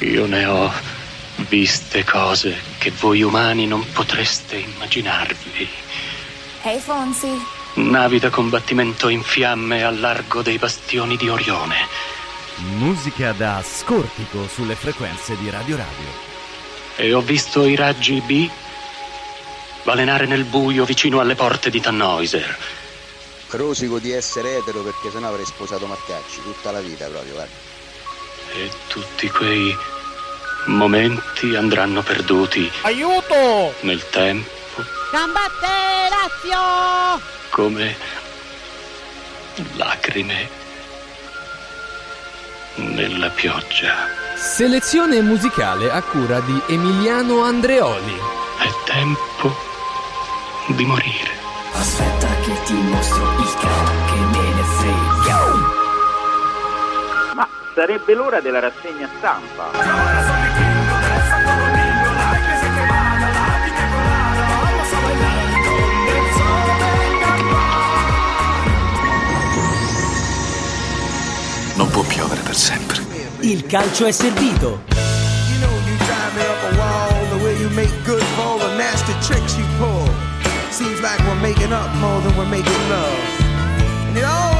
Io ne ho viste cose che voi umani non potreste immaginarvi. Ehi hey, Fonsi. Navi da combattimento in fiamme al largo dei bastioni di Orione. Musica da scortico sulle frequenze di Radio Radio. E ho visto i raggi B balenare nel buio vicino alle porte di Tannhäuser. Rosico di essere etero perché sennò avrei sposato Marcacci tutta la vita proprio, guarda. E tutti quei momenti andranno perduti. Aiuto! Nel tempo. Combatte Lazio! Come lacrime nella pioggia. Selezione musicale a cura di Emiliano Andreoli. È tempo di morire. Aspetta che ti mostro il capo che me ne frega. Sarebbe l'ora della rassegna stampa. Non può piovere per sempre. Il calcio è servito. You know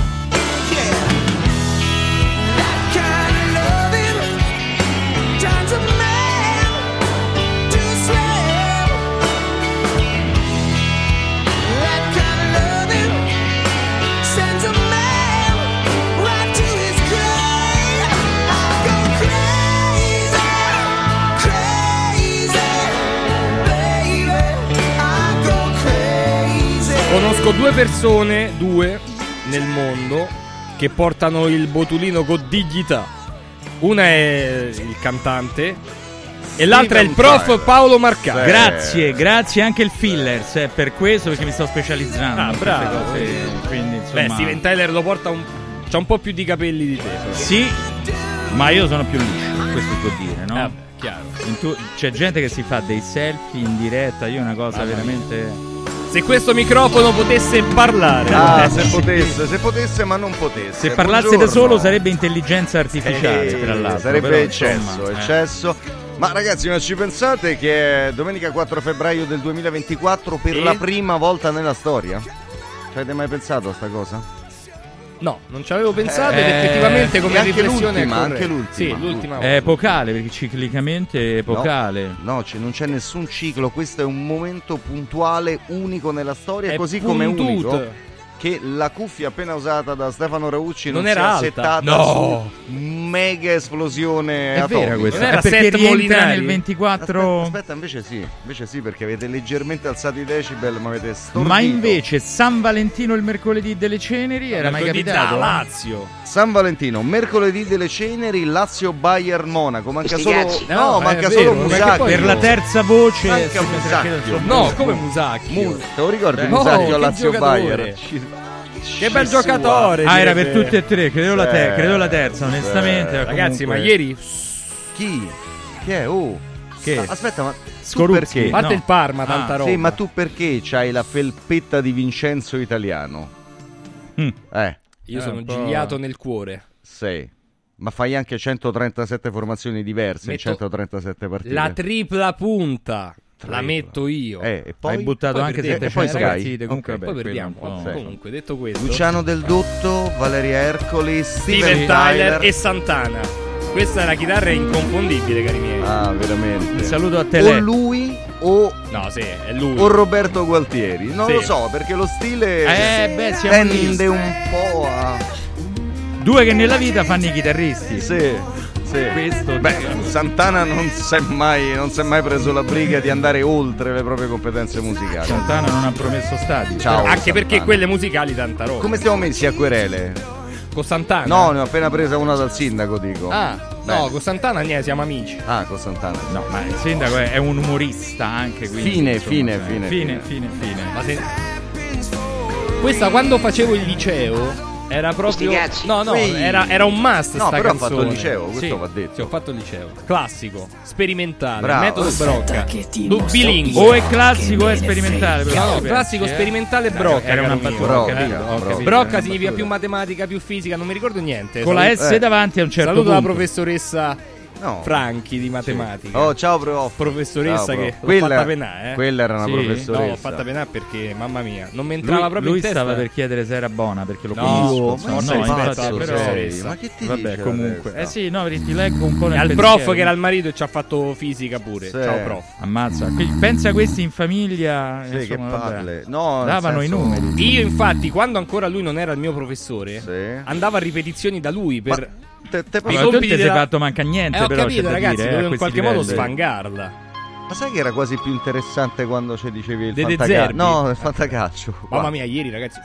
Conosco due persone, due, nel mondo, che portano il botulino con dignità. Una è il cantante e l'altra è il prof Tyler. Paolo Marcani. Grazie, grazie anche il fillers, è per questo perché mi sto specializzando. Ah, bravo. cose, quindi, insomma, Beh, Steven Tyler lo porta un... C'ha un po' più di capelli di te. però. Sì, ma io sono più liscio, questo si può dire, no? Eh, chiaro. Tu- c'è gente che si fa dei selfie in diretta, io una cosa mia. veramente... Se questo microfono potesse parlare. Ah, Eh, se potesse, se potesse, ma non potesse. Se parlasse da Buongiorno. solo sarebbe intelligenza artificiale, Eh, tra l'altro. Sarebbe però, eccesso, insomma, eh. eccesso. Ma ragazzi, ma ci pensate che è domenica 4 febbraio del 2024 per E? la prima volta nella storia? Ci avete mai pensato a sta cosa? No, non ci avevo pensato ed Eh, effettivamente come anche riflessione è l'ultima, corretta. anche l'ultima. Sì, l'ultima È epocale, perché ciclicamente è epocale. No, no, c- non c'è nessun ciclo, questo è un momento puntuale, unico nella storia, È così come puntut. unico che la cuffia appena usata da Stefano Raucci non, Non era settata No. su mega esplosione È atomica. vera questa. Non era È perché Seth rientra Molinari? nel 24... Aspetta, aspetta, invece sì, invece sì, perché avete leggermente alzato i decibel, ma avete stordito. Ma invece San Valentino il mercoledì delle ceneri era mai capitato? da Lazio. San Valentino, mercoledì delle ceneri, Lazio Bayern Monaco. Manca Sti solo. No, No, manca solo vero, perché Musacchio. Per la terza voce Manca Musacchio. No, come Musacchio. Mu- te lo ricordi No, Musacchio che Lazio giocatore. Bayern? Che bel giocatore. Ah, era per tutti e tre, credo, la, te- Sì. credo la terza, onestamente. Sì. Ragazzi, ma comunque- ieri Chi? Chi è? Oh. Che? Aspetta, ma tu perché? parte No. il Parma, tanta Ah, roba. Sì, ma tu perché c'hai la felpetta di Vincenzo italiano? Mm. Eh, Io Eh, sono gigliato nel cuore. sei. Ma fai anche 137 formazioni diverse in Metto 137 partite. La tripla punta. La metto io. Eh, e poi Hai buttato poi anche perdiamo. 700 E poi Sky. comunque Ok. vabbè, Poi perdiamo. Sì. Comunque, detto questo, Luciano Del Dotto, Valeria Ercoli, Steven, Steven Tyler e Santana. Questa è la chitarra inconfondibile, cari miei. Ah, veramente. Un saluto a O Tele. lui o, No, sì, è lui. o Roberto Gualtieri. Non Sì. lo so, perché lo stile Eh, beh, tende un po' a... Due che nella vita fanno i chitarristi. Sì, sì. Questo Beh, Santana non si è mai, mai preso la briga di andare oltre le proprie competenze musicali. Santana non ha promesso stadi. Ciao. Anche perché Santana. quelle musicali tanta roba. Come stiamo messi a querele? Con Santana? No, ne ho appena presa una dal sindaco, dico. Ah, Beh. no, con Santana niente, siamo amici. Ah, con Santana. No, ma il sindaco è, è un umorista anche, quindi... Fine, insomma, fine, eh, fine, fine, fine, fine. Ma se... Questa quando facevo il liceo era proprio No, no, era, era un must No, sta però canzone. fatto il liceo, questo Sì, va detto. Sì, ho fatto il liceo. Classico, sperimentale, Bravo. metodo Brocca. Du- bilingue. O è classico o è sperimentale. però No, no, classico, eh. sperimentale e Brocca. Era una battuta, Brocca, ho ho significa battuta. più matematica, più fisica, non mi ricordo niente. Con la Saluto- S Eh. davanti a un certo Saluto punto. la professoressa No. Franchi di matematica. Oh, ciao, prof. Professoressa Ciao, che l'ho Quella- fatta penà, eh. Quella era una Sì. professoressa. No, l'ho fatta penà perché, mamma mia, non mi entrava Lui, proprio lui in testa. stava per chiedere se era buona perché lo No, conosco. no, sei infatti, però-? Ma che ti Vabbè, dice comunque. Eh sì, no, ti leggo un po' nel al pensiero. prof che era il marito e ci ha fatto fisica pure. Sì. Ciao prof. Ammazza. Pensa a questi in famiglia. Sì, che insomma, vabbè. palle. No, Davano i numeri. Io infatti, quando ancora lui non era il mio professore, Sì. andavo a ripetizioni da lui per... Te- te tu compiti ti sei fatto manca niente, Eh, ho però. capito ragazzi, dire, eh, dovevo a in qualche modo livelli. sfangarla. Ma sai che era quasi più interessante quando ci dicevi il De De fantacalcio? Zerbi. No, il fantacalcio. Mamma mia, ieri ragazzi...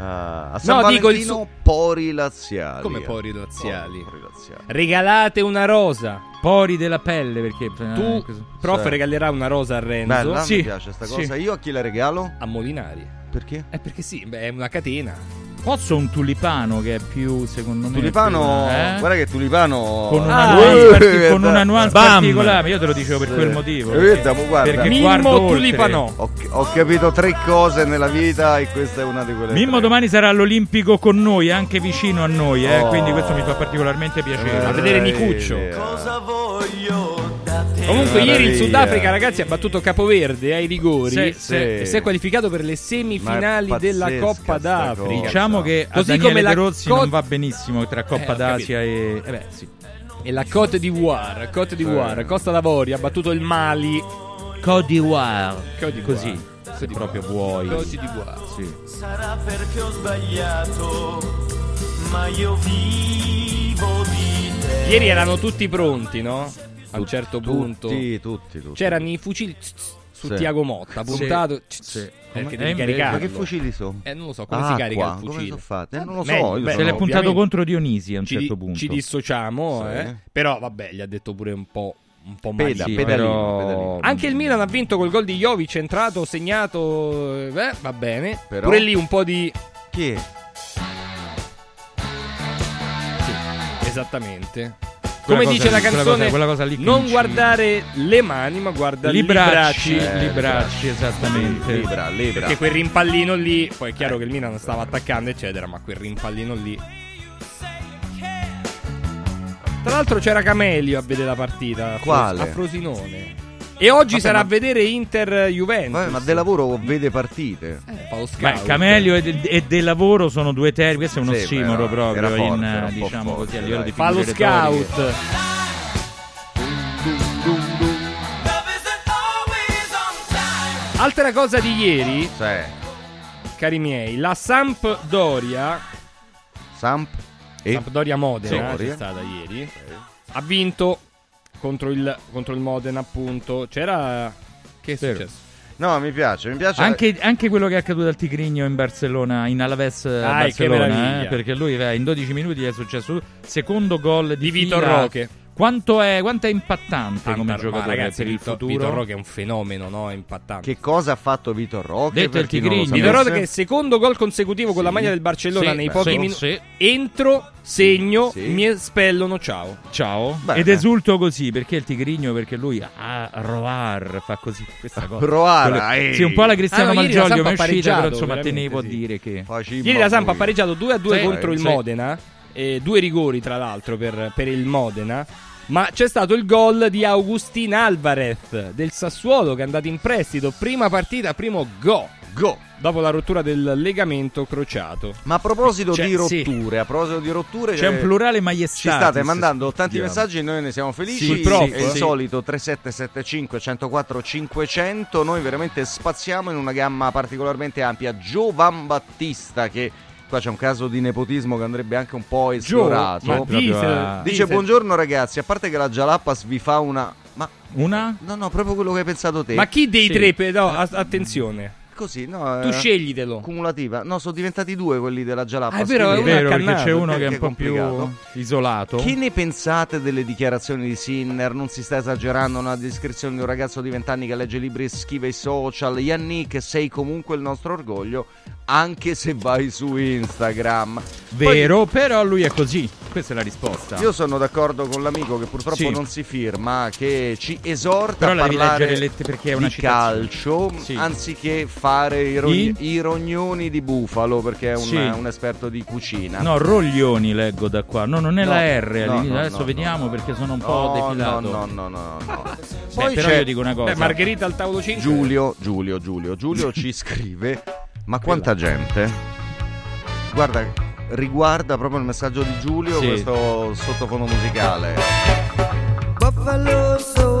Ah, a San No, dico il Valentino su- pori laziali. Come pori laziali? Pori laziali. Regalate una rosa. Pori della pelle perché. eh, Tu, così. prof, Sì. regalerà una rosa a Renzo. Bella, Sì, mi piace sta sì. cosa. Io a chi la regalo? A Molinari. Perché? Eh, perché sì, beh, è una catena. Posso un tulipano che è più, secondo me. Tulipano, più, eh? guarda che Tulipano Con una Ah, nuance, eh, parti- con eh, una nuance particolare, io te lo dicevo per Sì. quel motivo. Eh, Perché, vedi, guarda. perché Mimmo. Tulipano. Ho, ho capito tre cose nella vita e questa è una di quelle Mimmo tre. domani sarà all'Olimpico con noi, anche vicino a noi, eh, Oh. quindi questo mi fa particolarmente piacere. A vedere Nicuccio. Cosa Comunque, ieri il. Sudafrica, ragazzi, ha battuto Capoverde ai rigori Sì, e sì. si è qualificato per le semifinali della Coppa d'Africa. Diciamo che a Così Daniele come la De Rossi co- non va benissimo tra Coppa Eh, d'Asia e... Eh beh, sì. E la Côte d'Ivoire, Côte d'Ivoire, Costa d'Avorio ha battuto il Mali. Côte d'Ivoire. Côte d'Ivoire. Così, se proprio vuoi. Côte d'Ivoire. Sì. Sarà perché ho sbagliato, ma io vivo di te. Ieri erano tutti pronti, no? A un certo punto. Tutti, tutti, tutti. C'erano i fucili tss, tss, su Sì. Tiago Motta, puntato. Sì. Come- Perché devi caricarlo. Ma che fucili sono? Eh, non lo so, come Ah, si carica qua, il come fucile? sono fatti? Eh, non lo so, Meglio, io beh, Se sono- l'è puntato ovviamente contro Dionisi a un ci, certo di- punto. ci dissociamo, Sì. eh. Però vabbè, gli ha detto pure un po', un po' Peda, male. Sì, pedalino, però- pedalino. Anche il Milan ha vinto col gol di Jovic, entrato, segnato, eh, beh, va bene. Però- Pure lì un po' di... Chi è? Esattamente. Come cosa dice la lì, quella canzone, cosa- quella cosa non incide. guardare le mani, ma guarda I bracci, bracci. i bracci, esattamente. Libra, libra. Perché quel rimpallino lì, poi è chiaro che il Milan stava attaccando, eccetera, ma quel rimpallino lì. Tra l'altro c'era Camelio a vedere la partita. Quale? A Frosinone. E oggi Vabbè, sarà ma- a vedere Inter-Juventus. Vabbè, ma del lavoro vede partite. Eh, fa lo Beh, scout. Camelio e, de- e del lavoro sono due termini. Questo è uno Sì, ossimoro però proprio. forte, in, diciamo forte, così, a livello dai. di Fa lo figure retoriche. scout. Altra cosa di ieri, Sì. cari miei, la Sampdoria, Samp e Sampdoria Modena, Sì. c'è stata ieri, ha vinto contro il, contro il Modena, appunto. C'era... Che è Vero. successo? No, mi piace, mi piace. Anche, anche quello che è accaduto al Tigrigno in Barcellona, in Alaves eh, Dai, Barcellona, eh, perché lui eh, in 12 minuti gli è successo secondo gol di, Di Vitor. Roque. Quanto è, quanto è impattante come Tanta- ma giocatore ragazzi, per il Vitor- futuro? Vitor Roque è un fenomeno, no? È impattante. Che cosa ha fatto Vitor Roque? Detto il Tigrini. Vitor? Roque che secondo gol consecutivo con la Sì. maglia del Barcellona Sì, nei beh, pochi sì, minuti. sì. Entro, segno, Sì. mi espellono, ciao. Ciao. Bene. Ed esulto così perché il Tigrigno? Perché lui a Roar fa così questa cosa. Roar, Quello-. Sì, un po' la Cristiano Ah, no, Malgioglio mi è uscita, però insomma tenevo a sì. dire che Facimmo Ieri la Samp ha pareggiato 2 a 2 Sì, contro il sì. Modena. Eh, due rigori, tra l'altro, per, per il Modena. Ma c'è stato il gol di Augustin Alvarez del Sassuolo che è andato in prestito. Prima partita, primo go. Go. Dopo la rottura del legamento crociato. Ma a proposito C'è- di sì. rotture, a proposito di rotture c'è un eh, plurale Ci maiestatis. state mandando tanti Diciamo. messaggi noi ne siamo felici. Sul prof, È il sì. solito 3775 104 500. Noi veramente spaziamo in una gamma particolarmente ampia. Giovan Battista che qua c'è un caso di nepotismo che andrebbe anche un po' esplorato. proprio diesel, Dice diesel. buongiorno ragazzi, a parte che la Jalapas vi fa una... Ma Una? no, no, proprio quello che hai pensato te. Ma chi dei Sì. tre? No, attenzione. Così, no? Tu eh, sceglitelo. Cumulativa. No, sono diventati due quelli della Jalapa. Ah, è vero, è vero, perché c'è uno che è un po' più isolato. Che ne pensate delle dichiarazioni di Sinner? Non si sta esagerando una descrizione di un ragazzo di 20 anni che legge libri e schiva i social. Yannick, sei comunque il nostro orgoglio, anche se vai su Instagram. Vero, però lui è così. Questa è la risposta. Io sono d'accordo con l'amico che purtroppo Sì. non si firma, che ci esorta Però a parlare leggere lette- perché è una di citazione. calcio Sì. anziché fare i, rogni- I? i rognoni di bufalo perché è un, Sì. un esperto di cucina. No, roglioni leggo da qua. No, non è No, la R no, no, Adesso no, vediamo no. perché sono un No, po' no, defilato. no, no, no, no. Beh, Poi però c'è io dico una cosa. Beh, Margherita al tavolo 5. Giulio, Giulio, Giulio, Giulio ci scrive: Ma quanta gente? Guarda, riguarda proprio il messaggio di Giulio Sì. questo sottofondo musicale. Buffalo soldier.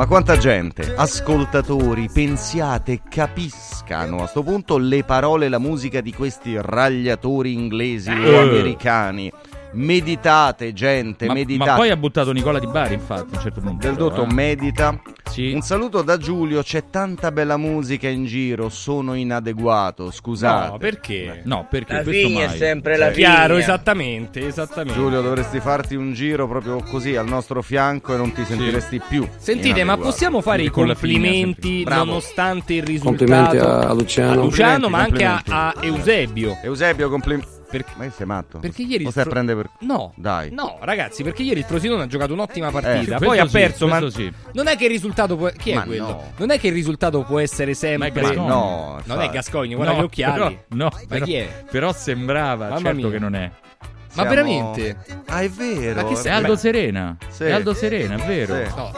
Ma quanta gente, ascoltatori, pensiate, capiscano a sto punto le parole e la musica di questi ragliatori inglesi Eh. o americani? Meditate, gente, Ma, meditate. ma poi ha buttato Nicola Di Bari, infatti, a un certo punto. Del dotto eh. medita. Sì. Un saluto da Giulio, c'è tanta bella musica in giro, sono inadeguato, scusate. No, perché? No, perché La questo vigna è mai. sempre la Chiaro, vigna. esattamente, esattamente. Giulio, dovresti farti un giro proprio così al nostro fianco e non ti sentiresti più. Sentite, ma possiamo fare i la figlia, complimenti nonostante il risultato Complimenti a Luciano. a Luciano, ma anche a, a Eusebio. Eusebio, complimenti. Perché- Ma sei matto? Perché ieri Lo stai Fro- prendere per... No, Dai. no, ragazzi, perché ieri il Frosinone ha giocato un'ottima partita. Eh, poi ha sì, perso, ma questo sì. non è che il risultato può. Chi è Ma quello? no. Non è che il risultato può essere sempre. Ma è. No, non infatti. è Gascogni, guarda No, gli occhiali. però- no, ma però, chi è? però sembrava, Mamma certo mia. che non è. Ma Siamo- veramente? Ah, è vero. Ma che È Aldo. Serena. Sì. È Aldo Serena, è vero. Sì. No.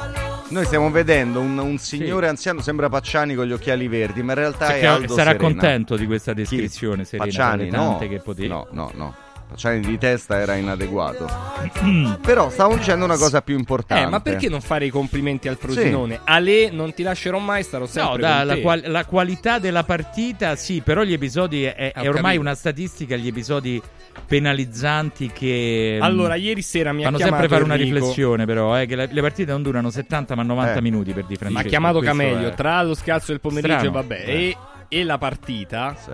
Noi stiamo vedendo un, un signore anziano, sembra Pacciani con gli occhiali verdi, ma in realtà Cioè è Aldo sarà Serena. contento di questa Chi? descrizione, Serena, Pacciani, no. che potevi. No, no, no. Pacciani di testa era inadeguato. Però stavo dicendo una cosa più importante. Eh, ma perché non fare i complimenti al Frosinone? Ale, non ti lascerò mai, starò No, sempre da, con la, te. qual- la qualità della partita sì, però gli episodi è, è ormai una statistica, gli episodi penalizzanti che mm, Allora, ieri sera mi ha fanno chiamato sempre fare una Enrico. riflessione però, eh, che le, le partite non durano 70 ma 90 Eh. minuti per di Mi Francesco. ha chiamato questo Camelio è- tra lo scalzo del pomeriggio Strano. e vabbè. Eh. E, e la partita Sì,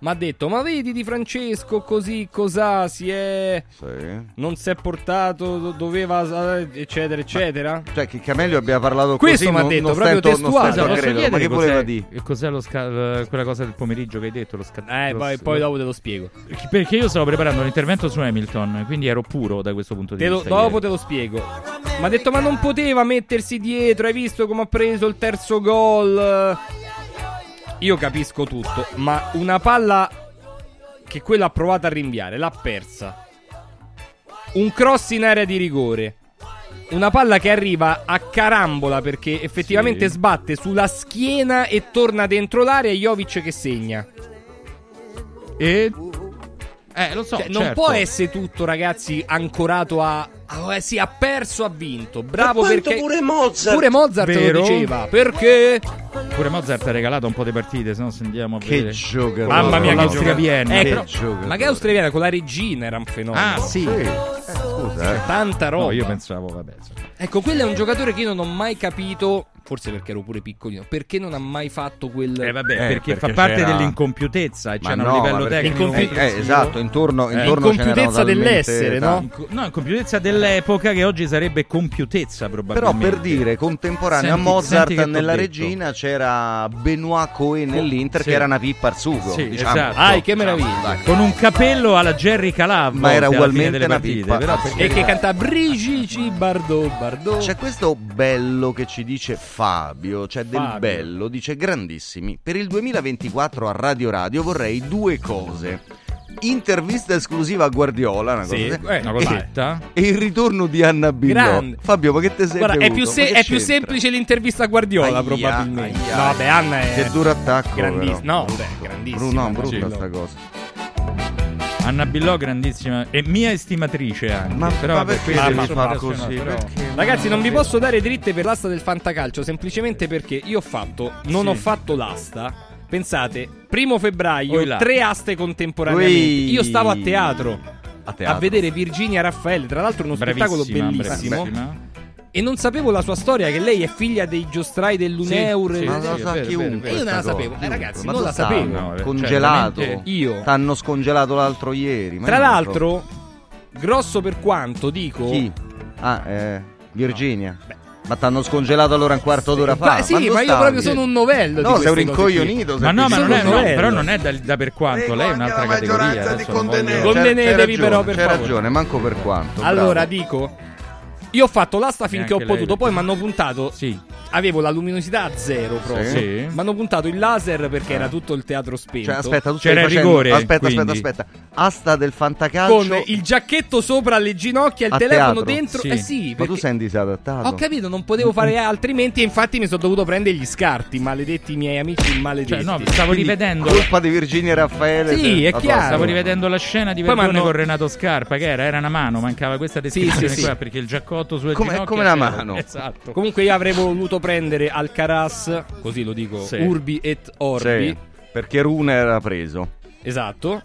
mi ha detto: Ma vedi di Francesco così, cos'ha? Si è. sì. Non si è portato, do- doveva. eh, eccetera, eccetera. Cioè che Camelio abbia parlato Questo così m'ha non, detto, non proprio stento, non testuale. stento a Posso credere. Ma che cos'è- voleva dire? Cos'è lo sca- quella cosa del pomeriggio che hai detto? Lo sca- Eh, lo- poi, poi dopo te lo spiego. Perché io stavo preparando un intervento su Hamilton, quindi ero puro da questo punto di Te lo- vista. dopo ieri. te lo spiego. Mi ha detto: Ma non poteva mettersi dietro. Hai visto come ha preso il terzo gol? Io capisco tutto, ma una palla che quello ha provato a rinviare, l'ha persa. Un cross in area di rigore. Una palla che arriva a carambola perché effettivamente Sì. sbatte sulla schiena e torna dentro l'area. Jovic che segna. E... Eh, lo so, Cioè, non certo. può essere tutto, ragazzi, ancorato a. a- eh, sì, ha perso, ha vinto. Bravo perché. pure Mozart. Pure Mozart Vero? lo diceva. Perché? Pure Mozart ha regalato un po' di partite, se no se andiamo a Che vedere. giocatore. Mamma mia, Con che giocatore. Vienna. Eh, Che però- giocatore. Ma che Austria Vienna con la regina era un fenomeno. Ah, sì. Sì. Eh, scusa, eh. Tanta roba. No, io pensavo, vabbè. Ecco, quello è un giocatore che io non ho mai capito. Forse perché ero pure piccolino. Perché non ha mai fatto quel. Eh, vabbè, Eh, perché, fa perché parte c'era- dell'incompiutezza e Ma c'è un no, livello tecnico. Incompi- Eh, esatto, intorno, Eh. intorno Incompiutezza dell'essere, no? no, incompiutezza dell'epoca che oggi sarebbe compiutezza Però probabilmente. per dire, contemporaneo Senti- a Mozart nella regina c'era Benoit Cohen nell'Inter Sì. che era una pippa al sugo. Sì, diciamo. esatto. Ai, che meraviglia. Con un capello alla Jerry Calà Ma era ugualmente una pippa. però. E che canta Brigici Bardot Bardot. C'è questo bello che ci dice Fabio, c'è del Fabio. bello, dice grandissimi. Per il 2024 a Radio Radio vorrei due cose. Intervista esclusiva a Guardiola, una cosa Sì, così, eh, Una cosetta? e il ritorno di Anna Billò. Grande. Fabio, ma che te sei Guarda, è più, se- è più semplice l'intervista a Guardiola, Aia, probabilmente. aia, no, vabbè, Anna è. Che duro attacco. Grandissimo. però. No, beh, grandissimo. No, brutta Marcello. sta cosa. Anna Billò, grandissima e mia estimatrice anche. Ma- però ma vabbè, perché questa devi adesso così? però-? Ragazzi, non vi posso dare dritte per l'asta del fantacalcio, semplicemente perché io ho fatto, non Sì. ho fatto l'asta. Pensate, primo febbraio, Oi là. tre aste contemporaneamente. Ui. Io stavo a teatro, A a teatro. vedere Virginia Raffaele, tra l'altro uno spettacolo Bravissima, bellissimo. bravissima. E non sapevo la sua storia, che lei è figlia dei giostrai dell'Uneur. Sì, sì, Ma lo sì, sa è vero, chiunque. vero, Io non la sapevo, eh, ragazzi, Ma non la sapevo. no, eh, Congelato. cioè, Io. T'hanno scongelato l'altro ieri. ma Tra l'altro, grosso per quanto dico. Chi? Ah, eh, Virginia. Ma t'hanno scongelato allora un quarto d'ora fa. Ma sì, Quando ma io stavi? proprio sono un novello. No, di sei un rincoglionito. Ma no, ma non è, no, novello. però non è da, da per quanto, lei è un'altra categoria. voglio-. Contenetevi ragione, però, per c'hai favore. ragione, manco per quanto. Allora bravo. dico, io ho fatto l'asta finché ho potuto, poi mi hanno puntato. Sì. Avevo la luminosità a zero proprio. Sì. Mi hanno puntato il laser perché era tutto il teatro spento. Cioè, aspetta, tu C'era facendo... rigore, Aspetta, quindi. aspetta, aspetta. Asta del fantacalcio. Con il giacchetto sopra le ginocchia, il A telefono teatro? dentro. Sì. Eh sì, Ma perché tu sei disadattato. ho capito, non potevo fare altrimenti. E infatti mi sono dovuto prendere gli scarti. Maledetti i miei amici maledetti. Cioè, no, stavo Quindi, rivedendo. Colpa di Virginia e Raffaele. Sì, se- è chiaro. Stavo rivedendo la scena di Poi Verdone m'hanno- con Renato Scarpa, che era, era una mano, mancava questa descrizione sì, sì. qua perché il giaccotto sulle Come- ginocchia come una c'era. mano. Esatto. Comunque io avrei voluto prendere Alcaraz, così lo dico, Sì. Urbi et Orbi. Sì, perché Rune era preso. Esatto.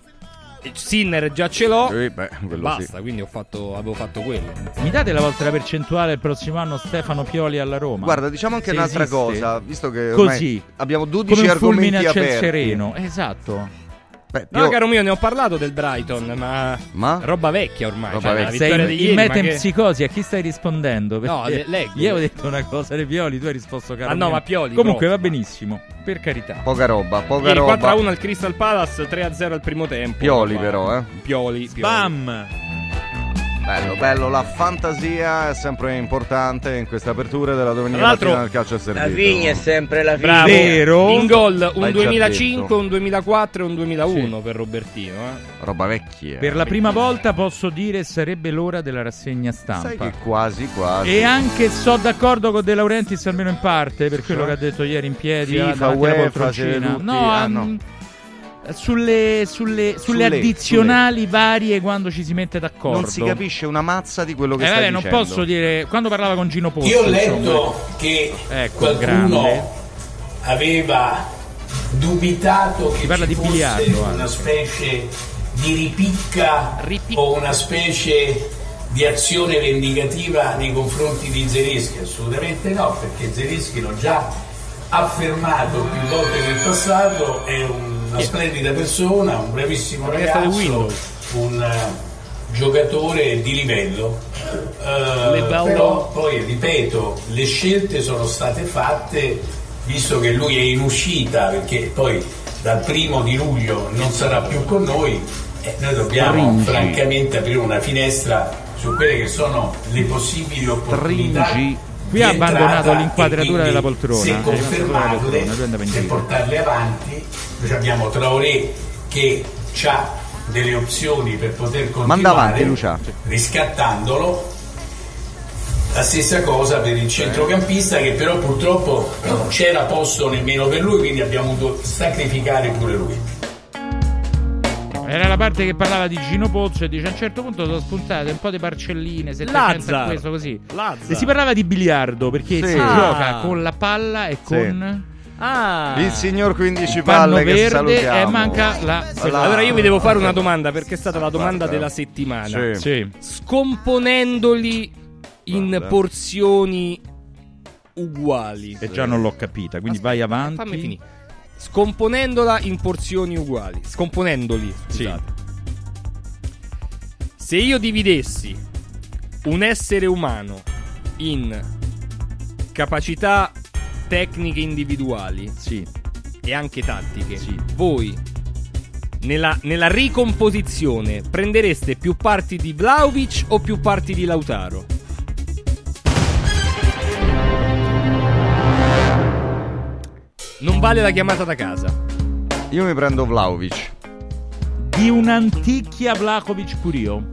Sinner già ce l'ho. Sì, beh, Basta, sì. quindi ho fatto, avevo fatto quello. Mi date la vostra percentuale il prossimo anno Stefano Pioli alla Roma? Guarda, diciamo anche Se un'altra esiste. cosa, visto che ormai Così. abbiamo 12 Come un fulmine argomenti a ciel aperti. sereno. Esatto. Beh, No, io- caro mio, ne ho parlato del Brighton, ma, Ma? roba vecchia ormai. Roba cioè, vecchia. Sei di ieri, in che- psicosi, a chi stai rispondendo? No, Perché le- leggo. Io ho detto una cosa dei Pioli, tu hai risposto caro Ah, no, mio. ma Pioli, Comunque proprio. va benissimo, per carità. Poca roba, poca Ieri roba. 4-1 al Crystal Palace, 3-0 al primo tempo. Pioli Ma- però, eh. Pioli, Pioli. Bam! Bello, bello, la fantasia è sempre importante in questa apertura della domenica Tra l'altro, mattina del calcio a servizio. La vigna è sempre la Bravo. figlia. Vero? In gol un L'hai già 2005, detto. un 2004 e un 2001 per Robertino. Eh. Roba vecchia. Per la prima volta posso dire sarebbe l'ora della rassegna stampa. Sai che quasi, quasi. E anche so d'accordo con De Laurentiis almeno in parte, per quello che ha detto ieri in piedi FIFA, davanti alla UEFA, poltroncina. siete tutti- No, ah, mm, no. Sulle, sulle, sulle Sulle, addizionali varie quando ci si mette d'accordo. Non si capisce una mazza di quello che Eh, stai vabbè, non dicendo. posso dire. Quando parlava con Gino Pozzo. Io ho insomma. letto che Ecco, qualcuno grande. aveva dubitato che Si parla ci di fosse biliardo una anche. specie di ripicca, o una specie di azione vendicativa nei confronti di Zelischi. Assolutamente no, perché Zelischi l'ho già affermato più volte nel passato, è una splendida persona, un bravissimo ragazzo, un eh, giocatore di livello. Eh, però poi ripeto, le scelte sono state fatte visto che lui è in uscita perché poi dal primo di luglio non sarà più con noi, eh, noi dobbiamo Tringi. francamente aprire una finestra su quelle che sono le possibili opportunità. Tringi. Qui ha abbandonato l'inquadratura della poltrona. Se È in per giro. portarle avanti, noi abbiamo Traoré che ha delle opzioni per poter continuare avanti, riscattandolo. La stessa cosa per il centrocampista che però purtroppo non c'era posto nemmeno per lui, quindi abbiamo dovuto sacrificare pure lui. Era la parte che parlava di Gino Pozzo e dice a un certo punto sono spuntate un po' di parcelline, 700 a Lazzar. questo così. Lazzar. E si parlava di biliardo perché Sì. si Ah. gioca con la palla e con Ah. Il signor 15 panno palle che verde salutiamo. e manca la Allora io vi devo fare una domanda perché è stata la domanda Guarda. della settimana. Sì. Sì. Scomponendoli in Guarda. porzioni uguali. E già non l'ho capita, quindi vai avanti. Fammi finire. Scomponendola in porzioni uguali. Scomponendoli, scusate. Se io dividessi un essere umano in capacità tecniche individuali Sì. e anche tattiche, Sì. voi nella, nella ricomposizione prendereste più parti di Vlaovic o più parti di Lautaro? Non vale la chiamata da casa. Io mi prendo Vlaovic. Di un'anticchia Vlakovic Curio.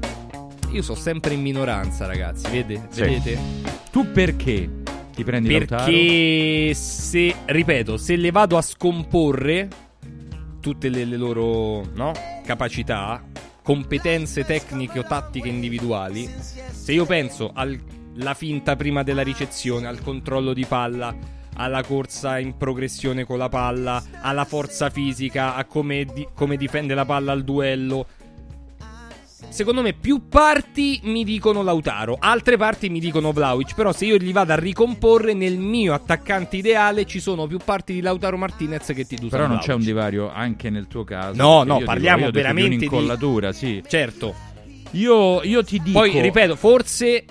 Io sono sempre in minoranza, ragazzi. Vede? Sì. Vedete? Tu perché ti prendi Lautaro? Perché se, ripeto, se le vado a scomporre tutte le, le loro no, capacità, competenze tecniche o tattiche individuali, se io penso alla finta prima della ricezione, al controllo di palla, alla corsa in progressione con la palla, alla forza fisica, a come, di- come difende la palla al duello, Secondo me più parti mi dicono Lautaro, altre parti mi dicono Vlaovic, però se io li vado a ricomporre nel mio attaccante ideale ci sono più parti di Lautaro Martinez che ti Dusan Però non Vlahovic. c'è un divario anche nel tuo caso. No, no, parliamo dico, veramente di di- un'incollatura, sì. Certo. Io, io ti dico Poi ripeto, forse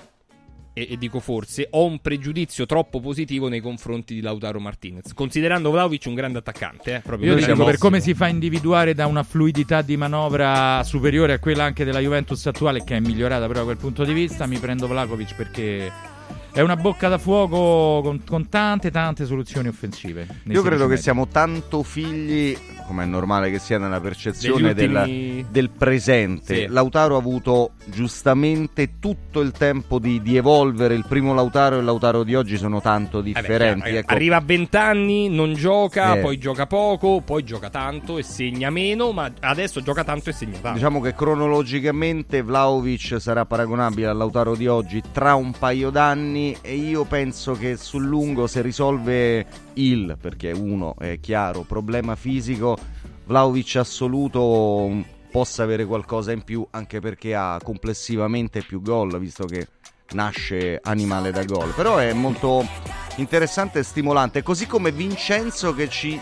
e, e dico forse ho un pregiudizio troppo positivo nei confronti di Lautaro Martinez, considerando Vlaovic un grande attaccante, eh, proprio Io dico per come si fa a individuare da una fluidità di manovra superiore a quella anche della Juventus attuale, che è migliorata però da quel punto di vista, mi prendo Vlakovic perché è una bocca da fuoco con, con tante tante soluzioni offensive. Io credo 16 che siamo tanto figli, come è normale che sia nella percezione Degli ultimi- del presente. Sì. Lautaro ha avuto giustamente tutto il tempo di, di evolvere. Il primo Lautaro e il Lautaro di oggi sono tanto Eh beh, differenti. chiaro, ecco. Arriva a 20 anni, non gioca, Eh. poi gioca poco, poi gioca tanto e segna meno, ma adesso gioca tanto e segna tanto. Diciamo che cronologicamente Vlaovic sarà paragonabile al Lautaro di oggi tra un paio d'anni e io penso che sul lungo se risolve il, perché uno è chiaro, problema fisico, Vlaovic assoluto possa avere qualcosa in più anche perché ha complessivamente più gol, visto che nasce animale da gol. Però è molto interessante e stimolante, così come Vincenzo che ci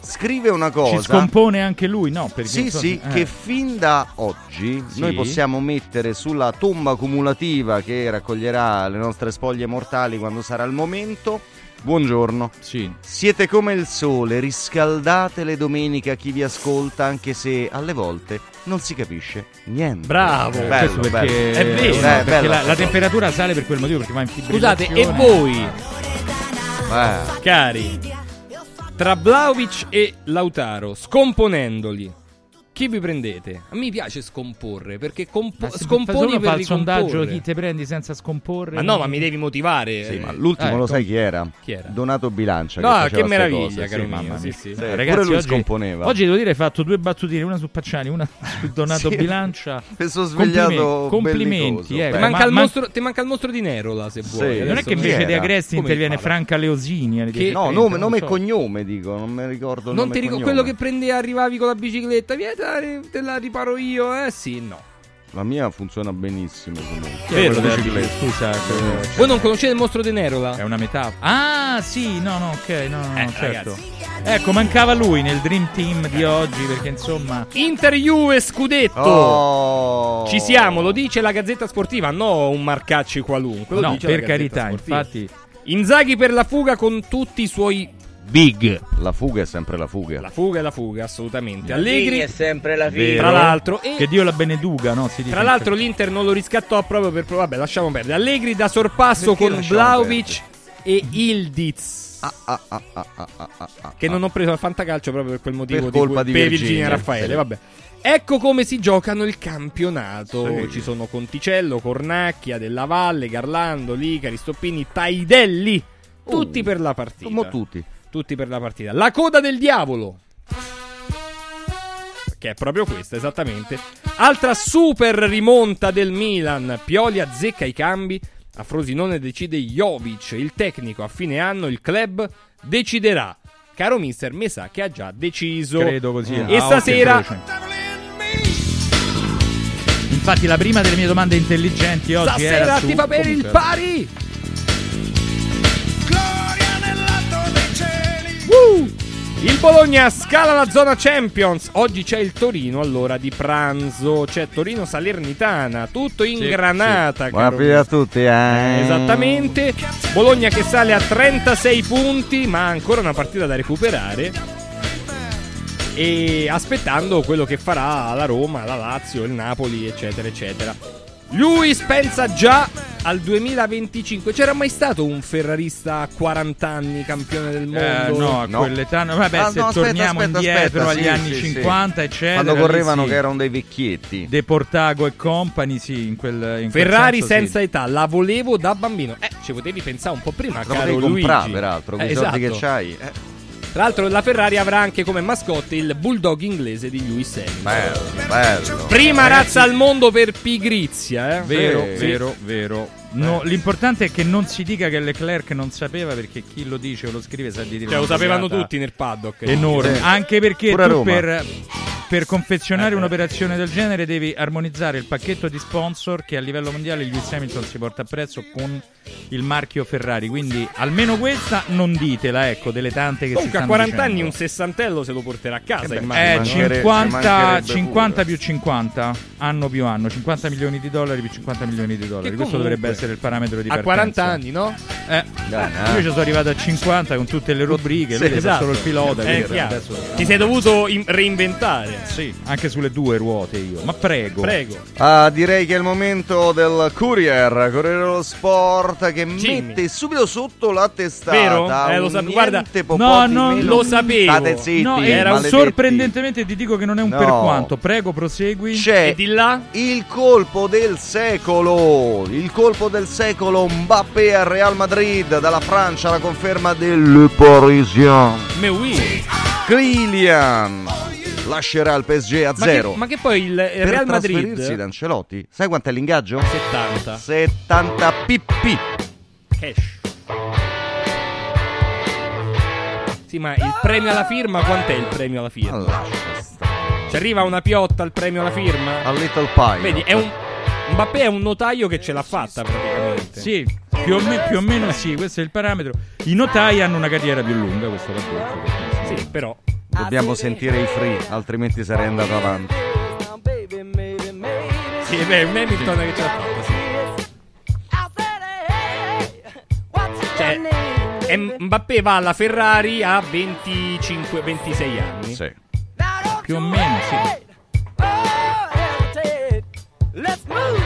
scrive una cosa. Ci scompone anche lui, no? Perché, Sì, insomma, sì, eh. che fin da oggi Sì. noi possiamo mettere sulla tomba cumulativa che raccoglierà le nostre spoglie mortali quando sarà il momento. Buongiorno. Sì. Siete come il sole, riscaldate le domeniche a chi vi ascolta, anche se alle volte non si capisce niente. Bravo. bello, Questo bello. perché, È vero. eh, Beh, perché bella la, la temperatura sale per quel motivo perché va in Scusate, fibrillazione. e voi, Eh. cari, tra Vlaovic e Lautaro, scomponendoli, chi vi prendete? A me piace scomporre, perché compo- scomponi per il sondaggio ricomporre. chi te prendi senza scomporre. Ma no, ma mi devi motivare. Sì, ma l'ultimo Eh, lo com- sai chi era? Chi era? Donato Bilancia. No, che, che meraviglia, cose, caro sì, mio, mamma sì, sì. Sì, Ragazzi, pure lui oggi, scomponeva. Oggi devo dire hai fatto due battutine, una su Pacciani, una su Donato Sì. Bilancia. Mi sono svegliato Complimenti, bellicoso. eh. Ti Beh, manca, ma- il ma- mostro, ti manca il mostro di Nerola, se vuoi. Sì, Non è che invece di? Agresti interviene? Franca Leosini. alle Che- 10.30, No, nome, e cognome dico, non mi ricordo Non ti e quello che prendi arrivavi con la bicicletta. Vieni, te, te la riparo io, eh? Sì, no. La mia funziona benissimo comunque. Vero, bicicletta. Scusa, eh, Voi non conoscete il mostro di Nerola? è una metafora. Ah, sì, no, no, ok, no, no, Eh, no, certo. ragazzi. Ecco, mancava lui nel Dream Team di oggi perché insomma Inter Juve Scudetto. Oh. Ci siamo, lo dice la Gazzetta Sportiva, no un Marcacci qualunque. Lo No, per carità, Sportiva. infatti Inzaghi per la fuga con tutti i suoi big. La fuga è sempre la fuga. La fuga è la fuga, assolutamente. Allegri, sempre la Vero. tra l'altro, e che Dio la beneduga, no? Si dice tra l'altro l'Inter non lo riscattò proprio per... Vabbè, lasciamo perdere. Allegri da sorpasso Perché con Vlaovic e Ildiz. Ah, ah, ah, ah, ah, ah, ah, ah. Che non ho preso al fantacalcio proprio per quel motivo Per di colpa cui- di per Virginia. Virginia Raffaele. Sì. Vabbè. Ecco come si giocano il campionato. Sì. Ci sono Conticello, Cornacchia, Della Valle, Garlando, Licari, Stoppini, Taidelli. Tutti Uh, per la partita. Come tutti. Tutti per la partita. La coda del diavolo. Che è proprio questa, esattamente. Altra super rimonta del Milan. Pioli azzecca i cambi. A Frosinone decide Jovic. Il tecnico a fine anno, il club deciderà. Caro mister, mi sa che ha già deciso. credo così. E a occhio stasera e croce. Infatti la prima delle mie domande intelligenti oggi era Stasera su ti fa per il pari. Il Bologna scala la zona Champions. Oggi c'è il Torino all'ora di pranzo. C'è Torino Salernitana. Tutto in Sì, granata. Buon caro appetito a tutti, eh. Esattamente. Bologna che sale a 36 punti, ma ha ancora una partita da recuperare. E aspettando quello che farà la Roma, la Lazio, il Napoli, eccetera, eccetera. Luis pensa già al 2025. C'era mai stato un ferrarista a 40 anni campione del mondo? Eh, no, a No. quell'età. no, Vabbè, Ah, se no, aspetta, torniamo aspetta, indietro aspetta, agli sì, anni sì, sì. 50, eccetera. Quando correvano sì. che erano dei vecchietti. De Portago e company, sì, in quel in quel Ferrari senso, senza sì. età, la volevo da bambino. Eh, ci potevi pensare un po' prima, La caro Luigi. comprare, peraltro, con Eh, i soldi esatto. che c'hai. Eh, Tra l'altro la Ferrari avrà anche come mascotte il bulldog inglese di Lewis Hamilton. bello, bello. Prima Ragazzi, razza al mondo per pigrizia, eh? Vero, Sì. vero, vero. No, l'importante è che non si dica che Leclerc non sapeva perché chi lo dice o lo scrive sa di dire Cioè, lo sapevano tutti nel paddock. Enorme. Sì. Anche perché Pure a tu Roma. per per confezionare un'operazione del genere devi armonizzare il pacchetto di sponsor che a livello mondiale Lewis Hamilton si porta appresso con il marchio Ferrari. Quindi almeno questa non ditela, ecco, delle tante che Comunque si a stanno 40 anni dicendo. un sessantello se lo porterà a casa, Eh, immagino. 50, 50 più 50 anno più anno, 50 milioni di dollari più 50 milioni di dollari. Che Questo comunque, dovrebbe essere il parametro di A partenza. 40 anni, no? Eh, io ci sono arrivato a 50 con tutte le rubriche, Sì, lui esatto. solo il pilota. Chiaro. adesso- Ti sei dovuto in- reinventare. Sì, anche sulle due ruote io. Ma prego. Prego. Ah, direi che è il momento del Courier, Corriere dello Sport, che mette subito sotto la testata. Vero? Eh, lo sapevo. Guarda, No, no, meno. lo sapevo. State zitti, No, era un maledetti. sorprendentemente ti dico che non è un No. per quanto. Prego, prosegui. C'è E di là? il colpo del secolo, il colpo del secolo Mbappé al Real Madrid, dalla Francia la conferma del Parisien. Me oui. Kylian lascerà il PSG a Ma zero. che, ma che poi il per Real Madrid trasferirsi da Ancelotti. Sai quanto è l'ingaggio? 70 70 pp. cash. Sì, ma il premio alla firma quant'è il premio alla firma? Ci arriva una piotta al premio alla firma? A Little Pie. Vedi, è un Mbappé è un notaio che ce l'ha fatta praticamente. Sì, più o, me- più o meno sì, questo è il parametro. I notai hanno una carriera più lunga, questo va detto. Sì, però Dobbiamo sentire i free, altrimenti sarei andato avanti. Sì, beh, un Hamilton che ce l'ha fatta, sì. Cioè, Mbappé va alla Ferrari a 25 26 anni. Sì. Più o meno, sì. All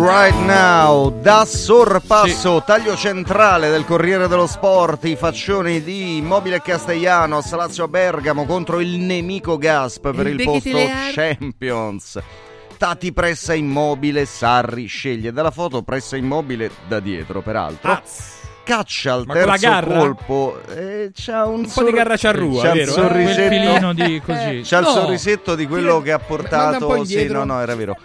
right now, da sorpasso, taglio centrale del Corriere dello Sport, i faccioni di Immobile Castellanos, Lazio Bergamo contro il nemico Gasp per il posto Champions. Tati pressa immobile, Sarri sceglie dalla foto pressa immobile da dietro, peraltro. Caccia al Ma terzo garra? colpo. e c'ha un, po' di garra c'arrua, c'ha il vero? Eh, sorrisetto. Quel filino di così. C'ha il No. sorrisetto di quello che ha un portato. Sì, no, no, era vero.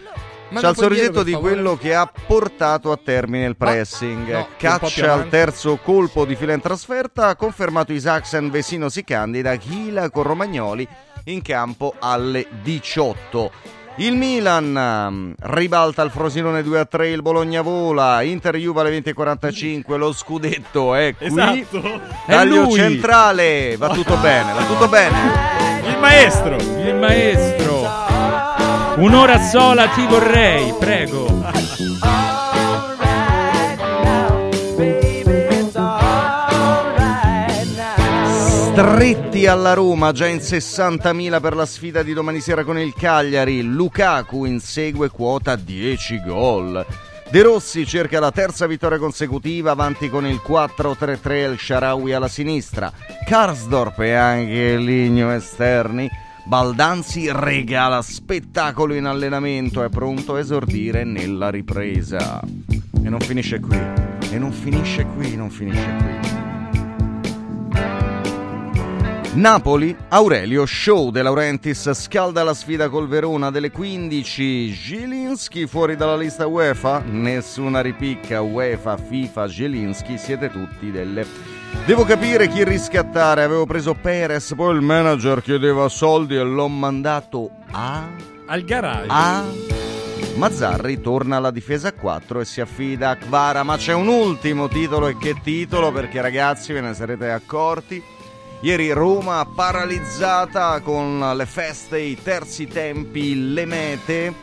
Manda C'ha il sorrisetto di quello che ha portato a termine il pressing. no, Caccia al terzo colpo di fila in trasferta. Ha confermato Isaacsen Vesino si candida. Chila con Romagnoli in campo alle 18. Il Milan ehm, ribalta il Frosinone 2 a 3, il Bologna vola, Inter Juve alle 20.45, lo scudetto è qui. Esatto. È Taglio lui. centrale, va tutto bene, va tutto bene. Il maestro. Il maestro. Un'ora sola ti vorrei, prego. Stretti alla Roma, già in 60.000 per la sfida di domani sera con il Cagliari. Lukaku insegue quota 10 gol. De Rossi cerca la terza vittoria consecutiva, avanti con il 4-3-3 il Sharawi alla sinistra. Karsdorp e anche Ligno esterni. Baldanzi regala spettacolo in allenamento, è pronto a esordire nella ripresa. E non finisce qui, e non finisce qui, non finisce qui. Napoli, Aurelio, show De Laurentiis scalda la sfida col Verona delle 15. Gilinski fuori dalla lista UEFA? Nessuna ripicca UEFA, FIFA, Gilinski, siete tutti delle... Devo capire chi riscattare, avevo preso Perez, poi il manager chiedeva soldi e l'ho mandato a... Al garage. a... Mazzarri torna alla difesa a 4 e si affida a Kvara, ma c'è un ultimo titolo e che titolo perché ragazzi ve ne sarete accorti. Ieri Roma paralizzata con le feste, i terzi tempi, le mete.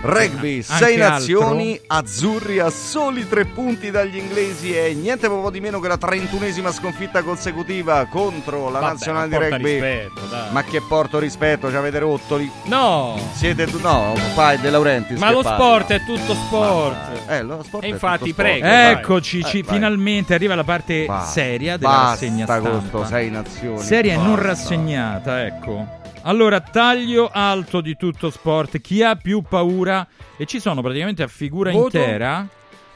Rugby, sei altro. nazioni, azzurri a soli tre punti dagli inglesi e niente proprio di meno che la 31esima sconfitta consecutiva contro la Vabbè, nazionale di ma rugby. rispetto. Ma che porto rispetto, ci avete rotto lì. No. Siete tu, no, fai De Laurentiis. Ma lo parli. sport è tutto sport. Eh, lo sport E è infatti, prego. vai. Eccoci, ci- Eh, vai. finalmente arriva la parte Basta. seria della Basta rassegna stampa. sto sei nazioni. Seria e non Basta. rassegnata, ecco. Allora, taglio alto di tutto sport. Chi ha più paura? E ci sono praticamente a figura Voto? intera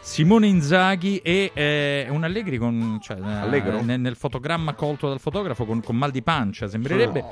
Simone Inzaghi e eh, un Allegri con, cioè, eh, Allegro? nel, nel fotogramma colto dal fotografo con, con mal di pancia, sembrerebbe.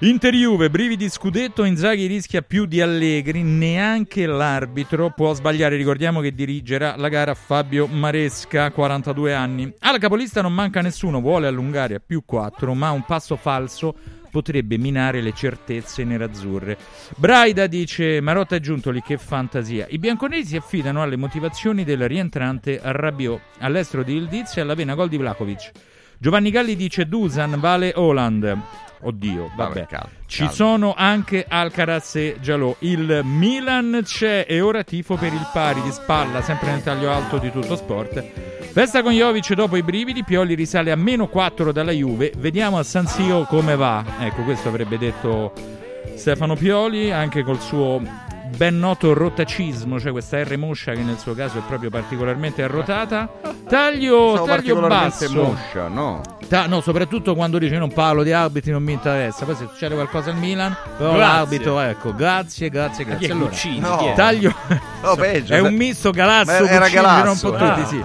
Inter Juve, brividi scudetto, Inzaghi rischia più di Allegri, neanche l'arbitro può sbagliare, ricordiamo che dirigerà la gara Fabio Maresca, 42 anni. Alla capolista non manca nessuno, vuole allungare a più 4, ma un passo falso potrebbe minare le certezze nerazzurre. Braida dice Marotta e Giuntoli che fantasia. I bianconeri si affidano alle motivazioni del rientrante Rabiot all'estero di Ildiz e alla vena gol di Vlakovic. Giovanni Galli dice Dusan vale Holland. Oddio, vabbè. calma, Ci calma. sono anche Alcaraz e Giallo. Il Milan c'è e ora tifo per il pari di spalla, sempre nel taglio alto di tutto sport. Festa con Jovic dopo i brividi, Pioli risale a meno 4 dalla Juve. Vediamo a San Siro come va. Ecco, questo avrebbe detto Stefano Pioli, anche col suo ben noto rotacismo, cioè questa R moscia che nel suo caso è proprio particolarmente arrotata. Taglio, Stavo taglio basso. moscia, no? Ta- no, soprattutto quando dice non parlo di arbitri, non mi interessa. Poi se succede qualcosa al Milan, però Grazie. l'arbitro, ecco, grazie, grazie, grazie. è Allora, Cuccini? No. Taglio No, peggio. è un misto Galazzo, Ma era Cuccini, Galazzo, un po' tutti, eh. sì.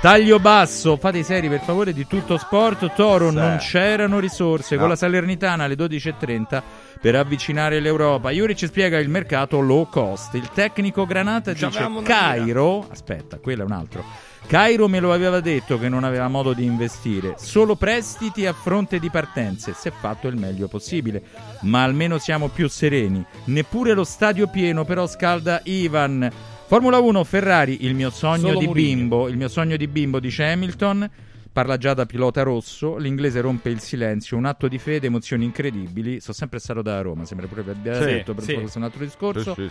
Taglio basso, fate i seri per favore di tutto sport. Toro, Sì. non c'erano risorse. No. Con la Salernitana alle 12.30 per avvicinare l'Europa. Juric spiega il mercato low cost. Il tecnico Granata Già dice Cairo. Aspetta, quello è un altro. Cairo me lo aveva detto che non aveva modo di investire, solo prestiti a fronte di partenze, si è fatto il meglio possibile, ma almeno siamo più sereni. Neppure lo stadio pieno però scalda Ivan. Formula 1 Ferrari, il mio sogno Solo di Mourinho. bimbo, il mio sogno di bimbo dice Hamilton. Parla già da pilota rosso, l'inglese rompe il silenzio, un atto di fede, emozioni incredibili. Sono sempre stato da Roma, sembra proprio che abbia Sì, detto, per sì. questo è un altro discorso. Sì.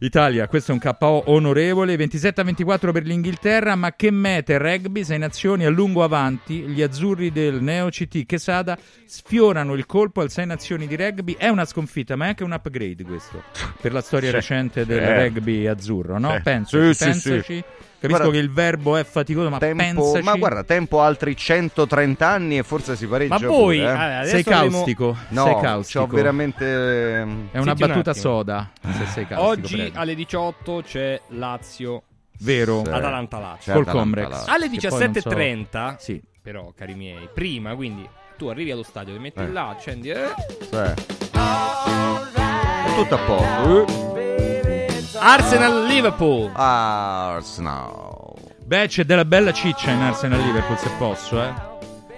Italia, questo è un KO onorevole, 27 a 24 per l'Inghilterra, ma che mete rugby, sei nazioni a lungo avanti, gli azzurri del Neo CT Quesada sfiorano il colpo al sei nazioni di rugby, è una sconfitta, ma è anche un upgrade questo, per la storia recente del Sì. rugby azzurro, no? Sì. Pensaci, Capisco Guarda, che il verbo è faticoso, ma Tempo, pensaci. ma guarda, tempo altri 130 anni e forse si pareggia Ma voi, pure, eh. eh, sei caustico, No, sei caustico. c'ho veramente... È una un battuta attimo. soda, se sei caustico, Oggi prego. alle 18 c'è Lazio Vero. Sì. Atalanta Lazio. Col Comrex. Alle Che poi non so- 17.30 Sì. però cari miei prima quindi tu arrivi allo stadio ti metti Eh. là accendi eh. sì. È tutto a posto. Arsenal Liverpool Arsenal. Beh, c'è della bella ciccia in Arsenal Liverpool se posso, eh.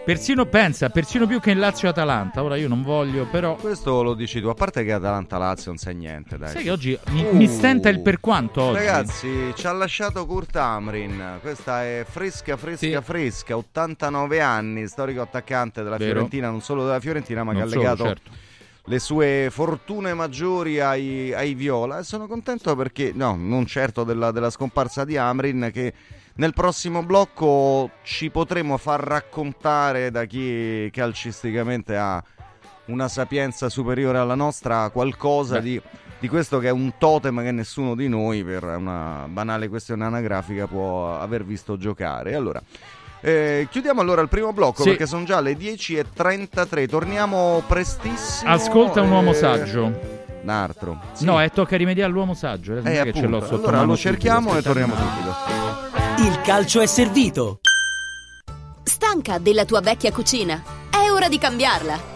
Persino pensa, persino più che in Lazio Atalanta. Ora io non voglio, però. Questo lo dici tu, a parte che Atalanta-Lazio non sai niente, dai. Sai che oggi mi, Uh. mi stenta il per quanto oggi. Ragazzi, ci ha lasciato Kurt Amrin. Questa è fresca, fresca, Sì. fresca. 89 anni, storico attaccante della Vero. Fiorentina, non solo della Fiorentina, ma Non che ha legato certo. Le sue fortune maggiori ai, ai Viola. E sono contento perché, no, non certo della, della scomparsa di Amrin, che nel prossimo blocco ci potremo far raccontare da chi calcisticamente ha una sapienza superiore alla nostra qualcosa di, di questo che è un totem che nessuno di noi per una banale questione anagrafica può aver visto giocare. Allora, eh, chiudiamo allora il primo blocco Sì. perché sono già le 10.33, torniamo prestissimo. Ascolta un uomo eh, saggio. Un altro. Sì. No, è tocca rimediare all'uomo saggio. eh, Eh, che ce l'ho sotto Allora lo subito, cerchiamo e torniamo subito. Il calcio è servito. Stanca della tua vecchia cucina? È ora di cambiarla!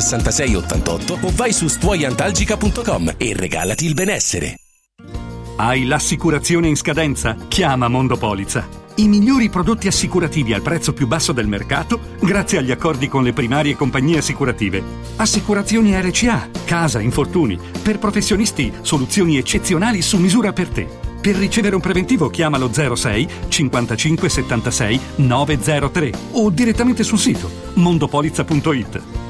66 88 o vai su stuoiantalgica.com e regalati il benessere. Hai l'assicurazione in scadenza? Chiama Mondopolizza. I migliori prodotti assicurativi al prezzo più basso del mercato grazie agli accordi con le primarie compagnie assicurative. Assicurazioni RCA, casa, infortuni. Per professionisti, soluzioni eccezionali su misura per te. Per ricevere un preventivo chiamalo 06 55 76 903 o direttamente sul sito mondopolizza.it.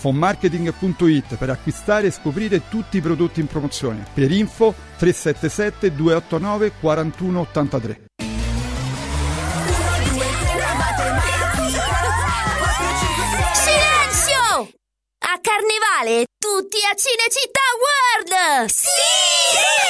fonmarketing.it per acquistare e scoprire tutti i prodotti in promozione. Per info 377 289 4183. Silenzio! A Carnevale tutti a Cinecittà World! Sì!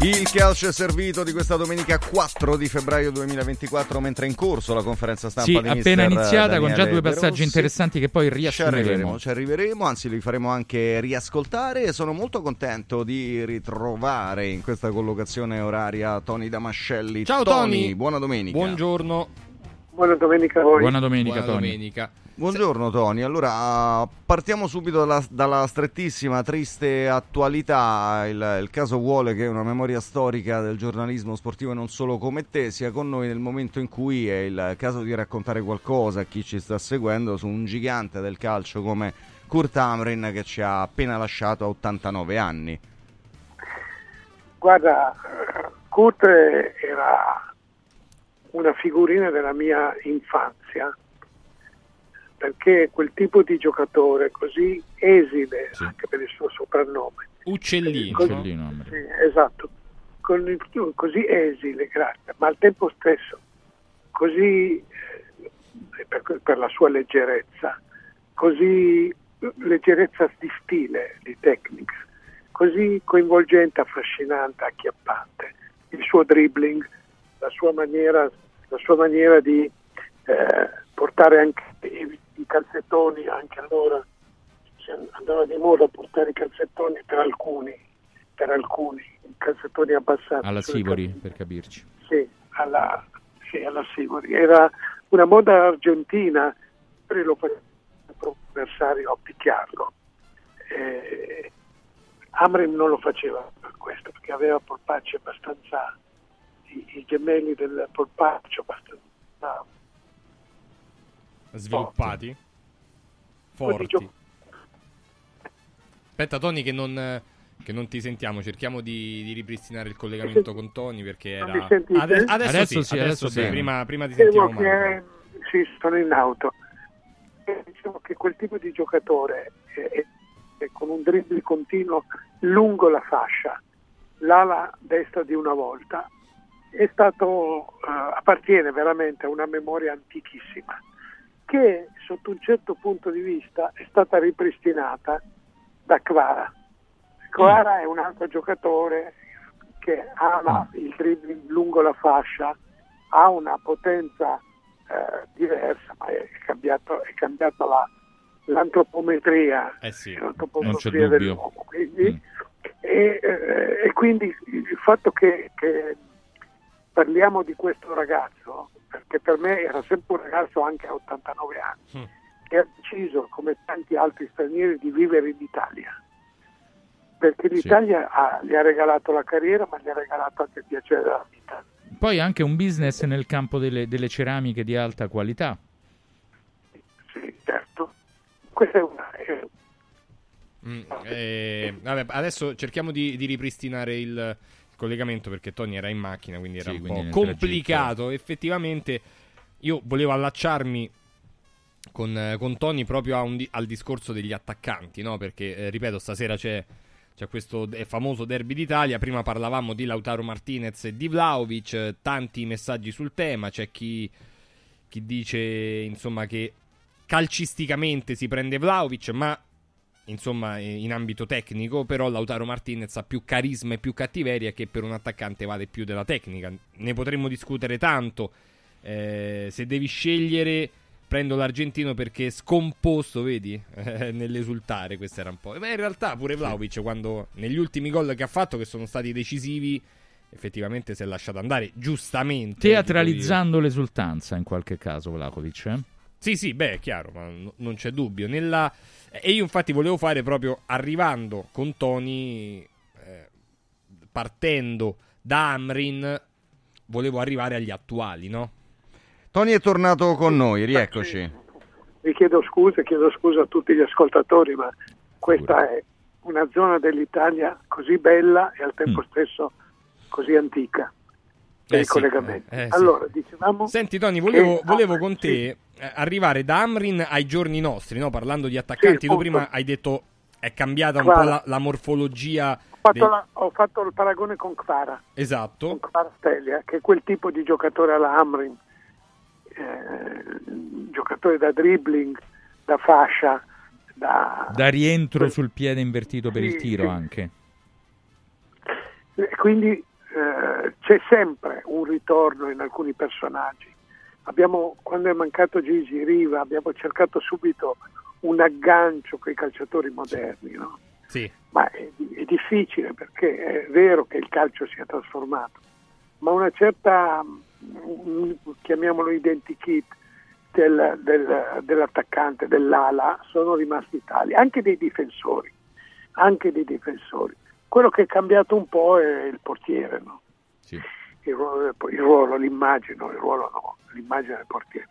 Il calcio è servito di questa domenica 4 di febbraio 2024 mentre è in corso la conferenza stampa Sì, di appena iniziata Daniele con già due passaggi interessanti che poi Ci arriveremo, riassumeremo. ci arriveremo, anzi li faremo anche riascoltare e sono molto contento di ritrovare in questa collocazione oraria Tony Damascelli. Ciao Tony, buona domenica. Buongiorno. Buona domenica a voi. Buona domenica, Buona Tony. domenica. Buongiorno Tony, allora partiamo subito dalla, dalla strettissima, triste attualità. Il, il caso vuole che una memoria storica del giornalismo sportivo e non solo come te sia con noi nel momento in cui è il caso di raccontare qualcosa a chi ci sta seguendo su un gigante del calcio come Kurt Amrin che ci ha appena lasciato a 89 anni. Guarda, Kurt era una figurina della mia infanzia perché quel tipo di giocatore così esile anche per il suo soprannome Uccellino. Così- Uccellino, sì, esatto. Con il- così esile grazie ma al tempo stesso così eh, per, per la sua leggerezza così leggerezza di stile di tecnica così coinvolgente affascinante acchiappante. Il suo dribbling, la sua maniera, la sua maniera di eh, portare anche i, i calzettoni, anche allora andava di moda portare i calzettoni per alcuni, per alcuni, i calzettoni abbassati. Alla Sivori, per capirci. sì, alla, sì, alla Sivori. Era una moda argentina, poi lo faceva il proprio avversario a picchiarlo. Eh, Amrin non lo faceva per questo, perché aveva polpacci abbastanza, i, i gemelli del polpaccio abbastanza Sviluppati. Forti. Aspetta, Tony, che non, che non ti sentiamo. Cerchiamo di, di ripristinare il collegamento con Tony perché era. Ade- adesso, Adesso sì, sì, adesso sì. Prima, prima ti sentiamo che, sì, sono in auto. Eh, Dicevo che quel tipo di giocatore eh, eh, con un dribbling continuo lungo la fascia, l'ala destra di una volta, è stato, eh, appartiene veramente a una memoria antichissima che sotto un certo punto di vista è stata ripristinata da Kvara. Kvara è un altro giocatore che ha la- il dribbling lungo la fascia, ha una potenza eh, diversa, ma è cambiato, è cambiata la- l'antropometria, Eh sì, l'antropometria dell'uomo. Quindi, e, eh, e quindi il fatto che, che parliamo di questo ragazzo, perché per me era sempre un ragazzo anche a 89 anni, che ha deciso, come tanti altri stranieri, di vivere in Italia. Perché l'Italia ha- gli ha regalato la carriera, ma gli ha regalato anche il piacere della vita. Poi anche un business nel campo delle, delle ceramiche di alta qualità. Sì, certo. Questa è una... è- Mm, eh, vabbè, adesso cerchiamo di, di ripristinare il collegamento perché Tony era in macchina, quindi era Sì, un quindi po' complicato. Effettivamente, io volevo allacciarmi con, con Tony proprio di- al discorso degli attaccanti, no? Perché, eh, ripeto, stasera c'è, c'è questo famoso derby d'Italia. Prima parlavamo di Lautaro Martinez e di Vlaovic, eh, tanti messaggi sul tema. C'è chi, chi dice, insomma, che calcisticamente si prende Vlaovic, ma insomma eh, in ambito tecnico però Lautaro Martinez ha più carisma e più cattiveria che per un attaccante vale più della tecnica ne potremmo discutere tanto Eh, se devi scegliere prendo l'argentino perché è scomposto vedi Eh, nell'esultare questo era un po' ma in realtà pure Vlaovic quando negli ultimi gol che ha fatto che sono stati decisivi effettivamente si è lasciato andare giustamente Teatralizzando l'esultanza in qualche caso, Vlahovic. Eh? Sì, sì, beh, è chiaro, ma no- non c'è dubbio. Nella... E io infatti volevo fare proprio arrivando con Tony, eh, partendo da Amrin, volevo arrivare agli attuali, no? Tony è tornato con noi, rieccoci. Vi chiedo scusa, chiedo scusa a tutti gli ascoltatori, ma questa è una zona dell'Italia così bella e al tempo stesso così antica per Eh i sì, collegamenti. eh, eh, sì. allora, dicevamo... Senti Tony, volevo, che- volevo ah, con sì. te eh, arrivare da Amrin ai giorni nostri, no? Parlando di attaccanti, tu appunto. prima hai detto è cambiata un Guarda. po' la, la morfologia. Ho fatto, dei- la- ho fatto il paragone con Kvara, Esatto. con Kvara Stelia, che è quel tipo di giocatore alla Amrin, eh, giocatore da dribbling, da fascia, da... Da rientro sul piede invertito per il Sì, tiro sì. anche. E Quindi eh, c'è sempre un ritorno in alcuni personaggi. Abbiamo, quando è mancato Gigi Riva, abbiamo cercato subito un aggancio con i calciatori moderni, no? Sì. ma è, è difficile perché è vero che il calcio si è trasformato, ma una certa, mm, chiamiamolo identikit del- del- dell'attaccante, dell'ala, sono rimasti tali, anche dei difensori, anche dei difensori. Quello che è cambiato un po' è il portiere, no? Il, ruolo, il ruolo, l'immagine, no, il ruolo no, l'immagine del portiere.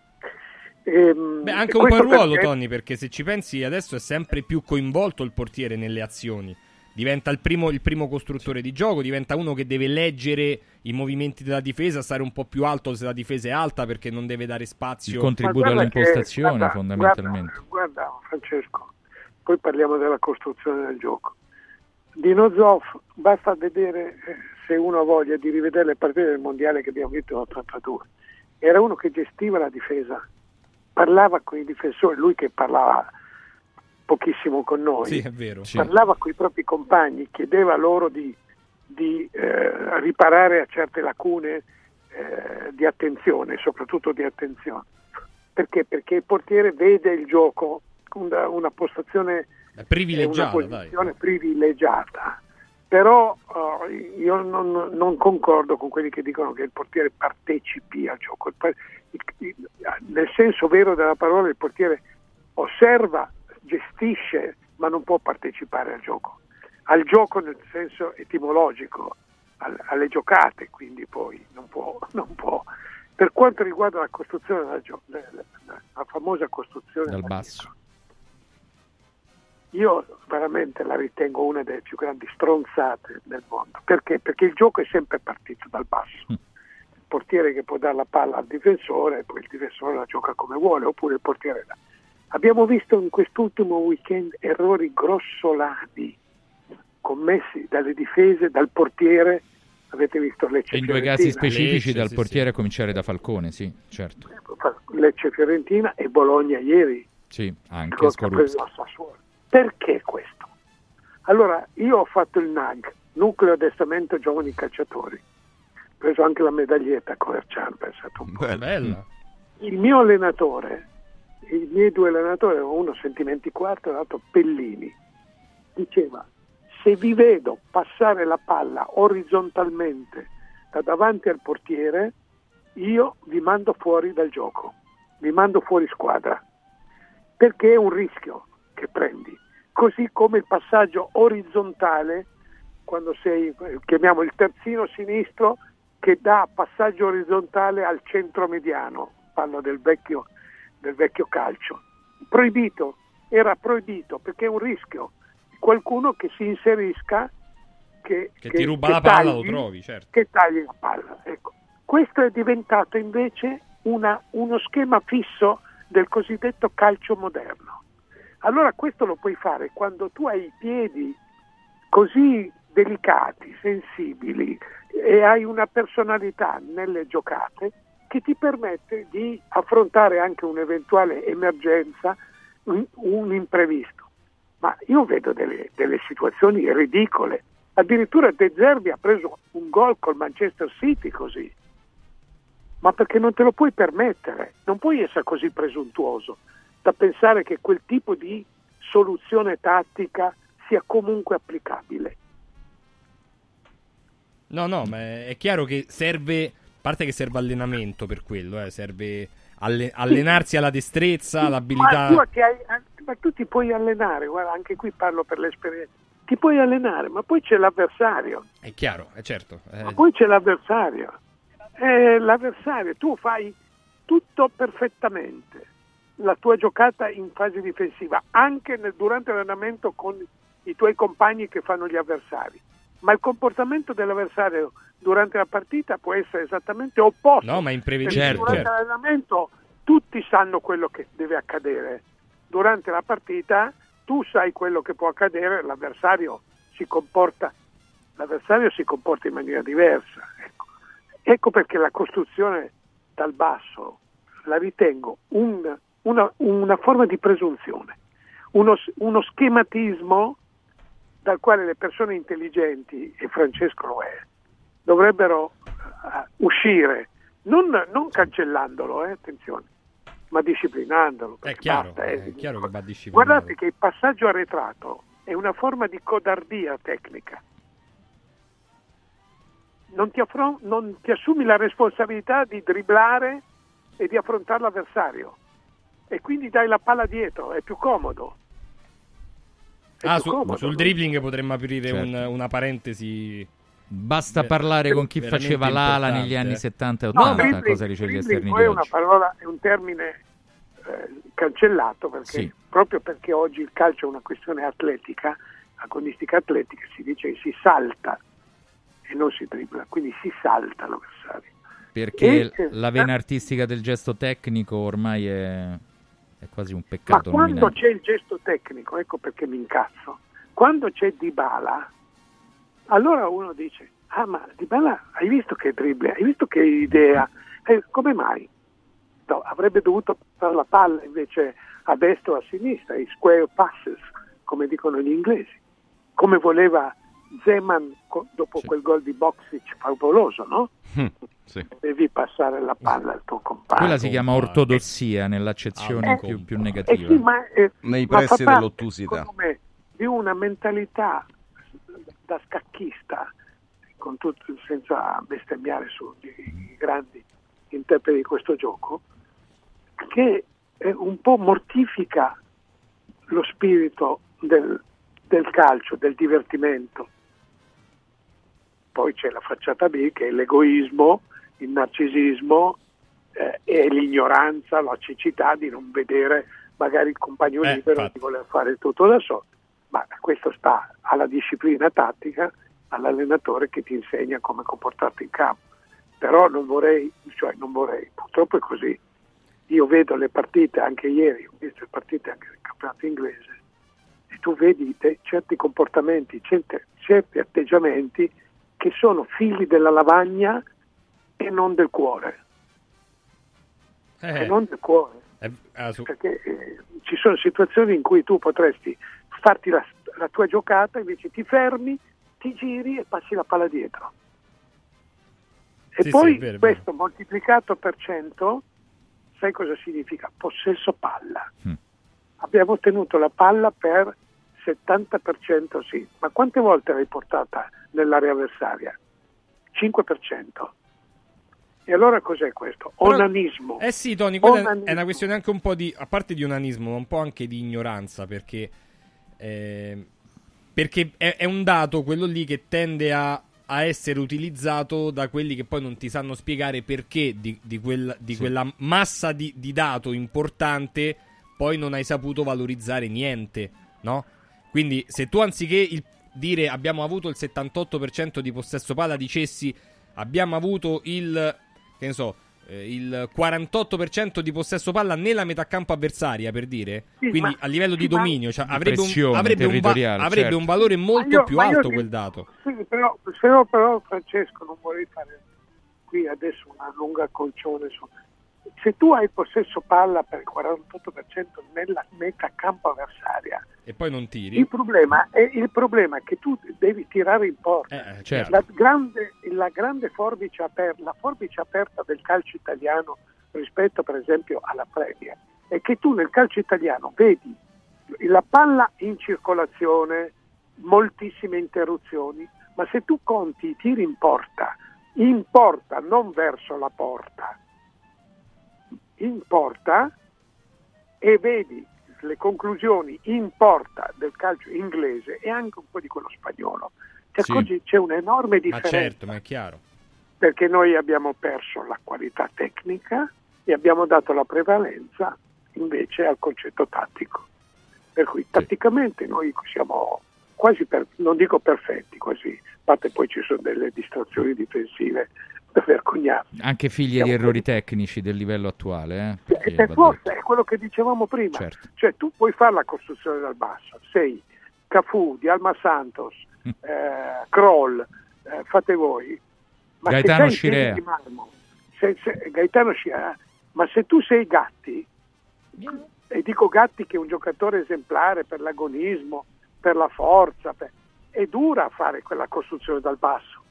Ehm, Beh, anche un po' il ruolo, perché- Tony, perché se ci pensi adesso è sempre più coinvolto il portiere nelle azioni. Diventa il primo, il primo costruttore di gioco, diventa uno che deve leggere i movimenti della difesa, stare un po' più alto se la difesa è alta perché non deve dare spazio. Il contributo guarda che- all'impostazione, guarda, fondamentalmente. Guarda, guarda, Francesco, poi parliamo della costruzione del gioco. Dino Zoff, basta vedere eh, se uno ha voglia di rivedere le partite del mondiale che abbiamo vinto nell'82. Era uno che gestiva la difesa, parlava con i difensori, lui che parlava pochissimo con noi, Sì, vero. parlava con i propri compagni, chiedeva loro di, di eh, riparare a certe lacune eh, di attenzione, soprattutto di attenzione. Perché? Perché il portiere vede il gioco una, una postazione privilegiata, una posizione privilegiata. Però eh, io non, non concordo con quelli che dicono che il portiere partecipi al gioco. Il il- nel senso vero della parola, il portiere osserva, gestisce, ma non può partecipare al gioco. Al gioco nel senso etimologico, al- alle giocate, quindi poi non può, non può. Per quanto riguarda la costruzione della la, la- la famosa costruzione Dal basso. Io veramente la ritengo una delle più grandi stronzate del mondo. Perché? Perché il gioco è sempre partito dal basso. Il portiere che può dare la palla al difensore e poi il difensore la gioca come vuole, oppure il portiere la... Abbiamo visto in quest'ultimo weekend errori grossolani commessi dalle difese, dal portiere. Avete visto Lecce E in due casi Fiorentina? specifici Lecce, dal sì, portiere a cominciare da Falcone, sì, certo. Lecce Fiorentina e Bologna ieri Sì, anche al Sassuolo. Perché questo? Allora, io ho fatto il NAG, Nucleo Addestramento Giovani Calciatori, ho preso anche la medaglietta a Coverciano, pensate un po'. Bella. Il mio allenatore, i miei due allenatori, uno Sentimenti Quarto e l'altro Pellini, diceva, se vi vedo passare la palla orizzontalmente da davanti al portiere, io vi mando fuori dal gioco, vi mando fuori squadra, perché è un rischio che prendi. Così come il passaggio orizzontale, quando sei, chiamiamo il terzino sinistro, che dà passaggio orizzontale al centro mediano, parlo del vecchio, del vecchio calcio. Proibito, era proibito perché è un rischio. Qualcuno che si inserisca, che, Che ti ruba la palla, lo trovi, certo. Che tagli la palla. Ecco. Questo è diventato invece una- uno schema fisso del cosiddetto calcio moderno. Allora questo lo puoi fare quando tu hai i piedi così delicati, sensibili e hai una personalità nelle giocate che ti permette di affrontare anche un'eventuale emergenza, un, un imprevisto. Ma io vedo delle, delle situazioni ridicole. Addirittura De Zerbi ha preso un gol col Manchester City così. Ma perché non te lo puoi permettere? Non puoi essere così presuntuoso da pensare che quel tipo di soluzione tattica sia comunque applicabile. No, no, ma è chiaro che serve, a parte che serve allenamento per quello, eh, serve alle- allenarsi alla destrezza, Ma all'abilità. tu, che hai- ma tu ti puoi allenare, guarda, anche qui parlo per l'esperienza. Ti puoi allenare, ma poi c'è l'avversario. È chiaro, è certo. eh, Ma poi c'è l'avversario. Eh, l'avversario, tu fai tutto perfettamente, la tua giocata in fase difensiva, anche nel- durante l'allenamento con i tuoi compagni che fanno gli avversari. Ma il comportamento dell'avversario durante la partita può essere esattamente opposto. No, ma è imprevedibile. Perché Certo. Durante l'allenamento tutti sanno quello che deve accadere. Durante la partita tu sai quello che può accadere, l'avversario si comporta, l'avversario si comporta in maniera diversa. Ecco. Ecco perché la costruzione dal basso la ritengo un- una, una forma di presunzione, uno, uno schematismo dal quale le persone intelligenti, e Francesco lo è, dovrebbero eh, uscire, non, non cancellandolo, eh, attenzione, ma disciplinandolo. È chiaro, basta, eh. è chiaro che va disciplinato. Guardate che il passaggio arretrato è una forma di codardia tecnica. Non ti, affron- non ti assumi la responsabilità di dribblare e di affrontare l'avversario e quindi dai la palla dietro, è più comodo. È Ah, più su- comodo. sul dribbling potremmo aprire Certo. un- una parentesi. Basta Ve- parlare con chi faceva l'ala importante, negli anni eh. 70 e No, 80, dribbling- cosa dice gli esterni poi è una parola, è un termine eh, cancellato perché Sì. proprio perché oggi il calcio è una questione atletica, agonistica atletica, si dice che si salta e non si dribbla, quindi si salta l'avversario. Perché E- la vena artistica del gesto tecnico ormai è, è quasi un Ma peccato quando nominale. c'è il gesto tecnico, ecco perché mi incazzo, quando c'è Dybala, allora uno dice, ah ma Dybala hai visto che dribbla, hai visto che idea, Eh, come mai? No, avrebbe dovuto fare la palla invece a destra o a sinistra, i square passes, come dicono gli inglesi, come voleva Zeman dopo quel gol di Boxic favoloso, no? Devi passare la palla al tuo compagno. Quella si chiama ortodossia nell'accezione Eh, più, più Eh negativa. sì, ma, eh, Nei pressi dell'ottusità. me, di una mentalità da scacchista, con tutto, senza bestemmiare sui grandi interpreti di questo gioco, che eh, un po' mortifica lo spirito del, del calcio, del divertimento. Poi c'è la facciata B che è l'egoismo, il narcisismo eh, e l'ignoranza, la cecità di non vedere magari il compagno Eh, libero infatti. di voler fare tutto da solo. Ma questo sta alla disciplina tattica, all'allenatore che ti insegna come comportarti in campo. Però non vorrei, cioè non vorrei, purtroppo è così. Io vedo le partite, anche ieri, ho visto le partite anche del campionato inglese, e tu vedi te- certi comportamenti, certi, certi atteggiamenti che sono figli della lavagna e non del cuore. Eh. E non del cuore. Eh, ah, su- Perché eh, ci sono situazioni in cui tu potresti farti la, la tua giocata, invece ti fermi, ti giri e passi la palla dietro. E Sì, poi sì, vero, questo moltiplicato per 100, sai cosa significa? Possesso palla. Mm. Abbiamo ottenuto la palla per 70% sì, ma quante volte l'hai portata nell'area avversaria? 5%. E allora cos'è questo? Però- Onanismo. Eh sì, Tony, quella Onanismo. è una questione anche un po' di, a parte di onanismo, ma un po' anche di ignoranza, perché, eh, perché è, è un dato quello lì che tende a, a essere utilizzato da quelli che poi non ti sanno spiegare perché di, di quel- di Sì. quella massa di, di dato importante poi non hai saputo valorizzare niente, no? Quindi se tu anziché il- dire abbiamo avuto il 78% di possesso palla dicessi abbiamo avuto il che ne so eh, il 48% di possesso palla nella metà campo avversaria per dire Sì, quindi ma- a livello di dominio cioè, Di avrebbe, un, avrebbe, un va- avrebbe certo. un valore molto io- più alto quel dato Sì, però, però, però, Francesco non vorrei fare qui adesso una lunga colcione su. Se tu hai possesso palla per il 48% nella metà campo avversaria, e poi non tiri il problema, è, il problema è che tu devi tirare in porta. Eh, eh, certo. La grande, la grande forbice aperta, la forbice aperta del calcio italiano rispetto per esempio alla Premier è che tu nel calcio italiano vedi la palla in circolazione, moltissime interruzioni, ma se tu conti i tiri in porta, in porta, non verso la porta, in porta e vedi le conclusioni in porta del calcio inglese e anche un po' di quello spagnolo, ti Sì. c'è un'enorme ma differenza certo ma è chiaro perché noi abbiamo perso la qualità tecnica e abbiamo dato la prevalenza invece al concetto tattico. Per cui tatticamente noi siamo quasi, per, non dico perfetti, quasi, a parte poi ci sono delle distrazioni difensive da vergognarsi. Anche figli di errori tecnici del livello attuale. Eh? Perché per forza è quello che dicevamo prima, Certo. cioè tu puoi fare la costruzione dal basso, sei Cafu, Di Alma Santos, Mm. eh, Kroll, eh, fate voi, ma Gaetano Scirea. di Marmo, se- se- Gaetano Scirea, ma se tu sei Gatti, e dico Gatti che è un giocatore esemplare per l'agonismo, per la forza, per- è dura fare quella costruzione dal basso.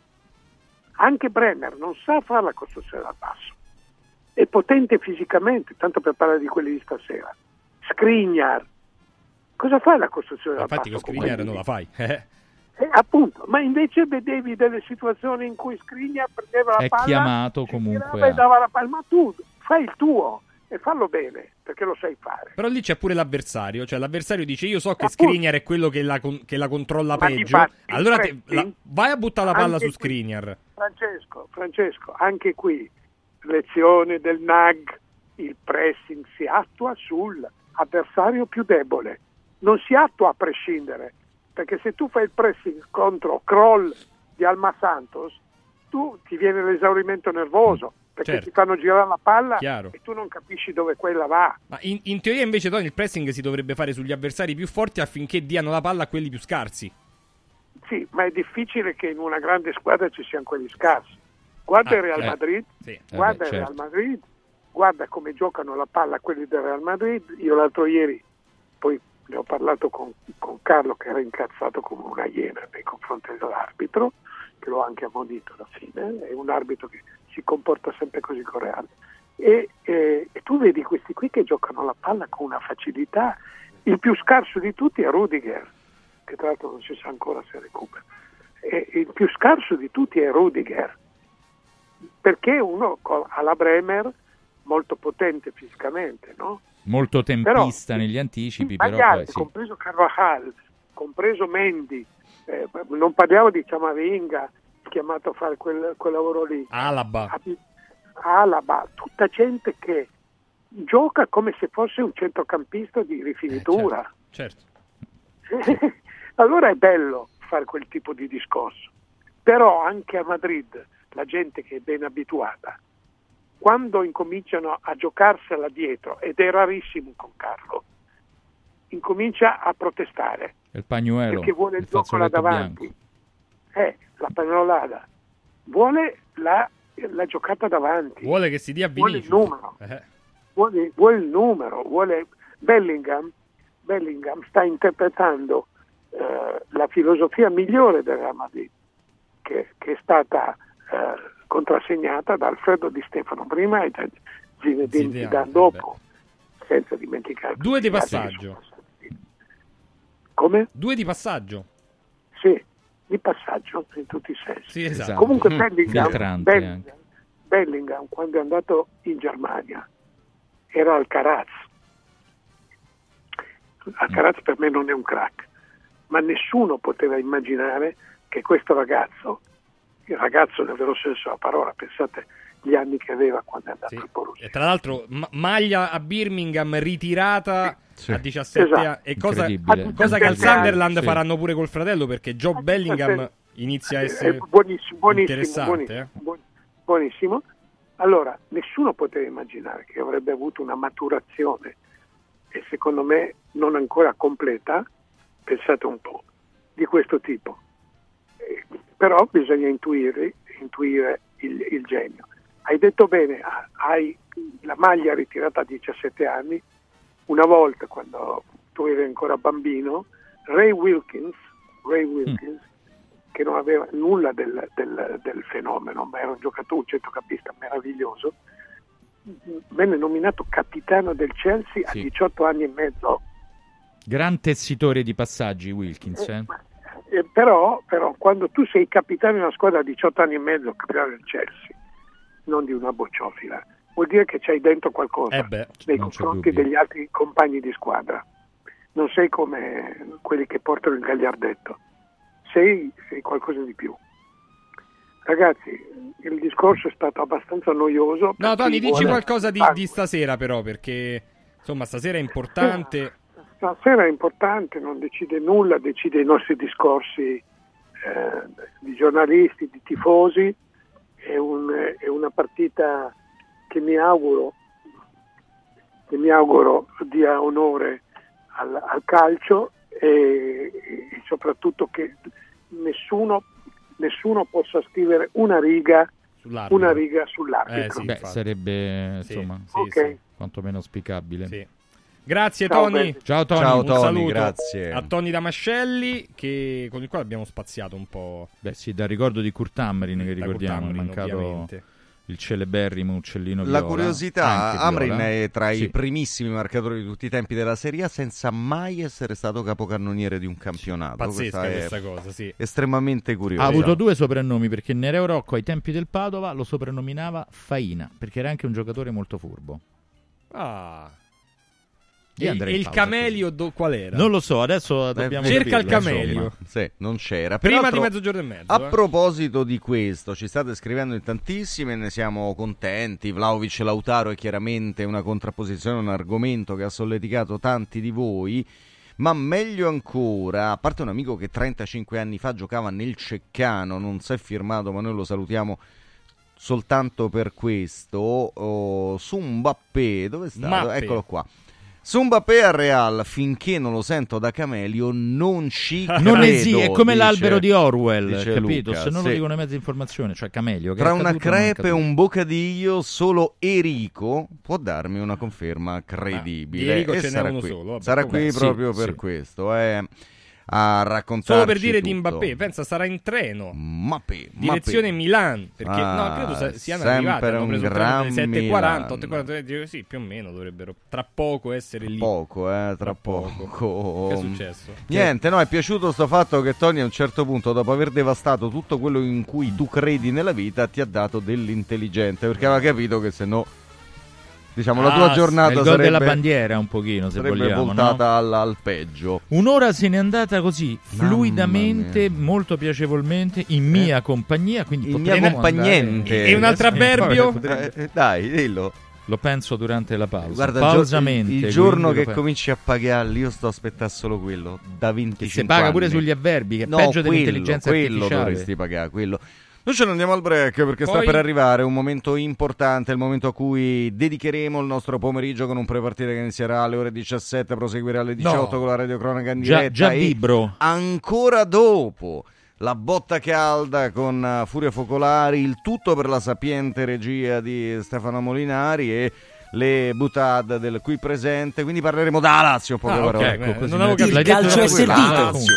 Anche Brenner non sa fare la costruzione dal basso. È potente fisicamente, tanto per parlare di quelli di stasera. Skriniar. Cosa fai la costruzione dal infatti basso? con con Skriniar non la fai eh. Eh, appunto, ma invece vedevi delle situazioni in cui Skriniar prendeva la È palla, chiamato comunque tirava e a- dava la palla. Ma tu fai il tuo e fallo bene, perché lo sai fare. Però lì c'è pure l'avversario, cioè l'avversario dice io so che Skriniar è quello che la, con- che la controlla Ma peggio, allora te- infatti, la- vai a buttare la palla su Skriniar. Francesco, Francesco, anche qui lezione del NAG, il pressing si attua sull'avversario più debole, non si attua a prescindere, perché se tu fai il pressing contro Kroll di Alma Santos, tu ti viene l'esaurimento nervoso, perché Certo. ti fanno girare la palla Chiaro. e tu non capisci dove quella va. Ma in, in teoria invece Tony il pressing si dovrebbe fare sugli avversari più forti affinché diano la palla a quelli più scarsi. Sì, ma è difficile che in una grande squadra ci siano quelli scarsi. Guarda Ah, il Real eh, Madrid, sì. Eh guarda beh, il Real certo. Madrid, guarda come giocano la palla quelli del Real Madrid. Io l'altro ieri, poi ne ho parlato con, con Carlo che era incazzato come una iena nei confronti dell'arbitro, che l'ho anche ammonito alla fine, è un arbitro che si comporta sempre così con Real. E, e- e tu vedi questi qui che giocano la palla con una facilità. Il più scarso di tutti è Rudiger, che tra l'altro non si sa ancora se recupera. E il più scarso di tutti è Rudiger, perché uno co- ha la Bremer molto potente fisicamente, no? Molto tempista negli anticipi, però gli poi altri, sì. compreso Carvajal, compreso Mendy, eh, non parliamo di Ciamavinga, chiamato a fare quel, quel lavoro lì. Alaba. Alaba, tutta gente che gioca come se fosse un centrocampista di rifinitura. Certo. allora è bello fare quel tipo di discorso. Però anche a Madrid la gente che è ben abituata, quando incominciano a giocarsela dietro, ed è rarissimo con Carlo, incomincia a protestare Il pagnuelo, perché vuole il, il gioco là davanti. Eh, la pannolata. Vuole la, la giocata davanti. Vuole che si dia Vuole il Vinicius. numero. Eh. Vuole, vuole il numero. Vuole... Bellingham, Bellingham sta interpretando eh, la filosofia migliore del Real Madrid, che, che è stata eh, contrassegnata da Alfredo Di Stefano prima e da Zinedine Zidane, dopo, senza dimenticare Due di passaggio. Come? Due di passaggio. Sì, di passaggio in tutti i sensi. Sì, esatto. Comunque Mm. Bellingham, Bellingham, Bellingham, quando è andato in Germania era Alcaraz. Alcaraz per me non è un crack, ma nessuno poteva immaginare che questo ragazzo, il ragazzo nel vero senso della parola, pensate gli anni che aveva quando è andato al Borussia. E tra l'altro ma- maglia a Birmingham ritirata Sì. a 17 Esatto. anni. E cosa, Incredibile. cosa che al 17 anni, Sunderland sì. faranno pure col fratello perché Joe Bellingham inizia a È essere Eh, buonissimo, buonissimo, interessante. buonissimo, eh. buon- buonissimo. Allora, nessuno poteva immaginare che avrebbe avuto una maturazione e secondo me non ancora completa, pensate un po', di questo tipo. Eh, Però bisogna intuire, intuire il, il genio. Hai detto bene, ha- hai la maglia ritirata a 17 anni, una volta quando tu eri ancora bambino, Ray Wilkins, Ray Wilkins che non aveva nulla del, del- del fenomeno, ma era un giocatore, un centrocampista meraviglioso, venne nominato capitano del Chelsea a 18 anni e mezzo. Gran tessitore di passaggi, Wilkins. eh. Eh, però, però quando tu sei capitano di una squadra a 18 anni e mezzo, capitano del Chelsea, non di una bocciofila, vuol dire che c'hai dentro qualcosa Eh beh, nei confronti degli altri compagni di squadra. Non sei come quelli che portano il gagliardetto, sei, sei qualcosa di più. Ragazzi, il discorso è stato abbastanza noioso. No, Tony, dici vuole- qualcosa di, Ah, di stasera però perché insomma stasera è importante. Stasera è importante, non decide nulla, decide i nostri discorsi eh, di giornalisti, di tifosi. È, un- è una partita che mi auguro, che mi auguro dia onore al, al calcio e, e soprattutto che nessuno, nessuno possa scrivere una riga, Sull'arbitro. una riga sull'arbitro. Beh, sarebbe insomma Ok. quantomeno auspicabile. Grazie Ciao, Tony. belli. Ciao, Tony. Ciao, Un Tony, saluto grazie. a Tony Damascelli che- con il quale abbiamo spaziato un po'. Beh, sì, dal ricordo di Kurt Hamrin che ricordiamo, è mancato ovviamente. il celeberrimo uccellino La viola. curiosità, Amrin è tra i Sì. primissimi marcatori di tutti i tempi della Serie A senza mai essere stato capocannoniere di un campionato. Pazzesca Questa questa cosa, sì. Estremamente curiosa. Ha avuto due soprannomi perché Nereo Rocco ai tempi del Padova lo soprannominava Faina perché era anche un giocatore molto furbo. Ah. Io E, andrei e il pausa camelio do- qual era? Non lo so, adesso dobbiamo Cerca il capirlo, camelio. insomma. Sì, non c'era. Prima Peraltro, di mezzogiorno e mezzo. A eh. proposito di questo, ci state scrivendo in tantissimi e ne siamo contenti. Vlaovic Lautaro è chiaramente una contrapposizione, un argomento che ha solleticato tanti di voi. Ma meglio ancora, a parte un amico che 35 anni fa giocava nel Ceccano, non si è firmato, ma noi lo salutiamo soltanto per questo. Oh, su Mbappé, dove è stato? Mappé. Eccolo qua. Su Mbappé al Real, finché non lo sento da Camelio, non ci credo. Non esiste, è come dice- l'albero di Orwell, capito? Luca, Se non sì. lo dicono i mezzi di informazione, cioè Camelio. che Tra una crepe e un bocadillo, solo Enrico può darmi una conferma credibile. di Enrico e ce n'è sarà uno qui. solo, vabbè, sarà qui Sì, proprio sì. per questo. eh, a raccontarci Solo per dire di tutto. Mbappé, pensa sarà in treno. Mbappé, Direzione Mbappé. Milan, perché Ah, no, credo siano sempre arrivati, hanno un preso gran treno alle 7:40, Milan. 8:40, dico, sì, più o meno dovrebbero tra poco essere lì. Poco, eh, tra poco. Che è successo? Niente, no, è piaciuto sto fatto che Tony a un certo punto, dopo aver devastato tutto quello in cui tu credi nella vita, ti ha dato dell'intelligente, perché aveva capito che se no, diciamo, la tua Ah, giornata il gol sarebbe, della bandiera un pochino, se sarebbe vogliamo, voltata al, al peggio. Un'ora se n'è andata così, Mamma fluidamente, molto piacevolmente, in mia compagnia. Quindi Eh. In mia compagniente. andare- E un altro Eh, avverbio? Eh, dai, dillo. Lo penso durante la pausa. Guarda, Pausamente. il, il giorno che cominci a pagarli, io sto aspettando solo quello, da 25 si paga pure anni. sugli avverbi, che è No, peggio quello, dell'intelligenza quello artificiale. dovresti pagare, quello. Noi ce ne andiamo al break perché sta Poi- per arrivare un momento importante, il momento a cui dedicheremo il nostro pomeriggio con un prepartita che inizierà alle ore 17, proseguirà alle 18 No. con la radiocronaca in Già- diretta. già e vibro. Ancora dopo la botta calda con uh, Furia Focolari, il tutto per la sapiente regia di Stefano Molinari e le butade del qui presente, quindi parleremo da Lazio, in poche Ah, parole. eh, non avevo capito. Il calcio è servito. Lazio.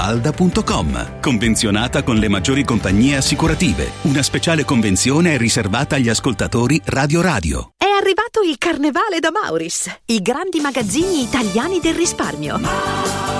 villamafalda.com. Convenzionata con le maggiori compagnie assicurative. Una speciale convenzione è riservata agli ascoltatori Radio Radio. È arrivato il Carnevale da Mauris, i grandi magazzini italiani del risparmio.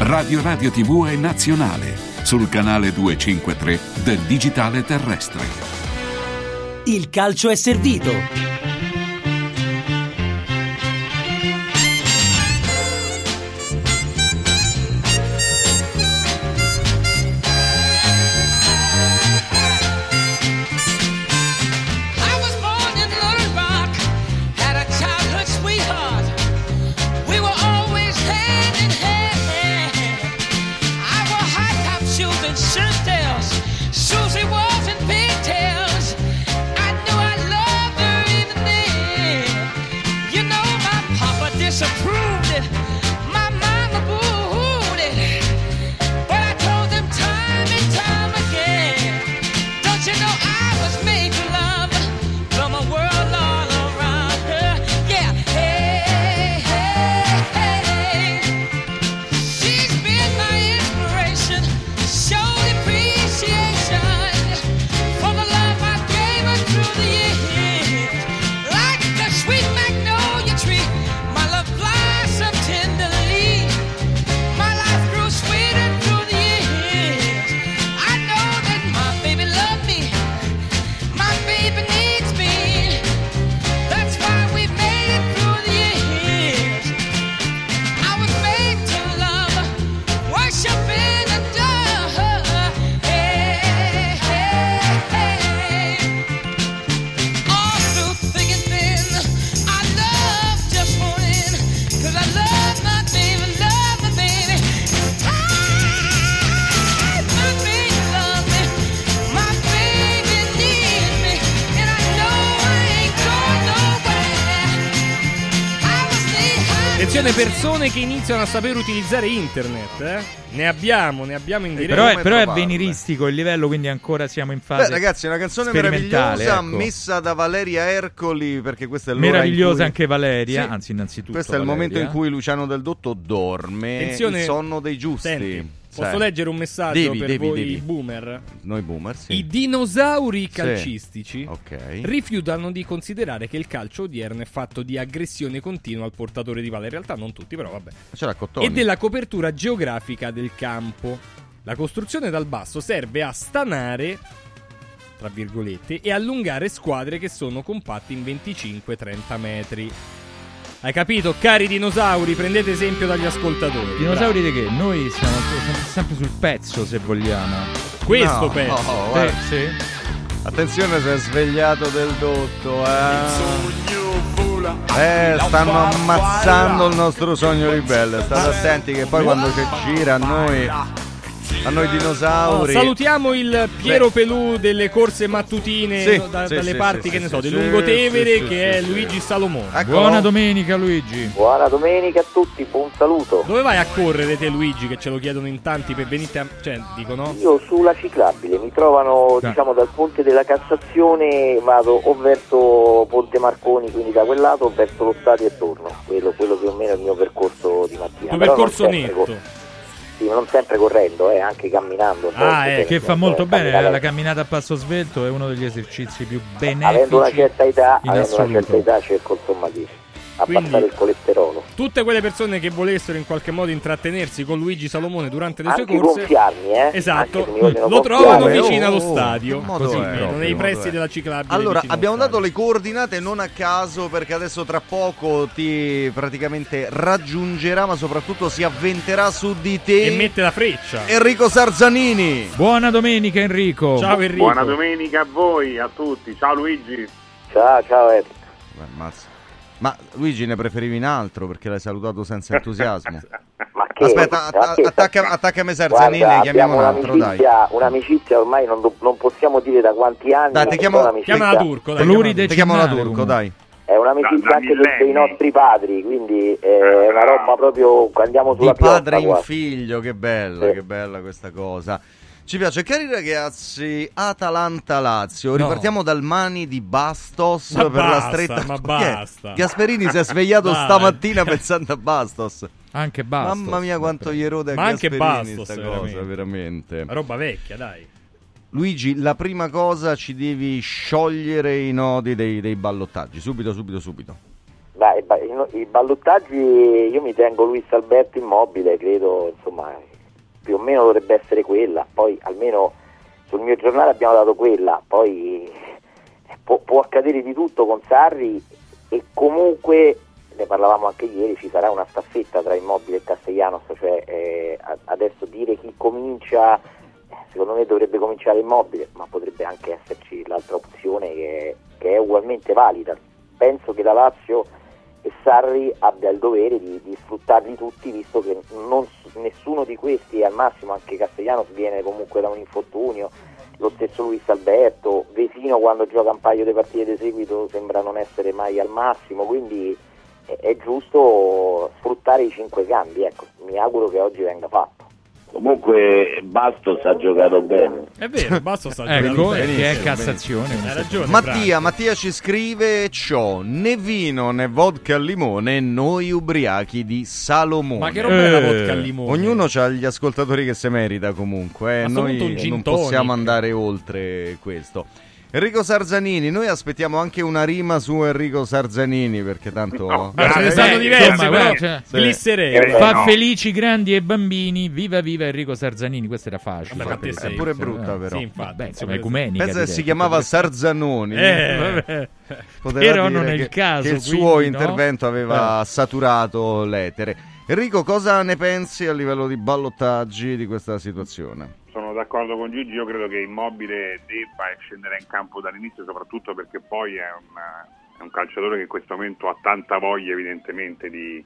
Radio Radio TV è nazionale sul canale 253 del digitale terrestre. Il calcio è servito. Attenzione persone che iniziano a saper utilizzare internet, eh? Ne abbiamo, ne abbiamo in diretta. Però è, però è veniristico il livello, quindi ancora siamo in fase Beh, ragazzi, è una canzone meravigliosa ecco. messa da Valeria Ercoli perché questa è l'ora Meravigliosa in cui- anche Valeria, Sì. anzi innanzitutto Questo è il Valeria. momento in cui Luciano Del Dotto dorme, Attenzione, il sonno dei giusti. Senti, posso Sai. leggere un messaggio Devi, per devi, voi devi. boomer? Noi boomer, sì. I dinosauri Sì. calcistici Ok. rifiutano di considerare che il calcio odierno è fatto di aggressione continua al portatore di palla. In realtà non tutti, però vabbè. C'era Cottoni. E della copertura geografica del campo. La costruzione dal basso serve a stanare, tra virgolette, e allungare squadre che sono compatte in 25-30 metri. Hai capito? Cari dinosauri, prendete esempio dagli ascoltatori. Dinosauri di che? Noi siamo siamo sempre sul pezzo se vogliamo. Questo No, pezzo. no, Sì, guarda. sì. Attenzione, si è svegliato Del Dotto, eh. Eh, stanno ammazzando il nostro sogno ribelle. State attenti che poi quando ci gira a noi a noi Oh, dinosauri. salutiamo il Piero Pelù delle corse mattutine Sì, da- sì, dalle sì, parti, sì, che ne so, sì, Lungotevere, sì, sì, che è sì, Luigi Salomone. Buona domenica Luigi. Buona domenica a tutti, buon saluto. Dove vai a correre te Luigi che ce lo chiedono in tanti per venire a... cioè dicono Io sulla ciclabile mi trovano diciamo dal ponte della Cassazione vado o verso Ponte Marconi quindi da quel lato o verso lo stadio e torno quello, quello più o meno è il mio percorso di mattina non percorso netto. co- sì, non sempre correndo eh, anche camminando Ah, eh, che fa molto bene. camminare- La camminata a passo svelto è uno degli esercizi più benefici avendo una certa età avendo una certa età cerco insomma di abbassare il colesterolo tutte quelle persone che volessero in qualche modo intrattenersi con Luigi Salomone durante le Anche sue corse, gonfiarmi, eh? esatto, Anche lo trovano vicino Oh, allo stadio, che modo così, è? nei Che pressi è? della ciclabile. Allora, abbiamo dato le coordinate non a caso perché adesso tra poco ti praticamente raggiungerà, ma soprattutto si avventerà su di te. E mette la freccia. Enrico Sarzanini. Buona domenica Enrico. Ciao Enrico. Buona domenica a voi, a tutti. Ciao Luigi. Ciao, ciao Eric. Beh, ammazza. Ma Luigi ne preferivi un altro perché l'hai salutato senza entusiasmo. Ma che? Aspetta, att- attacca, attaccami Sarzanini e chiamiamo un altro, dai. un'amicizia, ormai non, do- non possiamo dire da quanti anni. Dai, ti chiamo- Chiamala Turco, dai. Pluride Ti chiamo la Turco, dai. È un'amicizia Da- da anche dei, millenni. dei nostri padri, quindi è una roba proprio andiamo sulla Di padre piotta in quasi. figlio, che bella, Sì. che bella questa cosa. Ci piace, cari ragazzi, Atalanta-Lazio, No. ripartiamo dal Mani di Bastos Ma per la basta, stretta. ma basta. Gasperini si è svegliato Dai. stamattina pensando a Bastos. Anche basta. Mamma mia quanto gli erode a Ma anche Gasperini Bastos, sta cosa, veramente. veramente. Roba vecchia, dai. Luigi, la prima cosa ci devi sciogliere i nodi dei, dei ballottaggi, subito, subito, subito. Beh, i ba- i, i ballottaggi io mi tengo Luis Alberto immobile, credo, insomma, più o meno dovrebbe essere quella. Poi almeno sul mio giornale abbiamo dato quella, poi eh, può, può accadere di tutto con Sarri e comunque ne parlavamo anche ieri, ci sarà una staffetta tra Immobile e Castellanos, cioè eh, adesso dire chi comincia, eh, secondo me dovrebbe cominciare Immobile, ma potrebbe anche esserci l'altra opzione che, che è ugualmente valida. Penso che la Lazio e Sarri abbia il dovere di, di sfruttarli tutti, visto che non nessuno di questi, al massimo anche Castellanos, viene comunque da un infortunio, lo stesso Luis Alberto, Vesino quando gioca un paio di partite di seguito sembra non essere mai al massimo, quindi è, è giusto sfruttare i cinque cambi, ecco, mi auguro che oggi venga fatto. Comunque Bastos ha giocato bene. È vero, basta sta Ecco, giocando che bene. è Cassazione. Hai ragione. Mattia, Mattia ci scrive ciò, né vino né vodka al limone, noi ubriachi di Salomone. Ma che roba è la vodka al limone? Ognuno ha gli ascoltatori che si merita comunque, eh. Noi non possiamo andare oltre questo. Enrico Sarzanini, noi aspettiamo anche una rima su Enrico Sarzanini perché tanto... Ma ce ne Eh, stanno diverse, insomma, però. guarda, Sì. Glisserei. Fa no. felici grandi e bambini, viva viva Enrico Sarzanini, questo era facile. Vabbè, È pure brutta eh. però. Sì, infatti. Beh, insomma, ecumenica. Pensa che si chiamava Sarzanoni. Eh, Però dire non è il caso, Che il quindi, suo no? intervento aveva Eh. saturato l'etere. Enrico, cosa ne pensi a livello di ballottaggi di questa situazione? Sono d'accordo con Gigi, io credo che Immobile debba scendere in campo dall'inizio, soprattutto perché poi è un, è un calciatore che in questo momento ha tanta voglia evidentemente di,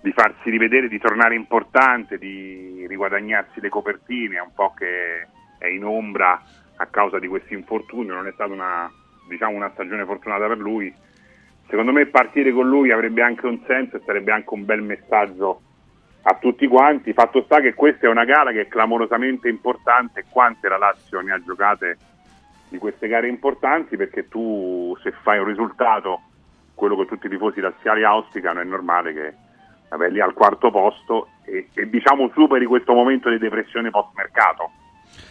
di farsi rivedere, di tornare importante, di riguadagnarsi le copertine, è un po' che è in ombra a causa di questi infortuni, non è stata una, diciamo, una stagione fortunata per lui. Secondo me partire con lui avrebbe anche un senso e sarebbe anche un bel messaggio a tutti quanti. Fatto sta che questa è una gara che è clamorosamente importante, quante la Lazio ne ha giocate di queste gare importanti, perché tu se fai un risultato, quello che tutti i tifosi laziali auspicano, è normale che vabbè, lì al quarto posto e, e diciamo superi questo momento di depressione post mercato,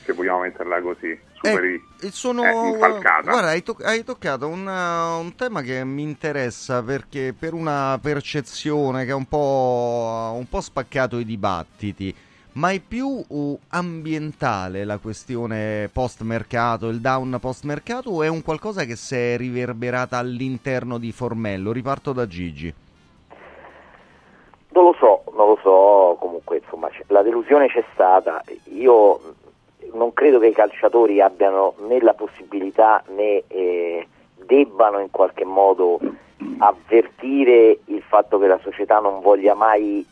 se vogliamo metterla così, superi E sono, eh, infalcata. guarda, hai, toc- hai toccato un, uh, un tema che mi interessa perché per una percezione che ha un po', un po' spaccato i dibattiti, ma è più ambientale la questione post mercato, il down post mercato o è un qualcosa che si è riverberata all'interno di Formello? Riparto da Gigi. Non lo so, non lo so, comunque insomma la delusione c'è stata, io non credo che i calciatori abbiano né la possibilità né eh, debbano in qualche modo avvertire il fatto che la società non voglia mai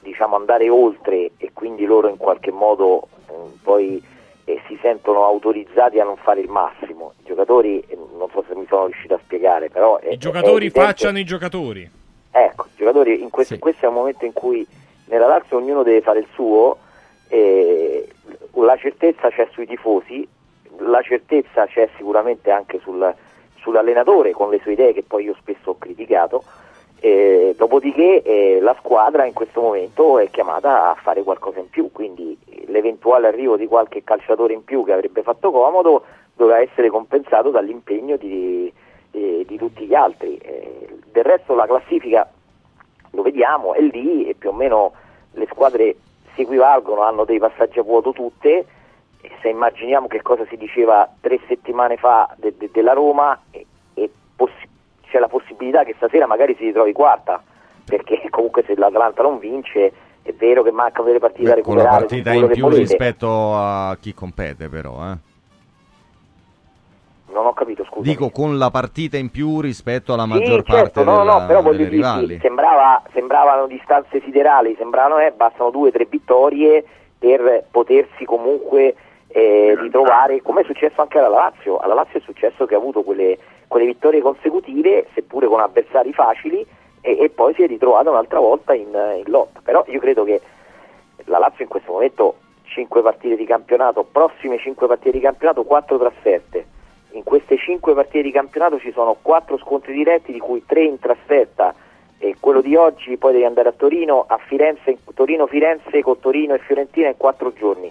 diciamo, andare oltre e quindi loro in qualche modo eh, poi eh, si sentono autorizzati a non fare il massimo. I giocatori, eh, non so se mi sono riuscito a spiegare, però... è- I giocatori è facciano i giocatori. Ecco, i giocatori in questo, questo è un momento in cui nella Lazio ognuno deve fare il suo, e la certezza c'è sui tifosi, la certezza c'è sicuramente anche sul- sull'allenatore con le sue idee che poi io spesso ho criticato, e dopodiché eh, la squadra in questo momento è chiamata a fare qualcosa in più, quindi l'eventuale arrivo di qualche calciatore in più che avrebbe fatto comodo dovrà essere compensato dall'impegno di, eh, di tutti gli altri. Eh, del resto la classifica lo vediamo, è lì e più o meno le squadre si equivalgono, hanno dei passaggi a vuoto tutte. Se immaginiamo che cosa si diceva tre settimane fa de- de- della Roma, e, e possi- c'è la possibilità che stasera magari si ritrovi quarta, perché comunque se l'Atalanta non vince è vero che mancano delle partite da Beh, la recuperare, partita quello in più volete. rispetto a chi compete, però. Eh. Non ho capito, scusa. Dico con la partita in più rispetto alla Sì, maggior certo, parte no, della- no, però voglio delle dire, rivali. sì, sembrava, sembravano distanze siderali, sembravano eh, bastano due o tre vittorie per potersi comunque eh, ritrovare, come è successo anche alla Lazio. Alla Lazio è successo che ha avuto quelle, quelle vittorie consecutive, seppure con avversari facili, e, e poi si è ritrovata un'altra volta in, in lotta. Però io credo che la Lazio in questo momento 5 partite di campionato, prossime 5 partite di campionato, 4 trasferte. In queste 5 partite di campionato ci sono 4 scontri diretti, di cui 3 in trasferta. E quello di oggi poi devi andare a Torino, a Firenze, Torino-Firenze con Torino e Fiorentina in 4 giorni.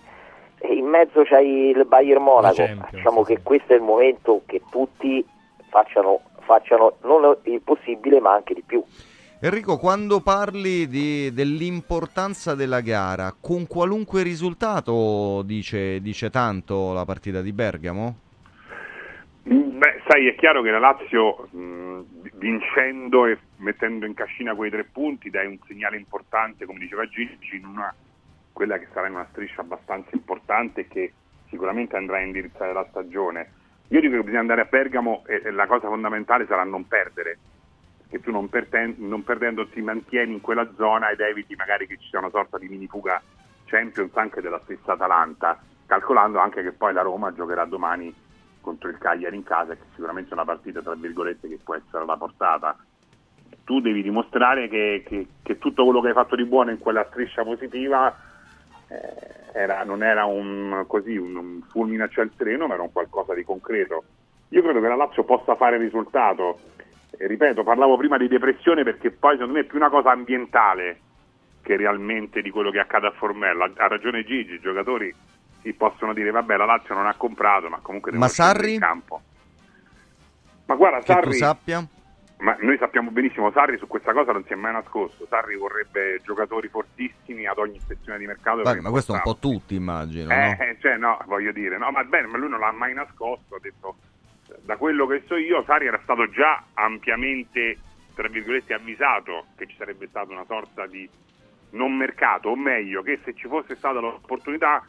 E in mezzo c'hai il Bayern Monaco. Diciamo che questo è il momento che tutti facciano, facciano non il possibile ma anche di più. Enrico, quando parli di- dell'importanza della gara, con qualunque risultato dice, dice tanto la partita di Bergamo? Beh, sai, è chiaro che la Lazio mh, vincendo e mettendo in cascina quei tre punti dai un segnale importante, come diceva Gigi, in una, quella che sarà in una striscia abbastanza importante che sicuramente andrà a indirizzare la stagione. Io dico che bisogna andare a Bergamo e, e la cosa fondamentale sarà non perdere, perché tu non, perten- non perdendo ti mantieni in quella zona ed eviti magari che ci sia una sorta di mini fuga Champions anche della stessa Atalanta, calcolando anche che poi la Roma giocherà domani contro il Cagliari in casa, che sicuramente è una partita tra virgolette che può essere alla portata. Tu devi dimostrare che, che- che tutto quello che hai fatto di buono in quella striscia positiva eh, era- non era un, così, un, un fulmine a ciel sereno, ma era un qualcosa di concreto. Io credo che la Lazio possa fare il risultato. E ripeto, parlavo prima di depressione perché poi secondo me è più una cosa ambientale che realmente di quello che accade a Formello. Ha, ha ragione Gigi, i giocatori si possono dire vabbè la Lazio non ha comprato, ma comunque Ma Sarri? in campo. Ma guarda, Che Sarri, sappia? ma noi sappiamo benissimo, Sarri su questa cosa non si è mai nascosto. Sarri vorrebbe giocatori fortissimi ad ogni sezione di mercato. Perché ma questo un portava- po' tutti, immagino. eh, no? eh, cioè, no, voglio dire, no, ma bene, ma lui non l'ha mai nascosto, ha detto, da quello che so io, Sari era stato già ampiamente, tra virgolette, avvisato che ci sarebbe stata una sorta di non mercato, o meglio, che se ci fosse stata l'opportunità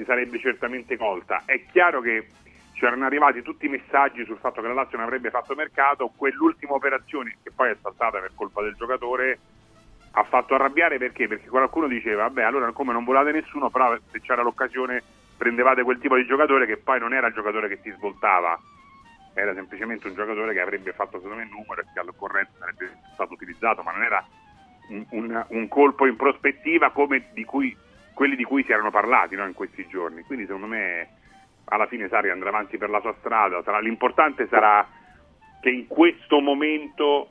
si sarebbe certamente colta. È chiaro che c'erano arrivati tutti i messaggi sul fatto che la Lazio non avrebbe fatto mercato, quell'ultima operazione, che poi è saltata per colpa del giocatore, ha fatto arrabbiare perché? Perché qualcuno diceva, vabbè, allora come non volate nessuno, però se c'era l'occasione prendevate quel tipo di giocatore che poi non era il giocatore che ti svoltava, era semplicemente un giocatore che avrebbe fatto me il numero e che all'occorrenza sarebbe stato utilizzato, ma non era un, un- un colpo in prospettiva come di cui, quelli di cui si erano parlati no, in questi giorni. Quindi secondo me alla fine Sari andrà avanti per la sua strada, sarà- l'importante sarà che in questo momento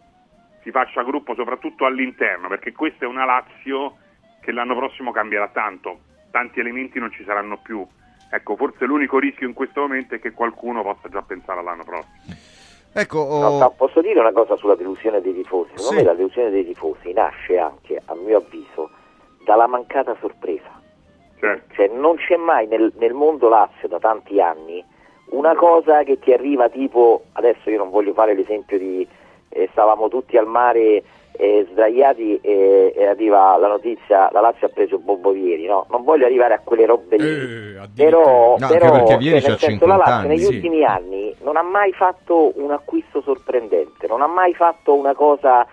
si faccia gruppo soprattutto all'interno, perché questa è una Lazio che l'anno prossimo cambierà tanto, tanti elementi non ci saranno più. Ecco, forse l'unico rischio in questo momento è che qualcuno possa già pensare all'anno prossimo. Ecco, No, no, posso dire una cosa sulla delusione dei tifosi? Secondo Sì. me la delusione dei tifosi nasce anche, a mio avviso, dalla mancata sorpresa. Cioè, non c'è mai nel, nel mondo Lazio da tanti anni una cosa che ti arriva tipo, adesso io non voglio fare l'esempio di eh, stavamo tutti al mare eh, sdraiati e, e arriva la notizia la Lazio ha preso Bobo Vieri, no? Non voglio arrivare a quelle robe lì. però, No, però, cioè, nel senso, la 50 Lazio anni, negli sì. ultimi anni non ha mai fatto un acquisto sorprendente, non ha mai fatto una cosa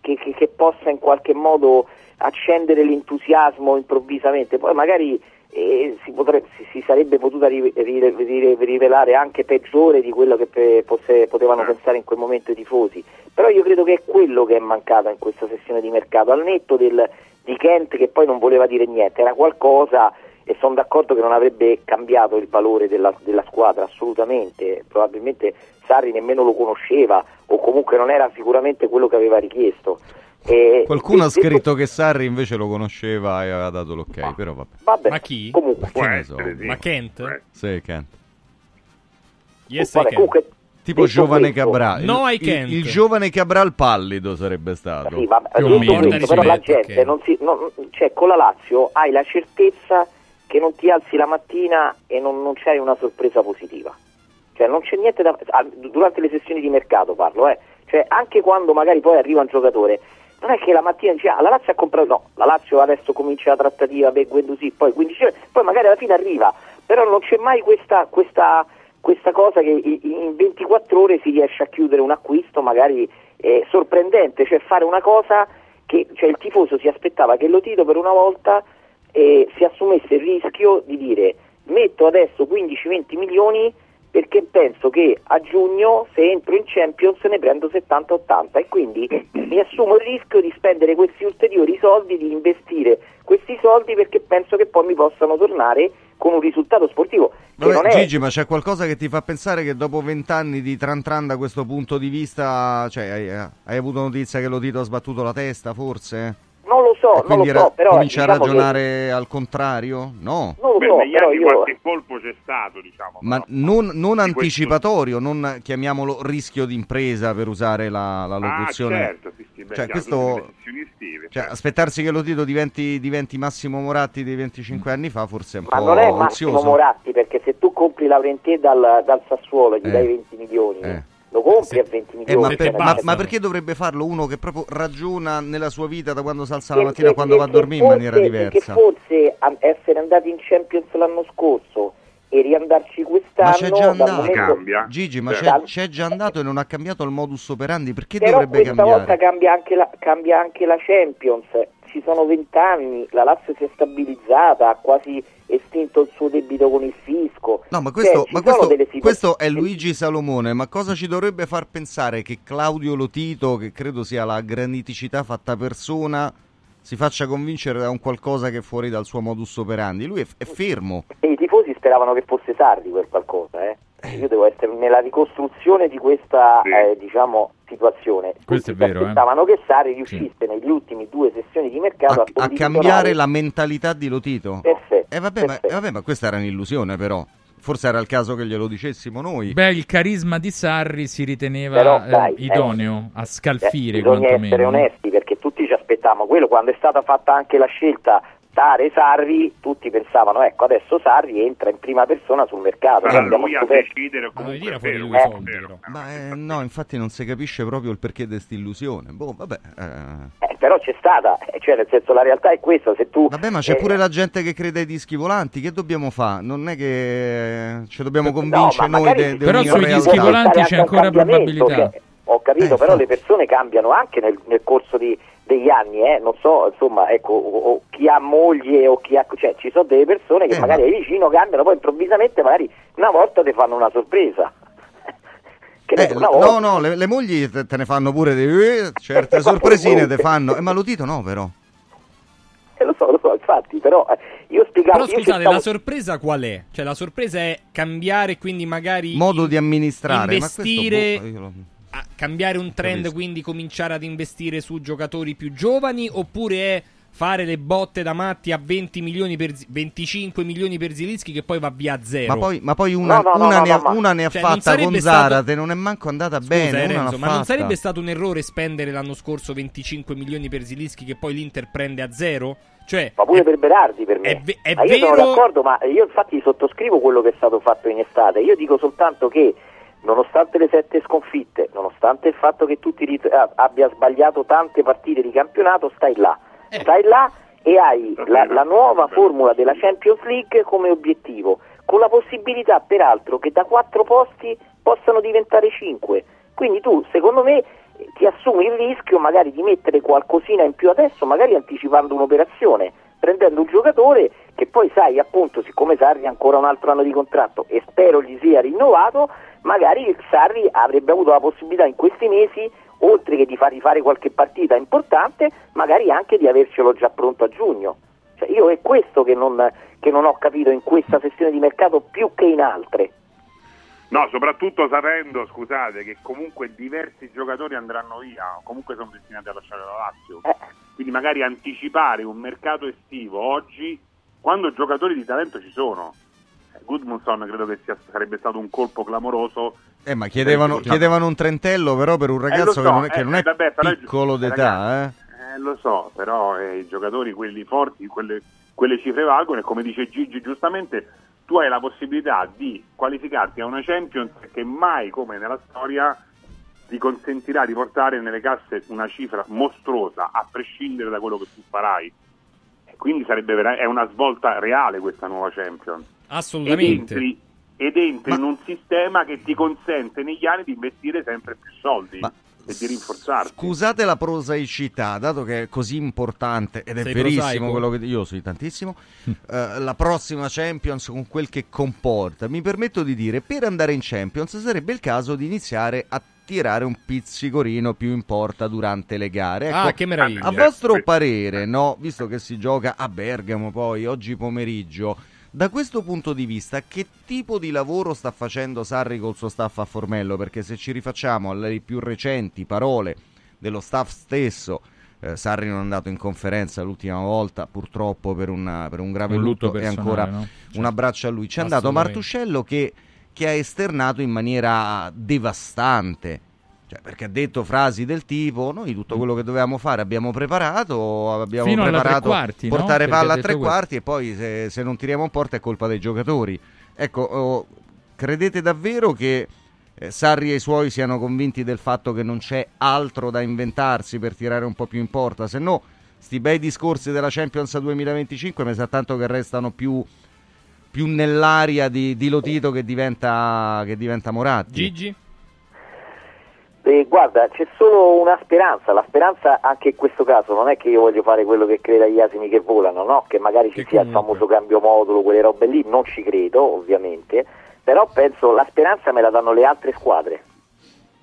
che, che- che possa in qualche modo accendere l'entusiasmo improvvisamente. Poi magari eh, si, potrebbe- si- sarebbe potuta ri- ri- ri- rivelare anche peggiore di quello che pe- posse- potevano pensare in quel momento i tifosi. Però io credo che è quello che è mancato in questa sessione di mercato, al netto del- di Kent che poi non voleva dire niente, era qualcosa e sono d'accordo che non avrebbe cambiato il valore della, della squadra assolutamente, probabilmente Sarri nemmeno lo conosceva o comunque non era sicuramente quello che aveva richiesto. E- Qualcuno ha detto- scritto che Sarri invece lo conosceva e aveva dato l'ok, però vabbè. Vabbè, Ma chi? Comunque, Che ne so. Ma Kent? Sì, Kent. Yes, Vabbè, I can. comunque Tipo Detto giovane questo- Cabral. Il- No, I il, can't. il giovane Cabral pallido sarebbe stato. Sì, vabbè, Più o detto meno. questo, però la gente ok. non si, non- cioè con la Lazio hai la certezza che non ti alzi la mattina e non, non c'hai una sorpresa positiva. Cioè non c'è niente da ah, durante le sessioni di mercato parlo, eh. Cioè anche quando magari poi arriva un giocatore, non è che la mattina dice ah, la Lazio ha comprato no, la Lazio adesso comincia la trattativa per Guendouzi, poi 15 ore, poi magari alla fine arriva, però non c'è mai questa, questa, questa cosa che in 24 ore si riesce a chiudere un acquisto magari eh, sorprendente, cioè fare una cosa che cioè, il tifoso si aspettava che Lotito per una volta eh, si assumesse il rischio di dire metto adesso 15-20 milioni perché penso che a giugno se entro in Champions ne prendo 70-80 e quindi mi assumo il rischio di spendere questi ulteriori soldi, di investire questi soldi perché penso che poi mi possano tornare con un risultato sportivo Vabbè, Gigi, ma c'è qualcosa che ti fa pensare che dopo vent'anni di tran tran da questo punto di vista, cioè, hai, hai avuto notizia che lo Tito ha sbattuto la testa, forse? Non lo so, E non lo so, ra- però comincia a diciamo che- ragionare al contrario? No. non lo Beh, so, negli però anni io qualche colpo c'è stato, diciamo. Ma non, non anticipatorio, non chiamiamolo rischio d'impresa per usare la, la locuzione. Ah, certo, sì, sì, beh, Cioè, questo- estive, Cioè, certo. aspettarsi che lo Tito diventi, diventi Massimo Moratti dei 25 anni fa forse è un Ma po' non è Massimo ozioso. Moratti perché se tu compri Laurentè dal, dal Sassuolo gli Eh. dai 20 milioni, Eh. Lo compri a 20 Eh, milioni. ma, cioè, per- ma- ma perché dovrebbe farlo uno che proprio ragiona nella sua vita da quando si alza la mattina a quando va a dormire in maniera forse- diversa? Perché forse essere andati in Champions l'anno scorso e riandarci quest'anno Ma c'è già andato, momento- Gigi, ma c'è, c'è già andato e non ha cambiato il modus operandi, perché Però dovrebbe questa cambiare? volta cambia anche, la, cambia anche la Champions, ci sono vent'anni, la Lazio si è stabilizzata, ha quasi estinto il suo debito con il fisco. No, ma Cioè, questo, ci ma questo- situazioni- questo è Luigi Salomone, ma cosa ci dovrebbe far pensare che Claudio Lotito, che credo sia la graniticità fatta persona, si faccia convincere da un qualcosa che è fuori dal suo modus operandi? Lui è, è fermo. E i tifosi speravano che fosse Sarri quel qualcosa, eh. Io devo essere nella ricostruzione di questa eh, diciamo, situazione. Questo è Tutti vero, eh. Aspettavano che Sarri riuscisse negli ultimi due sessioni di mercato a, A posizionare- cambiare la mentalità di Lotito. Perfetto. E vabbè, ma, eh, vabbè, ma questa era un'illusione però. Forse era il caso che glielo dicessimo noi. Beh, il carisma di Sarri si riteneva Però, eh, dai, eh, idoneo a scalfire Eh, bisogna essere quantomeno. onesti perché tutti ci aspettavamo quello quando è stata fatta anche la scelta Tare Sarri tutti pensavano ecco adesso Sarri entra in prima persona sul mercato Sarà lui a decidere comunque dire è fuori vero, lui i soldi, vero. Ma eh, no, infatti non si capisce proprio il perché di questa illusione. Boh, vabbè. eh. Eh, però c'è stata eh, cioè nel senso la realtà è questa se tu Vabbè, ma c'è eh, pure la gente che crede ai dischi volanti. Che dobbiamo fare? Non è che ci dobbiamo No, convincere ma noi de, de Però sui dischi volanti c'è ancora probabilità. cioè, ho capito Eh, però infatti. le persone cambiano anche nel, nel corso di- degli anni eh, non so insomma ecco o- o chi ha moglie o chi ha cioè ci sono delle persone che Eh, magari ma- ai vicino cambiano poi improvvisamente magari una volta ti fanno una sorpresa Eh, volta no, no, le, le mogli te, te ne fanno pure di, eh, certe sorpresine te fanno. Eh, ma lo dito no, però. Eh, lo so, lo so, infatti, però eh, io spiegavo... Però scusate, cercavo- la sorpresa qual è? Cioè la sorpresa è cambiare quindi magari Modo di amministrare. Ma investire questo, boh, io lo- a cambiare un trend, Capisco. quindi cominciare ad investire su giocatori più giovani oppure è fare le botte da matti a 20 milioni per Zi- 25 milioni per Zilinski che poi va via a zero. Ma poi, ma poi una, No, no, una no, ne ha, no, ma- una ne ha Cioè, non fatta con stato- Zarate, non è manco andata Scusa, bene. eh, una Renzo, ma non fatta. sarebbe stato un errore spendere l'anno scorso 25 milioni per Zilinski che poi l'Inter prende a zero? Cioè, Ma pure per Berardi per me. è ve- è ma io sono vero- d'accordo, ma io infatti sottoscrivo quello che è stato fatto in estate. Io dico soltanto che nonostante le sette sconfitte, nonostante il fatto che tu ti rit- abbia sbagliato tante partite di campionato, stai là. Eh. Stai là e hai la, la nuova formula della Champions League come obiettivo, con la possibilità peraltro che da quattro posti possano diventare cinque. Quindi tu, secondo me, eh, ti assumi il rischio magari di mettere qualcosina in più adesso, magari anticipando un'operazione, prendendo un giocatore che poi sai appunto, siccome Sarri ha ancora un altro anno di contratto e spero gli sia rinnovato, magari il Sarri avrebbe avuto la possibilità in questi mesi, oltre che di fargli fare qualche partita importante, magari anche di avercelo già pronto a giugno. Cioè, io è questo che non, che non ho capito in questa sessione di mercato più che in altre. No, soprattutto sapendo, scusate, che comunque diversi giocatori andranno via, comunque sono destinati a lasciare la Lazio. Quindi magari anticipare un mercato estivo oggi, quando giocatori di talento ci sono. Eh, Gudmundsson credo che sia- sarebbe stato un colpo clamoroso Eh, ma chiedevano, chiedevano un trentello però per un ragazzo so, che non è, che eh, non è eh, vabbè, piccolo d'età, eh. Eh, lo so, però eh, i giocatori, quelli forti, quelle, quelle cifre valgono e come dice Gigi giustamente, tu hai la possibilità di qualificarti a una Champions che mai come nella storia ti consentirà di portare nelle casse una cifra mostruosa a prescindere da quello che tu farai. E quindi sarebbe vera- è una svolta reale questa nuova Champions. Assolutamente. Ed entri, ed entri in un sistema che ti consente negli anni di investire sempre più soldi e di rinforzarti. Scusate la prosaicità, dato che è così importante ed è Sei verissimo prosaico? quello che io sì tantissimo, eh, la prossima Champions con quel che comporta, mi permetto di dire, per andare in Champions sarebbe il caso di iniziare a tirare un pizzicorino più in porta durante le gare. Ecco, Ah, che meraviglia. A vostro parere, no, visto che si gioca a Bergamo poi oggi pomeriggio, da questo punto di vista, che tipo di lavoro sta facendo Sarri col suo staff a Formello? Perché se ci rifacciamo alle più recenti parole dello staff stesso, eh, Sarri non è andato in conferenza l'ultima volta, purtroppo per, una- per un grave Un lutto, lutto e ancora no? un Certo. abbraccio a lui. C'è andato. Martuscello che, che ha esternato in maniera devastante. Cioè, perché ha detto frasi del tipo: Noi tutto quello che dovevamo fare abbiamo preparato, abbiamo Fino preparato quarti, no? portare Perché palla a tre questo. quarti e poi se, se non tiriamo in porta è colpa dei giocatori. Ecco, oh, credete davvero che eh, Sarri e i suoi siano convinti del fatto che non c'è altro da inventarsi per tirare un po' più in porta? Se no, sti bei discorsi della Champions 2025 mi sa tanto che restano più, più nell'aria di, di Lotito che diventa, che diventa Moratti. Gigi? Eh, guarda, c'è solo una speranza, la speranza anche in questo caso non è che io voglio fare quello che crede agli asini che volano, no? che magari ci sia il famoso cambio modulo, quelle robe lì, non ci credo ovviamente, però penso la speranza me la danno le altre squadre.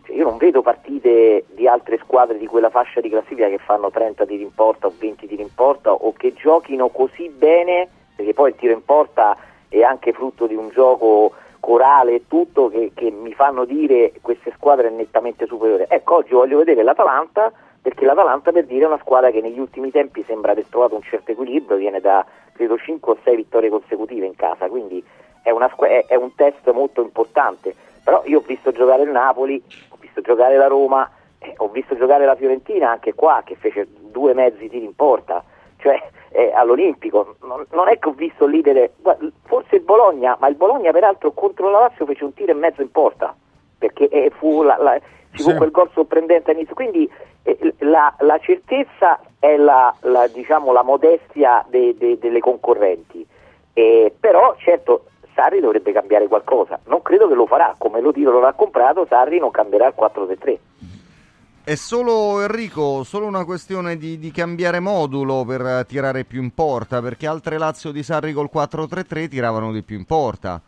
Cioè, io non vedo partite di altre squadre di quella fascia di classifica che fanno 30 tiri in porta o 20 tiri in porta o che giochino così bene, perché poi il tiro in porta è anche frutto di un gioco corale e tutto che, che mi fanno dire queste squadre è nettamente superiore. Ecco, oggi voglio vedere l'Atalanta perché l'Atalanta per dire è una squadra che negli ultimi tempi sembra aver trovato un certo equilibrio, viene da credo 5 o 6 vittorie consecutive in casa, quindi è, una è un test molto importante. Però io ho visto giocare il Napoli, ho visto giocare la Roma, eh, ho visto giocare la Fiorentina anche qua che fece due mezzi tiri in porta, cioè eh, all'Olimpico. Non, non è che ho visto delle, guarda, forse il Bologna, ma il Bologna peraltro contro la Lazio fece un tiro e mezzo in porta, perché eh, fu la- la- ci fu Sì. quel gol sorprendente all'inizio. Quindi eh, la, la certezza è la, la, diciamo, la modestia de- de- delle concorrenti. Eh, però certo Sarri dovrebbe cambiare qualcosa, non credo che lo farà, come lo tiro non ha comprato, Sarri non cambierà il 4-3-3. È solo Enrico, solo una questione di, di cambiare modulo per tirare più in porta, perché altre Lazio di Sarri col 4-3-3 tiravano di più in porta.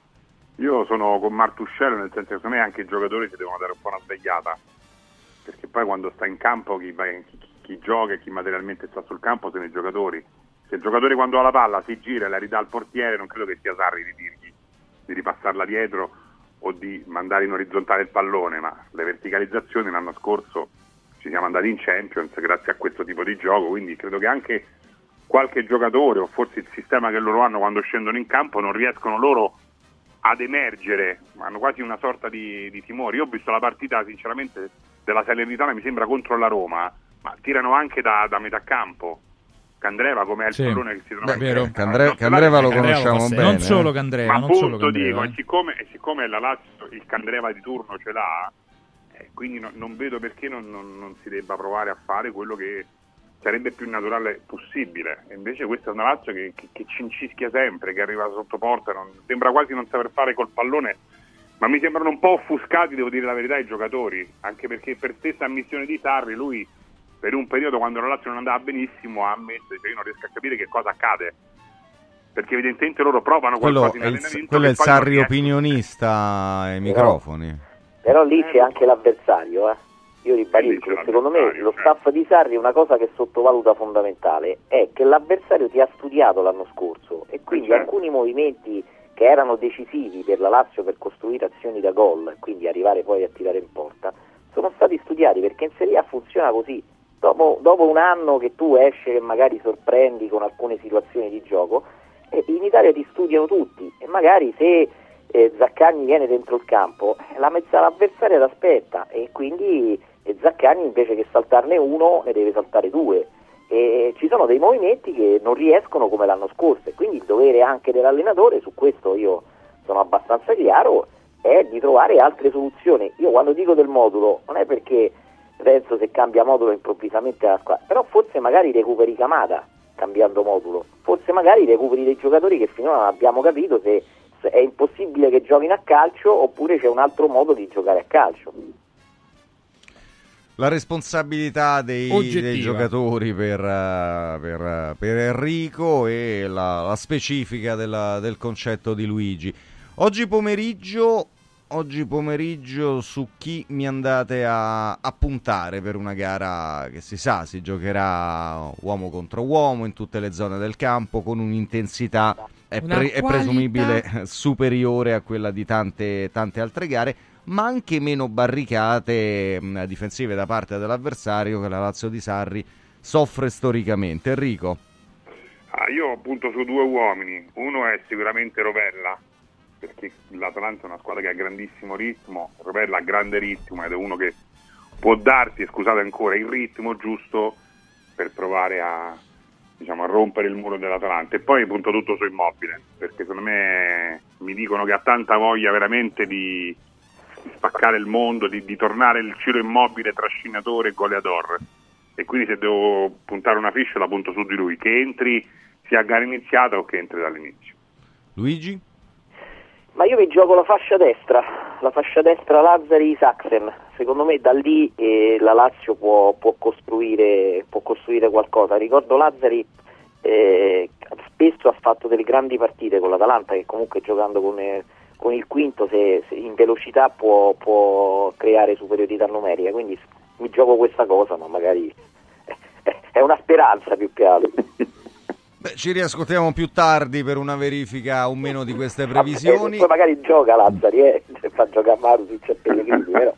Io sono con Martuscello, nel senso che secondo me anche i giocatori si devono dare un po' una svegliata, perché poi quando sta in campo chi, chi- chi gioca e chi materialmente sta sul campo sono i giocatori. Se il giocatore quando ha la palla si gira e la ridà al portiere, non credo che sia Sarri di dirgli di ripassarla dietro o di mandare in orizzontale il pallone, ma le verticalizzazioni l'anno scorso ci siamo andati in Champions grazie a questo tipo di gioco, quindi credo che anche qualche giocatore o forse il sistema che loro hanno quando scendono in campo non riescono loro ad emergere, hanno quasi una sorta di, di timore. Io ho visto la partita sinceramente della Salernitana, mi sembra contro la Roma, ma tirano anche da, da metà campo. Candreva come è il Sì. pallone che si trova Beh, in. Candre- Candreva lo Candreva conosciamo fa bene. Non solo eh. Candreva, Ma non appunto solo Candreva. dico, eh. e siccome, e siccome la Lazio il Candreva di turno ce l'ha, quindi no- non vedo perché non, non- non si debba provare a fare quello che sarebbe più naturale possibile. E invece questa è una Lazio che, che, che cincischia sempre, che arriva sotto porta, non- sembra quasi non saper fare col pallone, ma mi sembrano un po' offuscati, devo dire la verità, i giocatori, anche perché per stessa ammissione di Sarri lui per un periodo quando la Lazio non andava benissimo ha ammesso che io non riesco a capire che cosa accade. Perché evidentemente loro provano Quello qualcosa in allenamento quello è il Sarri opinionista ai microfoni. Però lì c'è anche l'avversario, eh. Io ribadisco, secondo me lo staff di Sarri una cosa che sottovaluta fondamentale è che l'avversario ti ha studiato l'anno scorso e quindi alcuni movimenti che erano decisivi per la Lazio per costruire azioni da gol e quindi arrivare poi a tirare in porta sono stati studiati perché in Serie A funziona così. Dopo, dopo un anno che tu esci e magari sorprendi con alcune situazioni di gioco, eh, in Italia ti studiano tutti e magari se eh, Zaccagni viene dentro il campo, la mezzala avversaria l'aspetta e quindi Zaccagni invece che saltarne uno ne deve saltare due. E ci sono dei movimenti che non riescono come l'anno scorso e quindi il dovere anche dell'allenatore, su questo io sono abbastanza chiaro, è di trovare altre soluzioni. Io quando dico del modulo non è perché penso se cambia modulo improvvisamente la squadra, però forse magari recuperi Camada cambiando modulo, forse magari recuperi dei giocatori che finora non abbiamo capito se è impossibile che giochino a calcio oppure c'è un altro modo di giocare a calcio. La responsabilità dei, dei giocatori per, eh, per, eh, per Enrico e la, la specifica della- del concetto di Luigi. Oggi pomeriggio, oggi pomeriggio su chi mi andate a, a puntare per una gara che si sa, si giocherà uomo contro uomo in tutte le zone del campo con un'intensità è, pre- è presumibile superiore a quella di tante, tante altre gare, ma anche meno barricate mh, difensive da parte dell'avversario che la Lazio di Sarri soffre storicamente. Enrico, Ah, io punto su due uomini, uno è sicuramente Rovella, perché l'Atalanta è una squadra che ha grandissimo ritmo, Rovella ha grande ritmo ed è uno che può darti, scusate ancora, il ritmo giusto per provare a, diciamo, a rompere il muro dell'Atalanta. E poi punto tutto su Immobile, perché secondo me mi dicono che ha tanta voglia veramente di spaccare il mondo, di, di tornare il Ciro Immobile trascinatore e goleador. E quindi se devo puntare una ficha la punto su di lui, che entri sia a gara iniziata o che entri dall'inizio. Luigi? Ma io mi gioco la fascia destra, la fascia destra Lazzari-Saxen. Secondo me da lì eh, la Lazio può, può costruire, può costruire qualcosa. Ricordo Lazzari eh, spesso ha fatto delle grandi partite con l'Atalanta che comunque giocando con, eh, con il quinto se, se in velocità può, può creare superiorità numerica. Quindi mi gioco questa cosa, ma magari è una speranza più che altro. Beh, ci riascoltiamo più tardi per una verifica o meno di queste previsioni. poi magari gioca Lazzari, eh, se fa giocare Marusic e Pellegrini, però.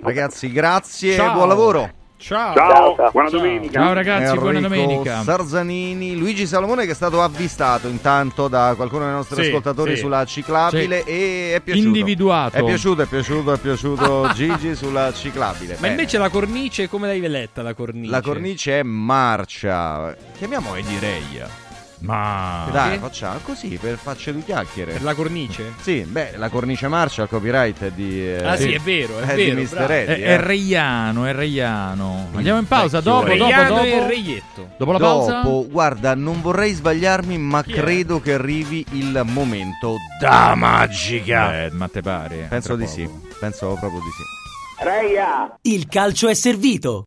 Ragazzi, grazie e buon lavoro. Ciao. Ciao, ciao. buona domenica. Ciao ragazzi, buona Enrico domenica. Sarzanini, Luigi Salomone che è stato avvistato intanto da qualcuno dei nostri Sì, ascoltatori sì. sulla ciclabile Sì. e è piaciuto. Individuato. È piaciuto, è piaciuto, è piaciuto Gigi sulla ciclabile. Ma Bene. invece la cornice, come l'hai letta la cornice? la cornice è marcia. Chiamiamo Eddie Reia. Ma Dai, facciamo così per farci due chiacchiere. Per la cornice? Sì, beh, la cornice marcia, il copyright è di eh, Ah sì, è vero, è, è vero. di. Eddie. è, eh. è Reiano, è Reiano. Andiamo in pausa Vecchio dopo, dopo, Reiano dopo. e Reietto. Dopo la pausa? Dopo, guarda, non vorrei sbagliarmi, ma Chi è? credo che arrivi il momento da magica. Eh, ma te pare? Penso di sì, poco. penso proprio di sì. Reia! Il calcio è servito.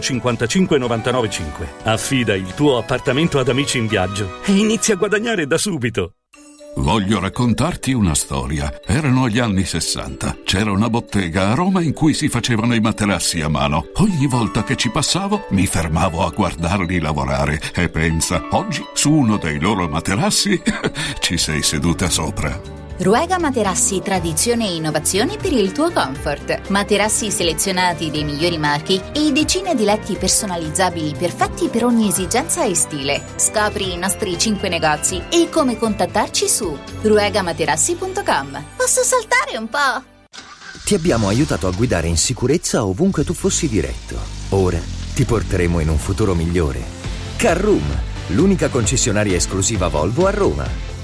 55 99 5. Affida il tuo appartamento ad Amici in Viaggio e inizia a guadagnare da subito. Voglio raccontarti una storia. Erano gli anni 60. C'era una bottega a Roma in cui si facevano i materassi a mano. Ogni volta che ci passavo mi fermavo a guardarli lavorare e pensa, oggi su uno dei loro materassi ci sei seduta sopra. Ruega Materassi Tradizione e Innovazione per il tuo comfort. Materassi selezionati dei migliori marchi e decine di letti personalizzabili perfetti per ogni esigenza e stile. Scopri i nostri 5 negozi e come contattarci su ruegamaterassi.com. Posso saltare un po'? Ti abbiamo aiutato a guidare in sicurezza ovunque tu fossi diretto. Ora ti porteremo in un futuro migliore. Carroom, l'unica concessionaria esclusiva Volvo a Roma.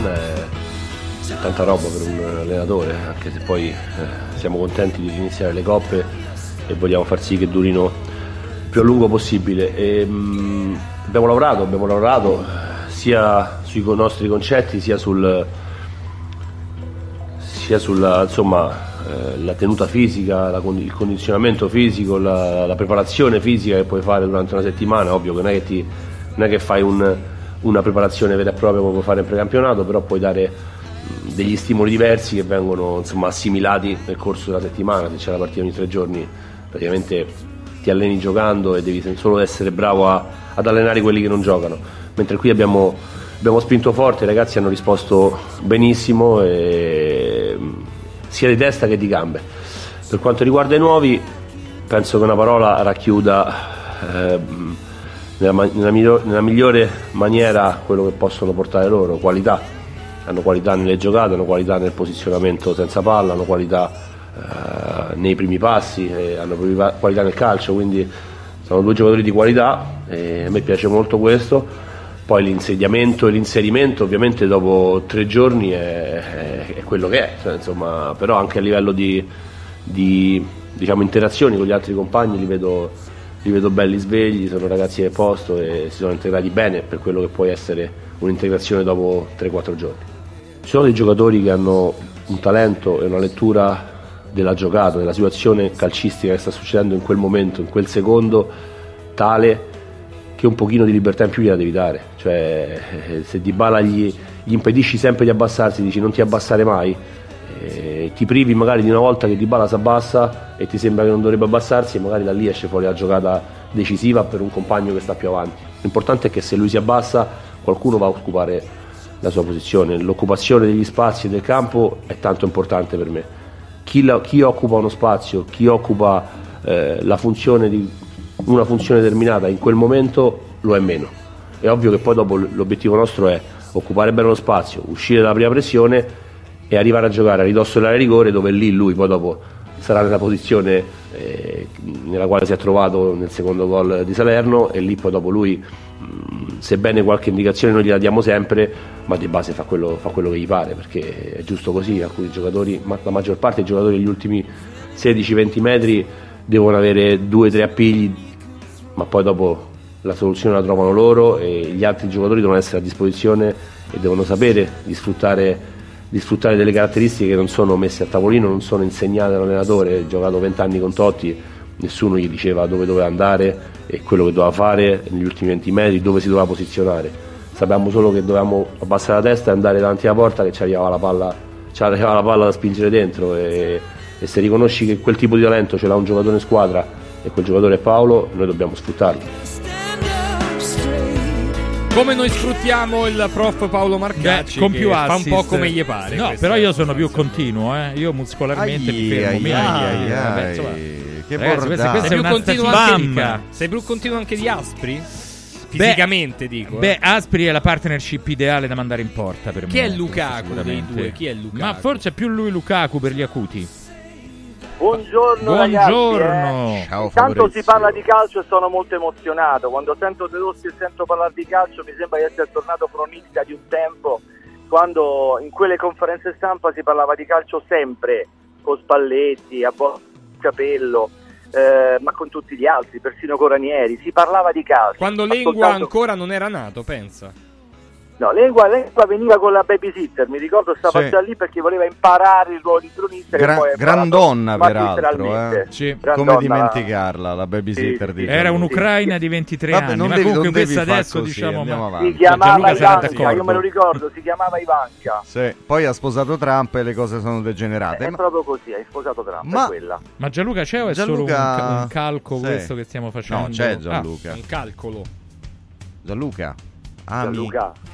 Piena è tanta roba per un allenatore, anche se poi eh, siamo contenti di iniziare le coppe e vogliamo far sì che durino più a lungo possibile. E, mh, abbiamo lavorato, abbiamo lavorato eh, sia sui nostri concetti sia sul sia sulla insomma eh, la tenuta fisica, il condizionamento fisico, la, la preparazione fisica che puoi fare durante una settimana, ovvio che non è che, ti, non è che fai un- una preparazione vera e propria come puoi fare in precampionato, però puoi dare degli stimoli diversi che vengono insomma, assimilati nel corso della settimana, se c'è la partita ogni tre giorni praticamente ti alleni giocando e devi solo essere bravo a- ad allenare quelli che non giocano, mentre qui abbiamo, abbiamo spinto forte, i ragazzi hanno risposto benissimo e, sia di testa che di gambe. Per quanto riguarda i nuovi, penso che una parola racchiuda ehm, nella, nella miglior- nella migliore maniera quello che possono portare loro, qualità. Hanno qualità nelle giocate, hanno qualità nel posizionamento senza palla, hanno qualità eh, nei primi passi, eh, hanno qualità nel calcio, quindi sono due giocatori di qualità e a me piace molto questo. Poi l'insediamento e l'inserimento ovviamente dopo tre giorni è, è- è quello che è, cioè, insomma, però anche a livello di, di, diciamo, interazioni con gli altri compagni li vedo, li vedo belli svegli, sono ragazzi del posto e si sono integrati bene per quello che può essere un'integrazione dopo 3-4 giorni. Ci sono dei giocatori che hanno un talento e una lettura della giocata, della situazione calcistica che sta succedendo in quel momento, in quel secondo, tale che un pochino di libertà in più gliela devi dare. Cioè, eh, se Di Bala gli, gli impedisci sempre di abbassarsi, dici non ti abbassare mai, eh, ti privi magari di una volta che Di Bala si abbassa e ti sembra che non dovrebbe abbassarsi e magari da lì esce fuori la giocata decisiva per un compagno che sta più avanti. L'importante è che se lui si abbassa qualcuno va a occupare la sua posizione. L'occupazione degli spazi del campo è tanto importante per me. Chi, la- chi occupa uno spazio, chi occupa eh, funzione di una funzione determinata in quel momento lo è meno. È ovvio che poi dopo l'obiettivo nostro è occupare bene lo spazio, uscire dalla prima pressione e arrivare a giocare a ridosso dell'area rigore dove lì lui poi dopo sarà nella posizione eh, nella quale si è trovato nel secondo gol di Salerno e lì poi dopo lui sebbene qualche indicazione noi gliela diamo sempre ma di base fa quello, fa quello che gli pare perché è giusto così alcuni giocatori ma la maggior parte dei giocatori degli ultimi 16-20 metri devono avere 2-3 appigli ma poi dopo la soluzione la trovano loro e gli altri giocatori devono essere a disposizione e devono sapere di sfruttare, di sfruttare delle caratteristiche che non sono messe a tavolino, non sono insegnate dall'allenatore, ho giocato 20 anni con Totti, nessuno gli diceva dove doveva andare e quello che doveva fare negli ultimi 20 metri, dove si doveva posizionare. Sapevamo solo che dovevamo abbassare la testa e andare davanti alla porta che ci arrivava la palla, arrivava la palla da spingere dentro e, e se riconosci che quel tipo di talento ce l'ha un giocatore in squadra e quel giocatore è Paolo, noi dobbiamo sfruttarlo. Come noi sfruttiamo il prof Paolo Marcacci Beh, con più fa un assist. po' come gli pare. No, però io sono più continuo, eh. Io muscolarmente mi Ai, fermo. ai, mi- ai, vabbè, ai, che Ragazzi, questa, questa Sei è più continuo anche di. Sei più continuo anche di Aspri? Fisicamente dico. eh. Beh, Aspri è la partnership ideale da mandare in porta per Chi me. è Lukaku dei due? Chi è Lukaku? Ma forse è più lui Lukaku per gli acuti. Buongiorno, Buongiorno. ragazzi. eh. Ciao, Intanto Fabrizio. si parla di calcio e sono molto emozionato. Quando sento De Rossi e sento parlare di calcio mi sembra di essere tornato cronista di un tempo quando in quelle conferenze stampa si parlava di calcio sempre con Spalletti, a con Capello, eh, ma con tutti gli altri, persino con Ranieri. Si parlava di calcio. Quando Ma Lengua soltanto- ancora non era nato, pensa. No, Lengua, Lengua veniva con la babysitter, mi ricordo stava Sì. già lì perché voleva imparare il ruolo di cronista che Gra- grandonna peraltro, eh. Sì. come Grandonna. dimenticarla la babysitter Sì, di sì. Era Gianluca. un'ucraina di 23 Vabbè, anni. non ma devi- comunque questa adesso così, diciamo. andiamo ma- avanti. Si chiamava Gianluca Ivanka, io me lo ricordo, si chiamava Ivanka. Sì, poi ha sposato Trump e le cose sono degenerate. È Ma- proprio così, hai sposato Trump, Ma- è quella. Ma Gianluca c'è o è solo un, Gianluca- un calco Sì. questo che stiamo facendo? No, c'è Ah, Gianluca. Un calcolo. Gianluca, ami,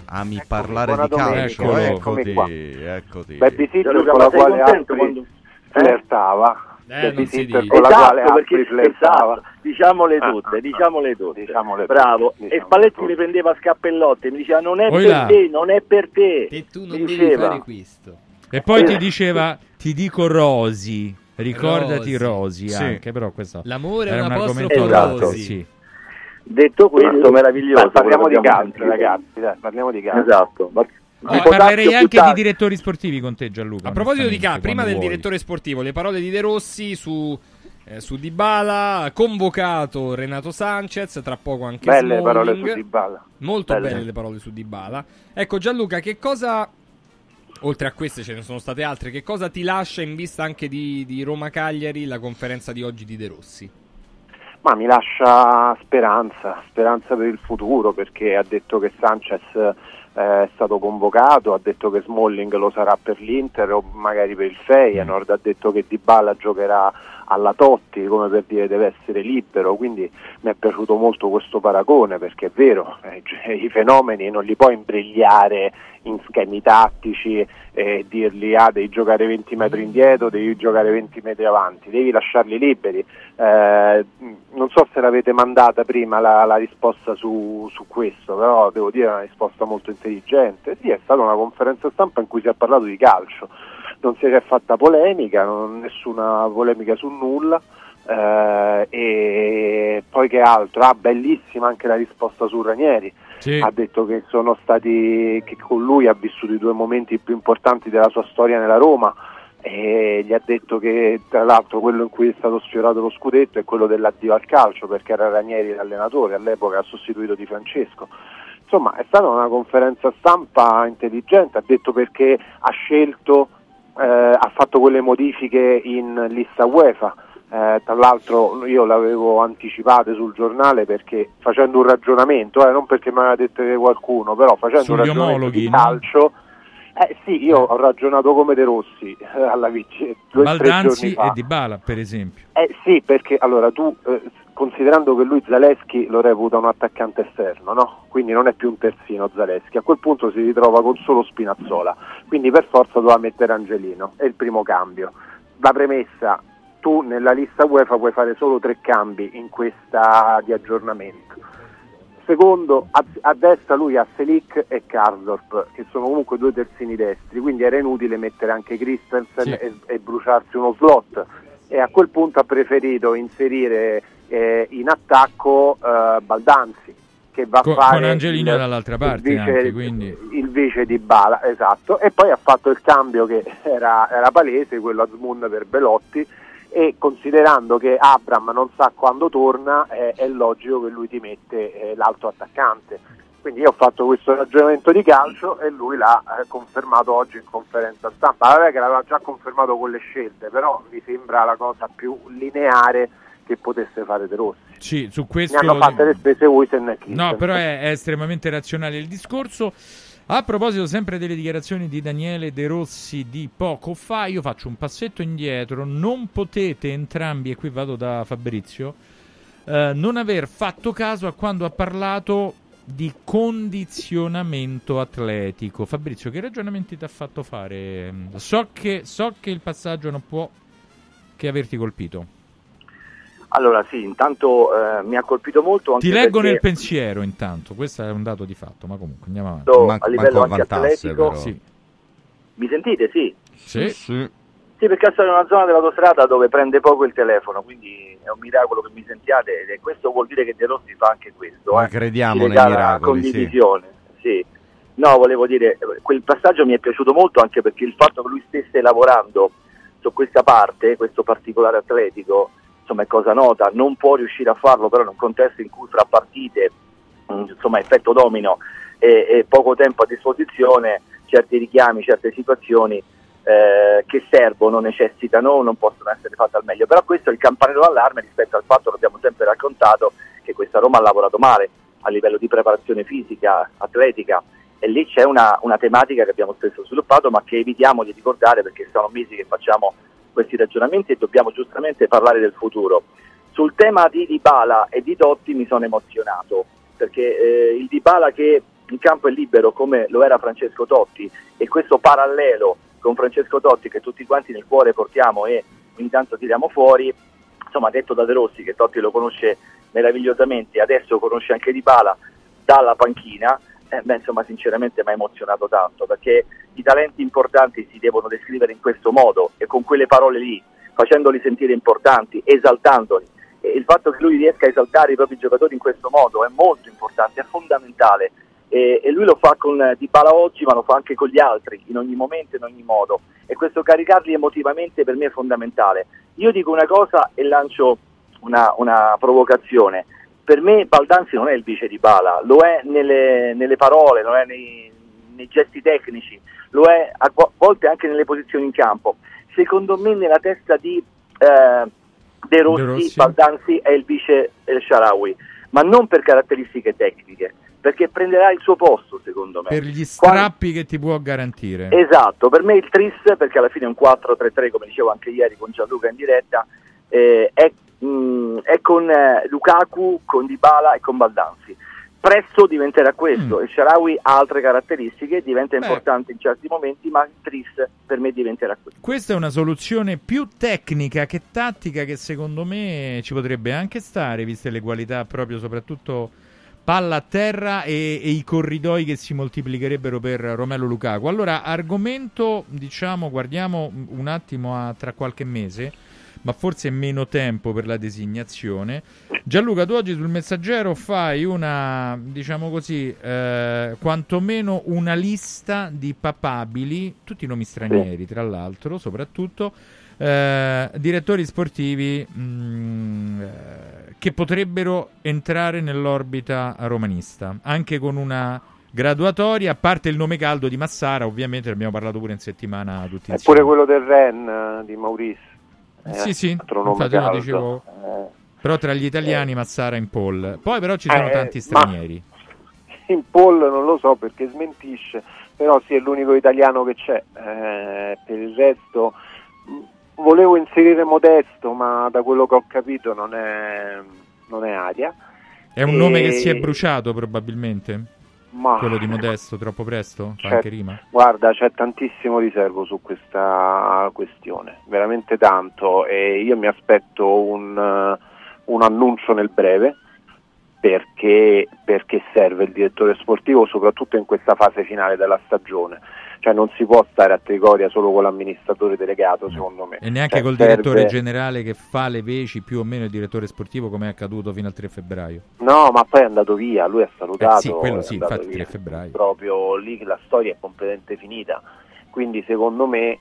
ami parlare buona di calcio. domenica, Eccoti, eccoti. Babysitter Gianluca, con ma la quale Aspri quando- flirtava. Eh, non si Babysitter dice. con la Esatto, quale perché Aspri flirtava. esatto, diciamole tutte, ah, diciamole tutte. Diciamole Bravo. diciamole e Spalletti tutte. mi prendeva a scappellotte, mi diceva non è Oi per te, non è per te. E tu non Mi devi diceva. fare questo. E poi ti Eh. diceva, ti dico Rosi. Ricordati Rosi. Rosi, Sì. anche, però questo L'amore è un un apostrofo argomento Esatto. Rosi. sì. Detto questo, meraviglioso. Parliamo di calcio, ragazzi, dai, parliamo di calcio. Esatto. Ma- tipo parlerei anche di direttori sportivi con te Gianluca. A proposito di K, prima del vuoi. direttore sportivo, le parole di De Rossi su, eh, su Dybala, convocato Renato Sanchez, tra poco anche Belle Smalling. parole su Dybala. Molto Belle. belle le parole su Dybala. Ecco Gianluca, che cosa oltre a queste ce ne sono state altre, che cosa ti lascia in vista anche di, di Roma Cagliari la conferenza di oggi di De Rossi? Ma mi lascia speranza, speranza per il futuro perché ha detto che Sanchez eh, è stato convocato, ha detto che Smalling lo sarà per l'Inter o magari per il Feyenoord, ha detto che Dybala giocherà alla Totti, come per dire deve essere libero, quindi mi è piaciuto molto questo paragone perché è vero, eh, i fenomeni non li puoi imbrigliare in schemi tattici e dirgli ah devi giocare 20 metri indietro, devi giocare 20 metri avanti, devi lasciarli liberi. Eh, non so se l'avete mandata prima la, la risposta su, su questo, però devo dire è una risposta molto intelligente. Sì, è stata una conferenza stampa in cui si è parlato di calcio, non si è fatta polemica, non, nessuna polemica su nulla. Eh, e poi che altro? Ah, bellissima anche la risposta su Ranieri. Sì. Ha detto che sono stati che con lui ha vissuto i due momenti più importanti della sua storia nella Roma e gli ha detto che tra l'altro quello in cui è stato sfiorato lo scudetto è quello dell'addio al calcio perché era Ranieri l'allenatore, all'epoca ha sostituito Di Francesco. Insomma, è stata una conferenza stampa intelligente, ha detto perché ha scelto, eh, ha fatto quelle modifiche in lista UEFA. Eh, tra l'altro io l'avevo anticipate sul giornale perché facendo un ragionamento, eh, non perché me l'aveva detto qualcuno, però facendo Sugli un ragionamento omologhi, di no? calcio, eh sì, io ho ragionato come De Rossi eh, alla vigilia due o tre giorni Baldanzi e Dybala, per esempio. Eh sì, perché allora tu, eh, considerando che lui Zaleschi lo reputa un attaccante esterno, no? Quindi non è più un terzino Zaleschi, a quel punto si ritrova con solo Spinazzola, quindi per forza doveva mettere Angelino, è il primo cambio. La premessa, tu nella lista UEFA puoi fare solo tre cambi in questa di aggiornamento. Secondo, a, a destra lui ha Selic e Karsdorp, che sono comunque due terzini destri, quindi era inutile mettere anche Christensen Sì. e, e bruciarsi uno slot. E a quel punto ha preferito inserire eh, in attacco eh, Baldanzi, che va Con, a fare con Angelino il- dall'altra il parte vice- anche, quindi... il vice di Bala, esatto, e poi ha fatto il cambio che era, era palese, quello a Smoon per Belotti, e considerando che Abram non sa quando torna, eh, è logico che lui ti mette eh, l'altro attaccante. Quindi io ho fatto questo ragionamento di calcio e lui l'ha eh, confermato oggi in conferenza stampa. Vabbè che l'aveva già confermato con le scelte, però mi sembra la cosa più lineare che potesse fare De Rossi. Sì, su Ne questo... hanno fatte le spese Wisen e Christensen. No, però è, è estremamente razionale il discorso. A proposito sempre delle dichiarazioni di Daniele De Rossi di poco fa, io faccio un passetto indietro. Non potete entrambi, e qui vado da Fabrizio, eh, non aver fatto caso a quando ha parlato di condizionamento atletico. Fabrizio, che ragionamenti ti ha fatto fare? So che, so che il passaggio non può che averti colpito. Allora sì, intanto eh, mi ha colpito molto anche Ti leggo perché nel pensiero intanto, questo è un dato di fatto, ma comunque andiamo avanti. Do- a livello anche atletico Sì. mi sentite? Sì. Sì. Sì, perché sono in una zona dell'autostrada dove prende poco il telefono, quindi è un miracolo che mi sentiate e questo vuol dire che De Rossi fa anche questo. Noi eh. crediamo nei miracoli, sì. condivisione. Sì. No, volevo dire, quel passaggio mi è piaciuto molto anche perché il fatto che lui stesse lavorando su questa parte, questo particolare atletico, insomma è cosa nota, non può riuscire a farlo però in un contesto in cui fra partite, mh, insomma effetto domino e, e poco tempo a disposizione, certi richiami, certe situazioni eh, che servono, necessitano, non possono essere fatte al meglio. Però questo è il campanello d'allarme rispetto al fatto che abbiamo sempre raccontato che questa Roma ha lavorato male a livello di preparazione fisica, atletica e lì c'è una, una tematica che abbiamo spesso sviluppato ma che evitiamo di ricordare perché sono mesi che facciamo questi ragionamenti e dobbiamo giustamente parlare del futuro. Sul tema di Dybala e di Totti mi sono emozionato perché eh, il Dybala che in campo è libero come lo era Francesco Totti e questo parallelo con Francesco Totti che tutti quanti nel cuore portiamo e ogni tanto tiriamo fuori, insomma detto da De Rossi che Totti lo conosce meravigliosamente, adesso conosce anche Dybala dalla panchina, eh, beh, insomma sinceramente mi ha emozionato tanto perché i talenti importanti si devono descrivere in questo modo e con quelle parole lì, facendoli sentire importanti, esaltandoli. E il fatto che lui riesca a esaltare i propri giocatori in questo modo è molto importante, è fondamentale e, e lui lo fa con eh, Dybala oggi ma lo fa anche con gli altri in ogni momento, in ogni modo e questo caricarli emotivamente per me è fondamentale. Io dico una cosa e lancio una, una provocazione. Per me Baldanzi non è il vice di Bala, lo è nelle, nelle parole, lo è nei, nei gesti tecnici, lo è a vo- volte anche nelle posizioni in campo. Secondo me nella testa di eh, De, Rossi, Rossi. Baldanzi è il vice El Sharawi, ma non per caratteristiche tecniche, perché prenderà il suo posto secondo me. Per gli strappi che ti può garantire. Esatto, per me il Tris, perché alla fine è un 4-3-3, come dicevo anche ieri con Gianluca in diretta, eh, è, mh, è con eh, Lukaku, con Dybala e con Baldanzi. Presto diventerà questo e Sharawi ha altre caratteristiche, diventa importante in certi momenti, ma Tris per me diventerà questo. Questa è una soluzione più tecnica che tattica che secondo me ci potrebbe anche stare, viste le qualità proprio soprattutto palla a terra e, e i corridoi che si moltiplicherebbero per Romelo Lukaku. Allora, argomento, diciamo, guardiamo un attimo a tra qualche mese, ma forse meno tempo per la designazione. Gianluca, tu oggi sul messaggero fai una, diciamo così, eh, quantomeno una lista di papabili, tutti nomi stranieri tra l'altro, soprattutto, eh, direttori sportivi mh, eh, che potrebbero entrare nell'orbita romanista, anche con una graduatoria, a parte il nome caldo di Massara, ovviamente ne abbiamo parlato pure in settimana tutti insieme. pure quello del Ren eh, di Maurice. Eh, Sì, sì, infatti lo dicevo. Eh, Però tra gli italiani Massara in pole. Poi però ci sono Eh, tanti stranieri. in Paul non lo so perché smentisce, però sì è l'unico italiano che c'è. Eh, per il resto mh, volevo inserire Modesto, ma da quello che ho capito non è, non è aria. È un E- nome che si è bruciato probabilmente? Ma- Quello di Modesto, troppo presto? Fa anche rima? Guarda, c'è tantissimo riservo su questa questione, veramente tanto, e io mi aspetto un, eh, un annuncio nel breve perché, perché serve il direttore sportivo, soprattutto in questa fase finale della stagione. Cioè non si può stare a Trigoria solo con l'amministratore delegato, secondo me. E neanche Cioè, col serve- direttore generale che fa le veci più o meno il direttore sportivo come è accaduto fino al 3 febbraio. No, ma poi è andato via, lui ha salutato. Eh sì, quello sì, infatti, via. 3 febbraio. Proprio lì la storia è completamente finita. Quindi secondo me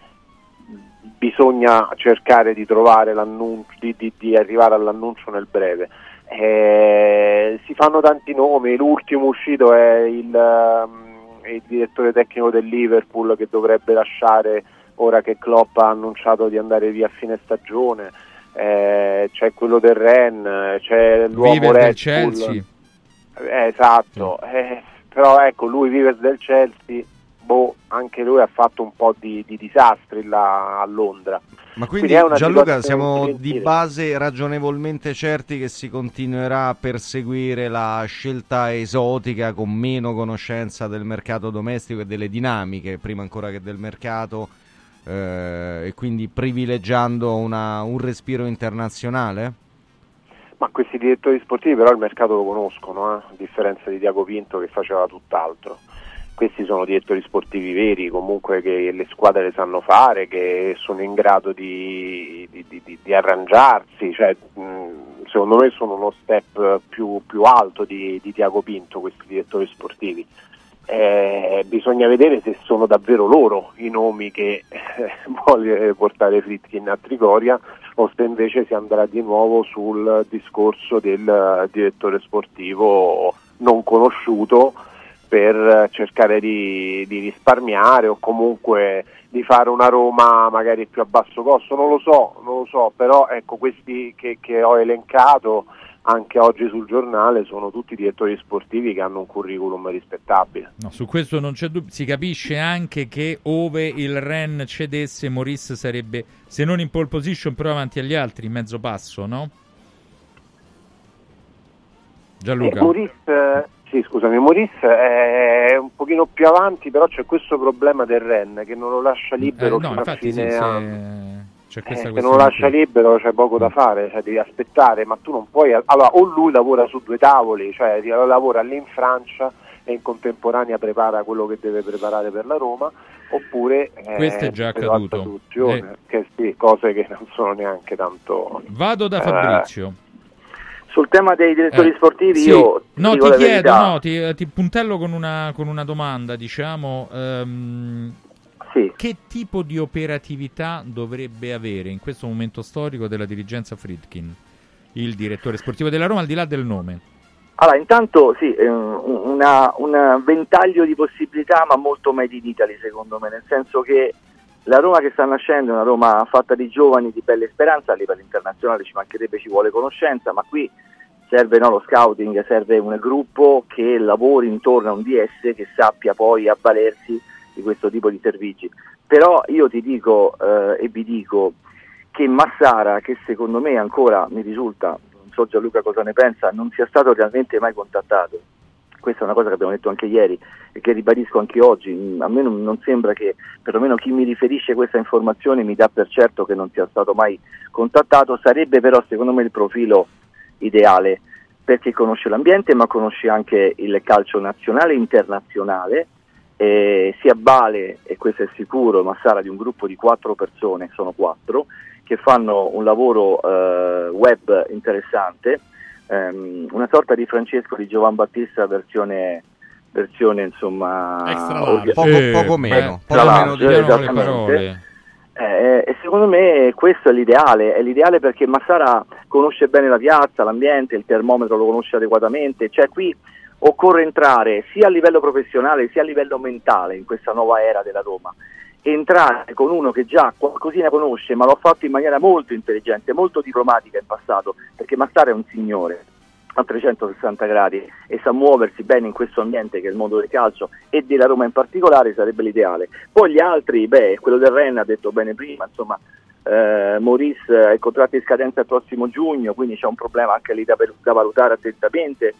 bisogna cercare di trovare l'annuncio, di, di- di arrivare all'annuncio nel breve. Eh, si fanno tanti nomi, l'ultimo uscito è il, ehm, il direttore tecnico del Liverpool che dovrebbe lasciare ora che Klopp ha annunciato di andare via a fine stagione. Eh, c'è quello del Ren, c'è l'uomo Viver Red del. Chelsea. Eh, esatto, eh, però ecco lui vive del Chelsea, boh, anche lui ha fatto un po' di, di disastri là a Londra. Ma quindi, una Gianluca siamo di base ragionevolmente certi che si continuerà a perseguire la scelta esotica con meno conoscenza del mercato domestico e delle dinamiche, prima ancora che del mercato, eh, e quindi privilegiando una- un respiro internazionale? Ma questi direttori sportivi però il mercato lo conoscono, eh, a differenza di Diago Pinto che faceva tutt'altro. Questi sono direttori sportivi veri, comunque che le squadre le sanno fare, che sono in grado di, di- di- di- arrangiarsi, cioè, secondo me sono uno step più, più alto di, di Diago Pinto questi direttori sportivi. Eh, bisogna vedere se sono davvero loro i nomi che eh, vuole portare Fritkin a Trigoria o se invece si andrà di nuovo sul discorso del direttore sportivo non conosciuto per cercare di, di risparmiare o comunque di fare una Roma magari più a basso costo, non lo so, non lo so, però ecco questi che, che ho elencato anche oggi sul giornale sono tutti direttori sportivi che hanno un curriculum rispettabile. No, su questo non c'è dubbio. Si capisce anche che ove il Ren cedesse, Maurice sarebbe, se non in pole position, però avanti agli altri, in mezzo passo, no? Gianluca. Eh, Maurice, sì, scusami, Maurice è un pochino più avanti, però c'è questo problema del Ren che non lo lascia libero Eh, no, fino a infatti sì, fine se- c'è Eh, se non lo lascia qui. libero c'è poco da fare, cioè devi aspettare, ma tu non puoi. Allora, o lui lavora su due tavoli, cioè lavora lì in Francia e in contemporanea prepara quello che deve preparare per la Roma, oppure eh, Questo è già accaduto. Eh. che sì, cose che non sono neanche tanto. Vado da Eh, Fabrizio. Sul tema dei direttori Eh, sportivi sì. io No, ti chiedo, verità. no, ti, ti puntello con una, con una domanda, diciamo. ehm, Che tipo di operatività dovrebbe avere in questo momento storico della dirigenza Friedkin, il direttore sportivo della Roma, al di là del nome? Allora, intanto sì, eh, un ventaglio di possibilità, ma molto made in Italy secondo me, nel senso che la Roma che sta nascendo è una Roma fatta di giovani, di belle speranze, a livello internazionale ci mancherebbe, ci vuole conoscenza, ma qui serve no, lo scouting, serve un gruppo che lavori intorno a un DS che sappia poi avvalersi di questo tipo di servizi. Però io ti dico eh, e vi dico che Massara, che secondo me ancora mi risulta, non so Gianluca cosa ne pensa, non sia stato realmente mai contattato. Questa è una cosa che abbiamo detto anche ieri e che ribadisco anche oggi. Mm, A me non, non sembra che perlomeno chi mi riferisce questa informazione mi dà per certo che non sia stato mai contattato. Sarebbe però secondo me il profilo ideale perché conosce l'ambiente ma conosce anche il calcio nazionale e internazionale. Eh, si avvale, e questo è sicuro, Massara di un gruppo di quattro persone, sono quattro, che fanno un lavoro eh, web interessante, ehm, una sorta di Francesco di Giovan Battista versione, versione insomma orga-. Poco- poco meno, poco meno di- esattamente. parole. Eh, e secondo me questo è l'ideale, è l'ideale perché Massara conosce bene la piazza, l'ambiente, il termometro lo conosce adeguatamente, cioè qui occorre entrare sia a livello professionale sia a livello mentale in questa nuova era della Roma, entrare con uno che già qualcosina conosce ma lo ha fatto in maniera molto intelligente, molto diplomatica in passato, perché Massara è un signore a 360 gradi e sa muoversi bene in questo ambiente che è il mondo del calcio e della Roma in particolare sarebbe l'ideale. Poi gli altri, beh, quello del Ren ha detto bene prima, insomma, eh, Maurice ha il contratto in scadenza il prossimo giugno, quindi c'è un problema anche lì da, da valutare attentamente.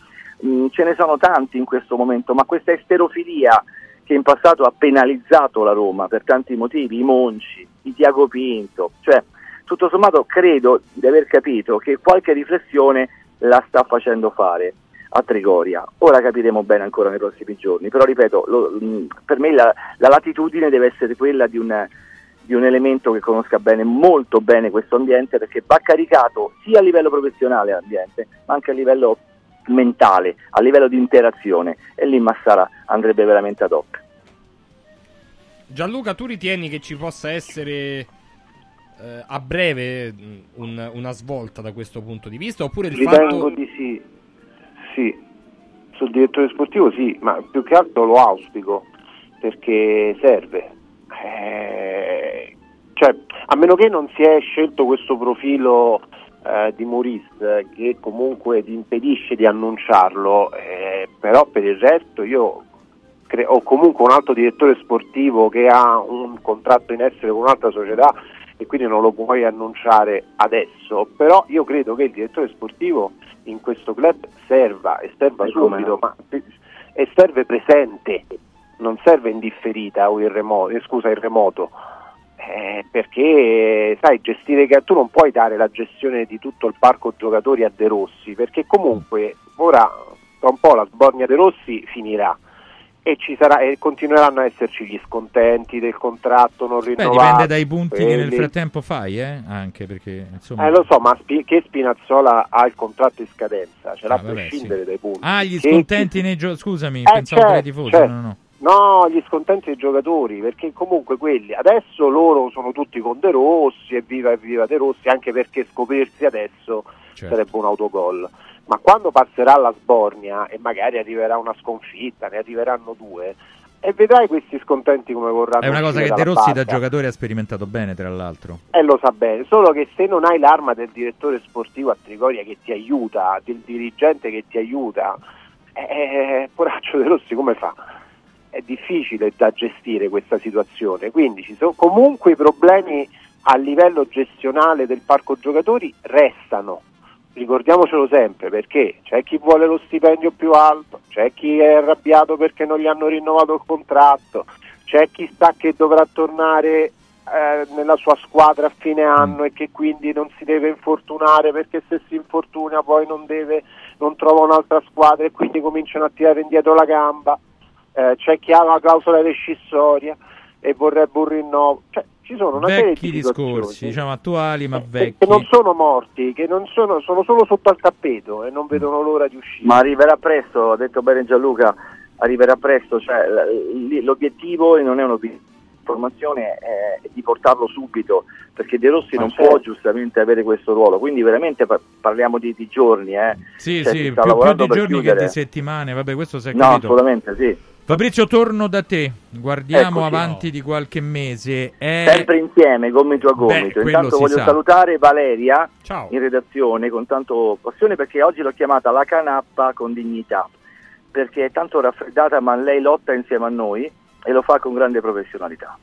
Mm, ce ne sono tanti in questo momento, ma questa esterofilia che in passato ha penalizzato la Roma per tanti motivi, i Monci, i Tiago Pinto, cioè tutto sommato credo di aver capito che qualche riflessione la sta facendo fare a Trigoria. Ora capiremo bene ancora nei prossimi giorni, però ripeto, lo- mh, per me la, la latitudine deve essere quella di un, di un elemento che conosca bene, molto bene questo ambiente, perché va caricato sia a livello professionale l'ambiente, ma anche a livello mentale, a livello di interazione, e lì Massara andrebbe veramente ad hoc. Gianluca, tu ritieni che ci possa essere eh, a breve un- una svolta da questo punto di vista? Oppure il Ritengo fatto. di sì, sì, sul direttore sportivo sì, ma più che altro lo auspico perché serve. Eh, cioè, a meno che non si è scelto questo profilo eh, di Maurice che comunque ti impedisce di annunciarlo, eh, però per il resto io cre- o comunque un altro direttore sportivo che ha un contratto in essere con un'altra società e quindi non lo puoi annunciare adesso, però io credo che il direttore sportivo in questo club serva e serva E subito, ma, e serve presente, non serve in differita o in remoto, eh, scusa, in remoto. Eh, perché sai gestire che tu non puoi dare la gestione di tutto il parco giocatori a De Rossi perché comunque ora tra un po' la sbornia De Rossi finirà e ci sarà e continueranno a esserci gli scontenti del contratto non Beh, rinnovato dipende dai punti che nel quelli- frattempo fai, eh? Anche perché insomma. eh, lo so, ma Spi- che Spinazzola ha il contratto in scadenza, ce l'ha Ah, a prescindere sì. dai punti. Ah, gli Che- scontenti nei giochi. Scusami, Eh, pensavo tra i certo, tifosi. certo. No, no. No, gli scontenti dei giocatori, perché comunque quelli adesso loro sono tutti con De Rossi, evviva evviva De Rossi, anche perché scoprirsi adesso Certo. sarebbe un autogol. Ma quando passerà la sbornia e magari arriverà una sconfitta, ne arriveranno due, e vedrai questi scontenti come vorranno È una cosa che De Rossi da barca. giocatore ha sperimentato bene, tra l'altro. E lo sa bene, solo che se non hai l'arma del direttore sportivo a Trigoria che ti aiuta, del dirigente che ti aiuta, eh, poraccio De Rossi come fa? È difficile da gestire questa situazione, quindi ci sono comunque i problemi a livello gestionale del parco giocatori restano. Ricordiamocelo sempre perché c'è chi vuole lo stipendio più alto, c'è chi è arrabbiato perché non gli hanno rinnovato il contratto, c'è chi sa che dovrà tornare eh, nella sua squadra a fine anno e che quindi non si deve infortunare perché se si infortuna poi non, deve, non trova un'altra squadra e quindi cominciano a tirare indietro la gamba. Eh, c'è chi ha la clausola rescissoria e vorrebbe un rinnovo. Cioè, ci sono una serie Vecchi di discorsi, diciamo attuali, ma che, vecchi. che non sono morti, che non sono, sono solo sotto al tappeto e non vedono l'ora di uscire. Ma arriverà presto, ha detto bene Gianluca, arriverà presto, cioè, l'obiettivo non è un'informazione, è di portarlo subito, perché De Rossi Ma non certo. può giustamente avere questo ruolo, quindi veramente pa- parliamo di, di giorni, eh. Sì, Cioè, sì, si più, più di giorni che di settimane. Vabbè, questo si è No, capito. assolutamente sì. Fabrizio, torno da te. Guardiamo Eccoci. avanti di qualche mese. È... Sempre insieme, gomito a gomito. quello Intanto voglio sa. salutare Valeria Ciao. in redazione con tanto passione perché oggi l'ho chiamata la canappa con dignità, perché è tanto raffreddata ma lei lotta insieme a noi e lo fa con grande professionalità.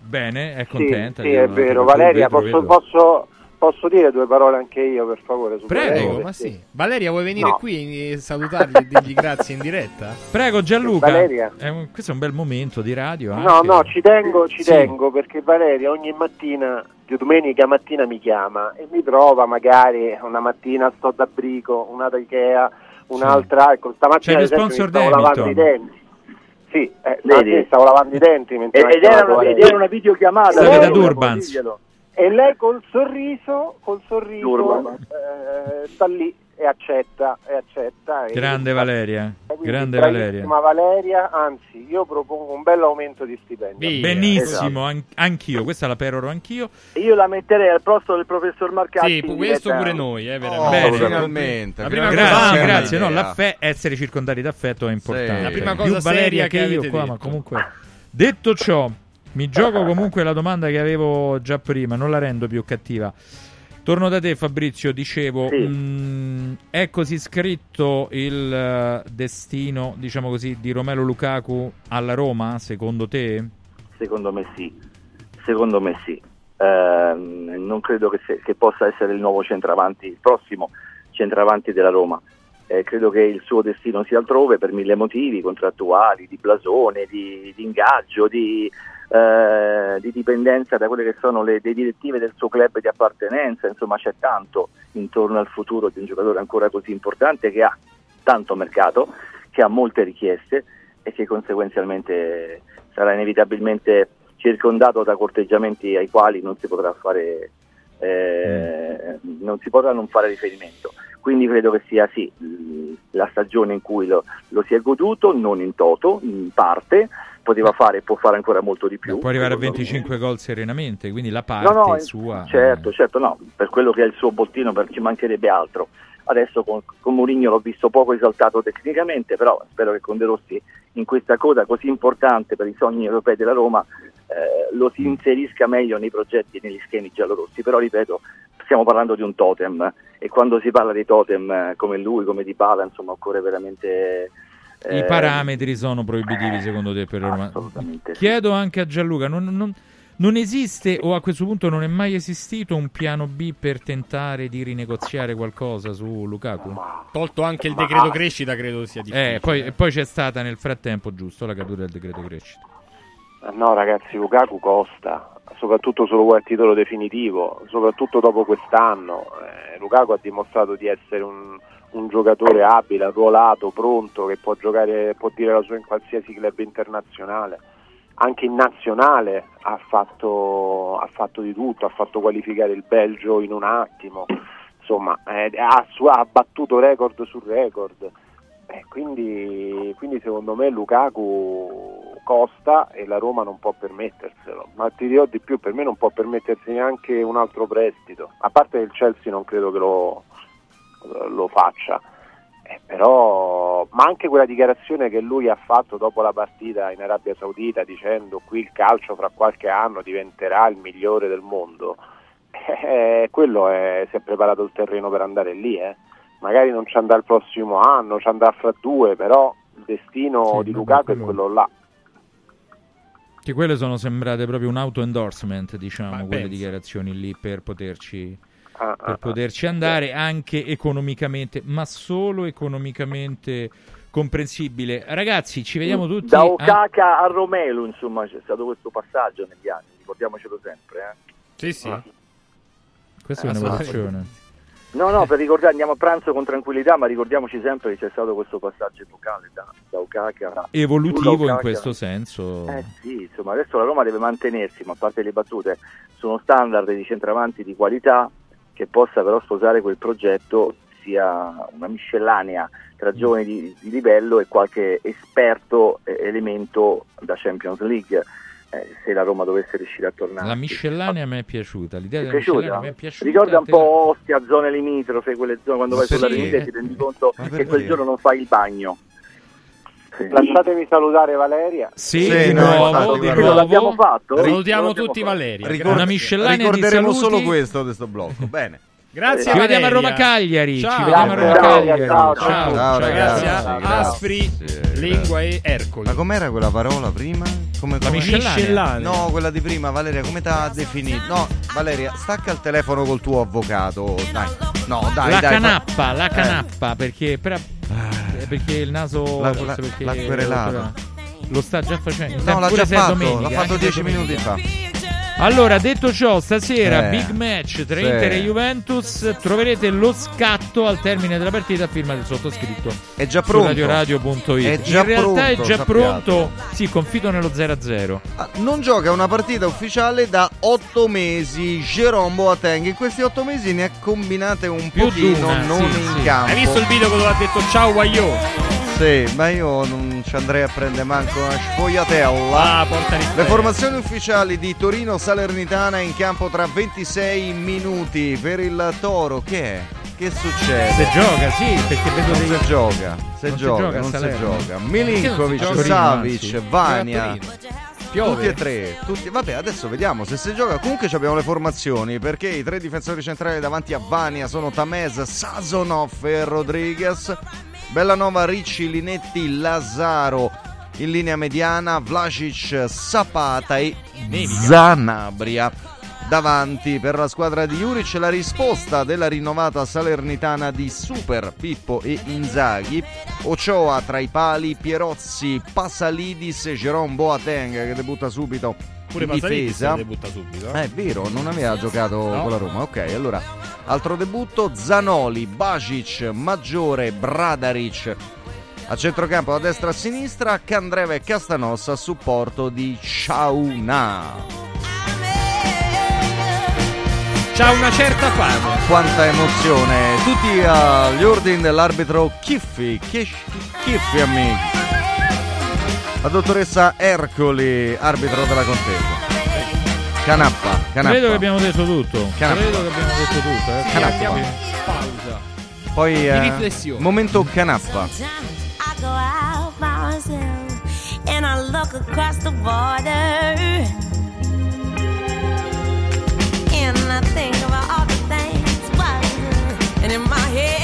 Bene, è Sì, contenta. sì, io è vero. Valeria, posso, posso, posso dire due parole anche io, per favore? Su Prego, Valeria? ma sì. Valeria, vuoi venire No. qui e salutarli e dirgli grazie in diretta? Prego Gianluca, Valeria. È un- questo è un bel momento di radio. No, anche. no, ci tengo, ci Sì. tengo perché Valeria ogni mattina, di domenica mattina mi chiama e mi trova magari una mattina sto da Brico, una da Ikea, un'altra, ecco, stamattina C'è lo esempio, mi sponsor stavo lavando i denti. Sì, eh, stavo lavando i denti mentre Ed, ed era una, ed era una videochiamata. Siete da Valeria, Durbans. diglielo. E lei col sorriso, col sorriso, eh, sta lì e accetta, e accetta. e- Grande Valeria, quindi grande Valeria. Valeria, anzi, io propongo un bello aumento di stipendio. Benissimo, an- anch'io, questa la peroro anch'io. Io la metterei al posto del professor Marcacci. Sì, questo pure noi, eh, veramente. Oh, Bene. finalmente. La prima Grazie, cosa grazie. No, essere circondati d'affetto è importante. La prima Più cosa Valeria seria che che io qua, detto. ma comunque. Detto ciò, mi gioco comunque la domanda che avevo già prima, non la rendo più cattiva. Torno da te Fabrizio, dicevo, Sì. mh, è così scritto il eh, destino, diciamo così, di Romelo Lukaku alla Roma, secondo te? Secondo me sì, secondo me sì. Ehm, non credo che, se- che possa essere il nuovo centravanti, il prossimo centravanti della Roma. Eh, credo che il suo destino sia altrove per mille motivi contrattuali, di blasone, di, di ingaggio, di, eh, di dipendenza da quelle che sono le, le direttive del suo club di appartenenza. Insomma, c'è tanto intorno al futuro di un giocatore ancora così importante che ha tanto mercato, che ha molte richieste e che conseguenzialmente sarà inevitabilmente circondato da corteggiamenti ai quali non si potrà fare eh, non si potrà non fare riferimento. Quindi credo che sia sì la stagione in cui lo, lo si è goduto, non in toto, in parte, poteva fare e può fare ancora molto di più. Può arrivare a secondo me. 25 gol serenamente, quindi la parte No, no, è sua. Certo, certo, no, per quello che è il suo bottino per- ci mancherebbe altro. Adesso con, con Mourinho l'ho visto poco esaltato tecnicamente, però spero che con De Rossi in questa coda così importante per i sogni europei della Roma eh, lo si inserisca meglio nei progetti e negli schemi giallorossi. Però ripeto, stiamo parlando di un totem e quando si parla di totem eh, come lui, come Di Bala, insomma occorre veramente... I eh, parametri sono proibitivi secondo te per Roma? Assolutamente sì. Chiedo anche a Gianluca, non, non- non esiste o a questo punto non è mai esistito un piano B per tentare di rinegoziare qualcosa su Lukaku? Tolto anche il decreto crescita, credo sia difficile. Eh, poi, e poi c'è stata nel frattempo, giusto, la caduta del decreto crescita. No ragazzi, Lukaku costa, soprattutto se lo vuoi a titolo definitivo, soprattutto dopo quest'anno. Eh, Lukaku ha dimostrato di essere un, un giocatore abile, arruolato, pronto, che può giocare, può dire la sua in qualsiasi club internazionale. Anche in nazionale ha fatto, ha fatto di tutto, ha fatto qualificare il Belgio in un attimo, insomma eh, ha, ha battuto record su record. Eh, quindi, quindi secondo me Lukaku costa e la Roma non può permetterselo. Ma ti dirò di più, per me non può permettersi neanche un altro prestito. A parte che il Chelsea non credo che lo, lo faccia. Eh, però, ma anche quella dichiarazione che lui ha fatto dopo la partita in Arabia Saudita dicendo qui il calcio fra qualche anno diventerà il migliore del mondo, eh, quello è, si è preparato il terreno per andare lì. eh. Magari non ci andrà il prossimo anno, ci andrà fra due, però il destino Sì, di Lukaku quello- è quello là. Che quelle sono sembrate proprio un auto-endorsement, diciamo, Ma quelle pensa. dichiarazioni lì per poterci, Ah, per poterci andare anche economicamente, ma solo economicamente comprensibile. Ragazzi, ci vediamo tutti Da a- Okaka a Romelu, insomma, c'è stato questo passaggio negli anni, ricordiamocelo sempre. eh. Sì, sì. Questa è Eh, un'evoluzione. No, no, per ricordare, andiamo a pranzo con tranquillità, ma ricordiamoci sempre che c'è stato questo passaggio epocale da, da Okaka. Evolutivo in Okaka. questo senso. Eh sì, insomma, adesso la Roma deve mantenersi, ma a parte le battute, su uno standard di centravanti di qualità che possa però sposare quel progetto, sia una miscellanea tra giovani di, di livello e qualche esperto eh, elemento da Champions League, eh, se la Roma dovesse riuscire a tornare. La miscellanea me è piaciuta. L'idea della miscellanea piaciuta? a me è piaciuta. Ricorda un po' Ostia, zone limitrofe, quelle zone quando vai sulla Rimini ti rendi conto che quel giorno non fai il bagno. Lasciatemi salutare Valeria. Sì, Sì, di no, nuovo, infatti, di nuovo. L'abbiamo fatto? Salutiamo tutti fatto. Valeria. Ricord- Una miscellanea di saluti. solo questo di sto blocco. Bene. Grazie Ci vediamo a Valeria. Roma Cagliari. Ciao. Ci vediamo a Roma Cagliari. ciao, Ciao, ciao. ciao, Grazie a. Aspri, Lingua e Ercoli. Ma com'era quella parola prima? Come, La come- miscellanea. No, quella di prima, Valeria, come ti ha definito? No, Valeria, stacca il telefono col tuo avvocato. Dai. No, dai, la dai. canappa, la Eh. canappa, perché, però- eh, perché il naso la- perché l'ha querelato. Lo sta già facendo. No, l'ha già è fatto, domenica, l'ha fatto anche se è dieci domenica. minuti fa. Allora, detto ciò, stasera Eh. big match tra Sì. Inter e Juventus. Troverete lo scatto al termine della partita a firma del sottoscritto. È già pronto. radioradio.it. È già In realtà è pronto, già sappiate. pronto. Sì, confido nello 0-0. Ah, Non gioca una partita ufficiale da otto mesi. Jerome Boateng in questi otto mesi ne ha combinate un Più pochino d'una, non sì, in sì. campo. Hai visto il video che ha detto ciao Guagliò? Sì, ma io non ci andrei a prendere manco una sfogliatella. Ah, porta rispetto. Le formazioni ufficiali di Torino Salernitana in campo tra 26 minuti per il Toro. Che è? Che succede? Se gioca, sì, perché vedo non dei- si gioca, se Non gioca, gioca non si gioca. Milinkovic, si gioca? Savic, Torino. Vania. Piove? Tutti e tre, tutti- vabbè adesso vediamo se si gioca comunque abbiamo le formazioni perché i tre difensori centrali davanti a Vania sono Tamez, Sazonov e Rodriguez Bellanova, Ricci, Linetti, Lazaro in linea mediana Vlasic, Zapata e Zanabria. Davanti per la squadra di Juric la risposta della rinnovata salernitana di Super Pippo e Inzaghi. Ochoa tra i pali Pierozzi, Pasalidis e Jerome Boateng che debutta subito Pure difesa debutta subito. eh, è vero, non aveva giocato No. con la Roma. Ok, allora altro debutto: Zanoli, Basic, Maggiore, Bradaric. A centrocampo da destra a sinistra, Candreva e Castanos a supporto di Ciauna. C'ha una certa fame. Quanta emozione! Tutti agli ordini dell'arbitro Chiffi. Chiffi, amici. La dottoressa Ercoli, arbitro della contesa. Canappa, canappa. Credo che abbiamo detto tutto. Canappa. Credo che abbiamo detto tutto. Eh. Canappa. Pausa. Poi eh, riflessione. momento canappa. I go out by myself and I look across the border. And I think about all the things, but and in my head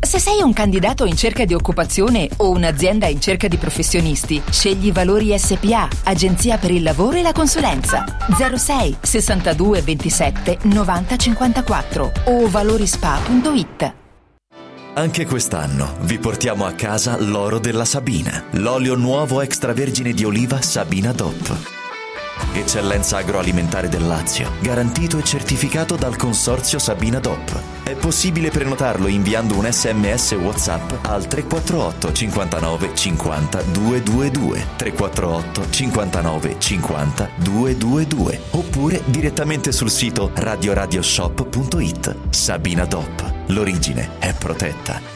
Se sei un candidato in cerca di occupazione o un'azienda in cerca di professionisti, scegli Valori SPA, Agenzia per il lavoro e la consulenza. 06 62 27 90 54 o valorispa.it. Anche quest'anno vi portiamo a casa l'oro della Sabina, l'olio nuovo extravergine di oliva Sabina DOP. Eccellenza agroalimentare del Lazio, garantito e certificato dal consorzio Sabina DOP. È possibile prenotarlo inviando un sms WhatsApp al 348 59 50 222 348 59 50 222 oppure direttamente sul sito radioradioshop.it. Sabina DOP. L'origine è protetta.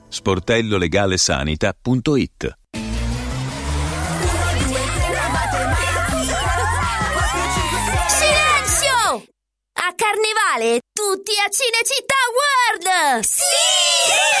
sportellolegalesanita.it Silenzio! A Carnevale tutti a Cinecittà World! Sì!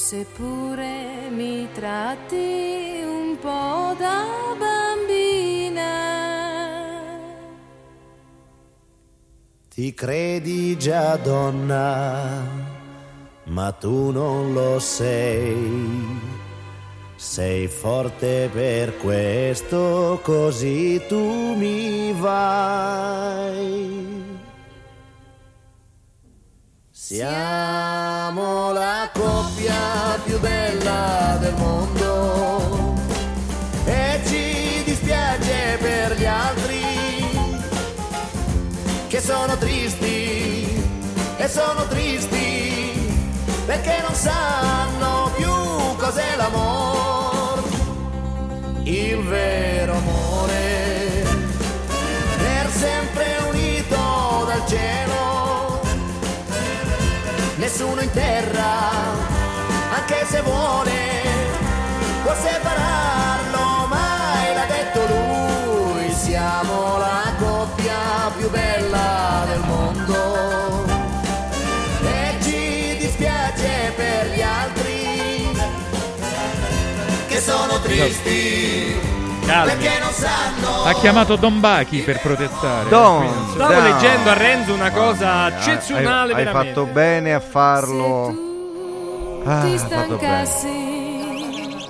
seppure mi tratti un po' da bambina. Ti credi già donna, ma tu non lo sei. Sei forte per questo, così tu mi vai. Siamo la coppia più bella del mondo. E ci dispiace per gli altri che sono tristi e sono tristi perché non sanno più cos'è l'amore, il vero amore, per sempre unito dal cielo, nessuno in terra, anche se vuole, può separarlo, mai l'ha detto lui, siamo la coppia più bella del mondo. E ci dispiace per gli altri che sono tristi Calmi. Ha chiamato Don Bachi per protestare. Don, so- Stavo Dai. leggendo a Renzo una cosa eccezionale hai, hai fatto bene a farlo. Ah, Ti hai fatto bene.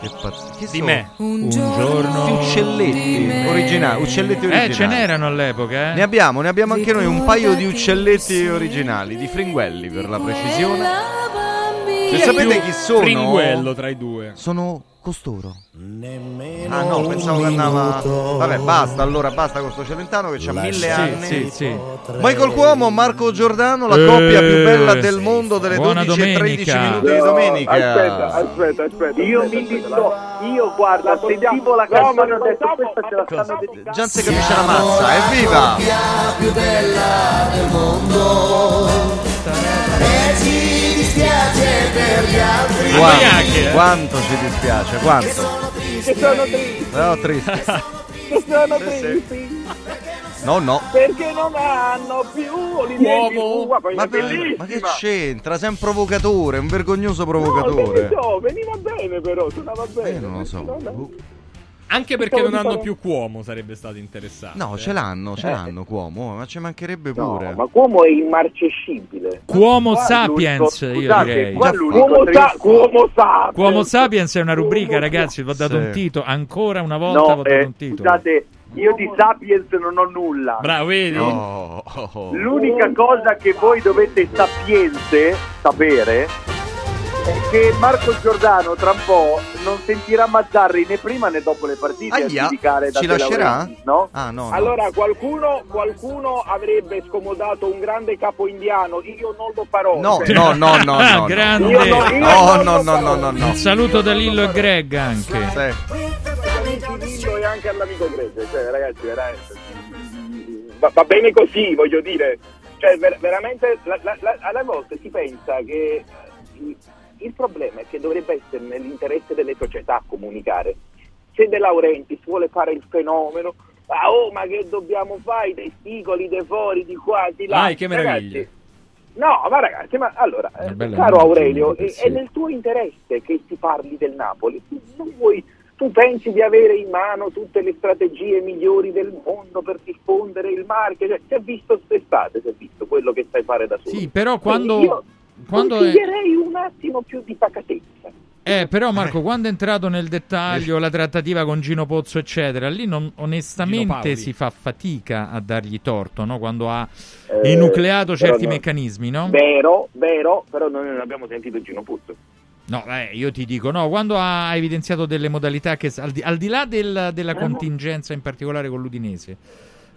Che pazz- chi Di sono? me. un giorno- Gli uccelletti originali. Uccelletti Eh, originali. ce n'erano all'epoca, eh. Ne abbiamo, ne abbiamo anche noi un paio di uccelletti originali, di fringuelli per la precisione. E sapete chi sono? Fringuello tra i due. Sono costoro. Ah no, pensavo che andava. Vabbè, basta allora, basta con sto Celentano che c'ha mille Sì, anni. sì, sì. Michael Cuomo, Marco Giordano, la Eh, coppia più bella del mondo delle buona 12 e 13 domenica. minuti di domenica. Aspetta, aspetta, aspetta. Io mi disto, io guarda, sentivo la canzone e ho detto questa ce la stanno dedicando. Già non si capisce la mazza, evviva! più bella del mondo e ci dispiace per gli altri Quanto, quanto ci dispiace, quanto? che sono tristi No, triste. che sono tristi No, no. perché non hanno più poi Ma, per- ma che c'entra? Sei un provocatore, un vergognoso No, che ne provocatore. so, veniva bene però suonava bene Eh, non lo so. Anche perché non hanno più Cuomo sarebbe stato interessante. No, ce l'hanno, ce Eh. l'hanno Cuomo, ma ci mancherebbe pure. ma Cuomo è immarcescibile Cuomo Qua sapiens, io scusate, direi. Cuomo, sa- Cuomo sapiens Cuomo sapiens è una rubrica, ragazzi. Vi ho dato Sì. un titolo. Ancora una volta No, vi ho dato eh, un titolo. scusate, io di Sapiens non ho nulla. Bravo, vedi? Oh. L'unica cosa che voi dovete sapienze sapere è che Marco Giordano tra un po' non sentirà Mazzarri né prima né dopo le partite a Aia, giudicare da ci lascerà? No? Ah, no, no. Allora, qualcuno, qualcuno avrebbe scomodato un grande capo indiano, io non lo farò. No, cioè- no, no, no, no, no. Grande. Io no, io No, non no, no, no, no, no. Un saluto da Lillo e Greg anche. Amici Lillo e anche all'amico Grezze, cioè ragazzi, veramente. Va, va bene così, voglio dire. Cioè, ver- veramente, la- la- la- alle volte si pensa che il, problema è che dovrebbe essere nell'interesse delle società comunicare. Se De Laurentiis vuole fare il fenomeno, ah, oh, ma che dobbiamo fare? I testicoli, dei fori, di qua, di là. Dai, che meraviglia. Ragazzi, No, ma ragazzi, ma allora, eh, caro Aurelio, è, sì. è nel tuo interesse che si parli del Napoli. Tu, non vuoi- tu pensi di avere in mano tutte le strategie migliori del mondo per diffondere il marchio. Cioè, si è visto quest'estate, si è visto quello che sai fare da solo. Sì, però quando. io quando è- consiglierei un attimo più di pacatezza. Eh, però Marco, quando è entrato nel dettaglio la trattativa con Gino Pozzo, eccetera, lì non- onestamente si fa fatica a dargli torto, no? Quando ha Eh, enucleato certi no. meccanismi, no? Vero, vero, però noi non abbiamo sentito Gino Puzzo. No, eh, io ti dico, no, quando ha evidenziato delle modalità che, al di, al di là del- della contingenza, in particolare con l'Udinese,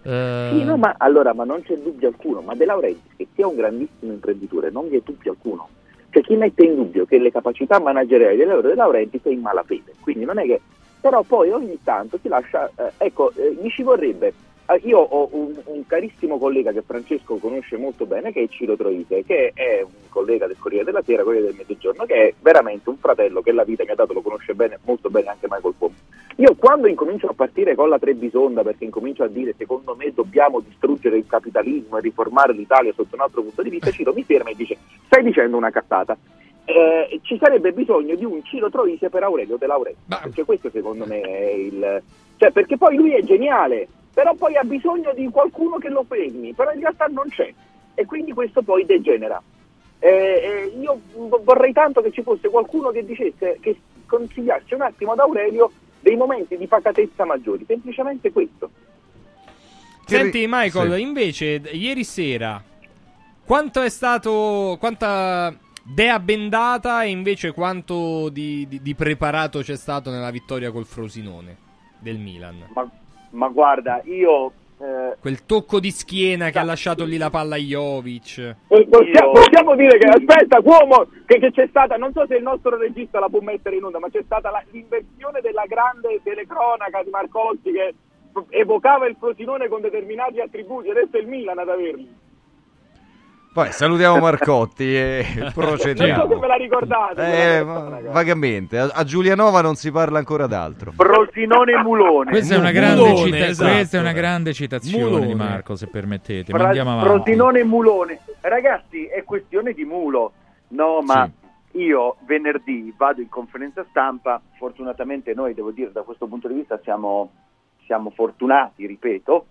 eh, Sì, no, ma allora, ma non c'è dubbio alcuno, ma De Laurentiis che sia un grandissimo imprenditore, non vi è dubbio alcuno. Cioè chi mette in dubbio che le capacità manageriali De Laur- De Laurentiis è in malafede, quindi non è che... Però poi ogni tanto si lascia... eh, ecco, eh, mi ci vorrebbe... eh, io ho un, un carissimo collega che Francesco conosce molto bene, che è Ciro Troise, che è un collega del Corriere della Sera, Corriere del Mezzogiorno, che è veramente un fratello che la vita mi ha dato lo conosce bene, molto bene anche Michael Cuomo. Io quando incomincio a partire con la Trebisonda, perché incomincio a dire secondo me dobbiamo distruggere il capitalismo e riformare l'Italia sotto un altro punto di vista, Ciro mi ferma e dice stai dicendo una cazzata. Eh, ci sarebbe bisogno di un Ciro Troise per Aurelio De Laurentiis, perché questo secondo me è il... Cioè, perché poi lui è geniale, però poi ha bisogno di qualcuno che lo fermi, però in realtà non c'è e quindi questo poi degenera. Eh, eh, io vorrei tanto che ci fosse qualcuno che dicesse, che consigliasse un attimo ad Aurelio dei momenti di pacatezza maggiori, semplicemente questo. Senti, Michael, Sì. invece, ieri sera, quanto è stato. quanta dea bendata e invece quanto di, di- di preparato c'è stato nella vittoria col Frosinone del Milan? Ma, ma guarda, io... eh, Quel tocco di schiena che ha lasciato lì la palla a Jovic. Eh, Possiamo, possiamo dire che, aspetta, Cuomo, che, che c'è stata, non so se il nostro regista la può mettere in onda, ma c'è stata la- l'inversione della grande telecronaca di Marcotti che evocava il Frosinone con determinati attributi, adesso è il Milan ad averli. Poi salutiamo Marcotti e Non so procediamo. se ve la ricordate. Eh, persona, vagamente. A, a Giulianova non si parla ancora d'altro. Frosinone Mulone. Questa è una grande, Mulone, cita- esatto. questa è una grande citazione Mulone. di Marco, se permettete. Ma Fra- andiamo avanti. Frosinone e Mulone. Ragazzi, è questione di mulo. No, ma io venerdì vado in conferenza stampa. Fortunatamente noi, devo dire, da questo punto di vista siamo, siamo fortunati, ripeto.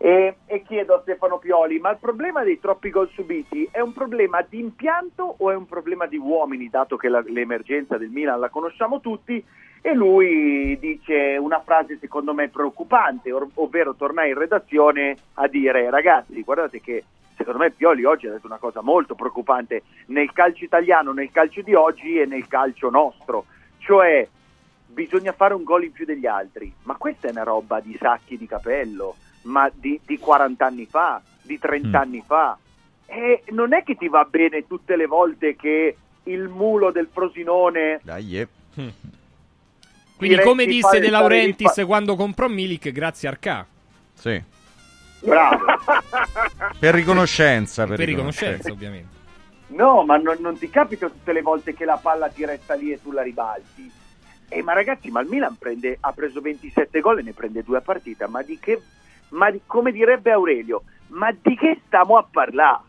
E, e chiedo a Stefano Pioli, ma il problema dei troppi gol subiti è un problema di impianto o è un problema di uomini, dato che la- l'emergenza del Milan la conosciamo tutti? E lui dice una frase secondo me preoccupante, or- ovvero torna in redazione a dire ragazzi guardate che secondo me Pioli oggi ha detto una cosa molto preoccupante nel calcio italiano, nel calcio di oggi e nel calcio nostro, cioè bisogna fare un gol in più degli altri, ma questa è una roba di sacchi di capello, ma di, di 40 anni fa, di 30 anni fa. E non è che ti va bene tutte le volte che il mulo del Frosinone Dai, eh. Quindi, Direi come di disse De Laurentiis fa- quando comprò Milik, grazie a Arca. Sì. Bravo. Per riconoscenza. Per, Per riconoscenza, ovviamente. No, ma non, non ti capita tutte le volte che la palla ti resta lì e tu la ribalti. Eh, ma ragazzi, ma il Milan prende- ha preso 27 gol e ne prende due a partita. Ma di che, ma di- come direbbe Aurelio, ma di che stiamo a parlare?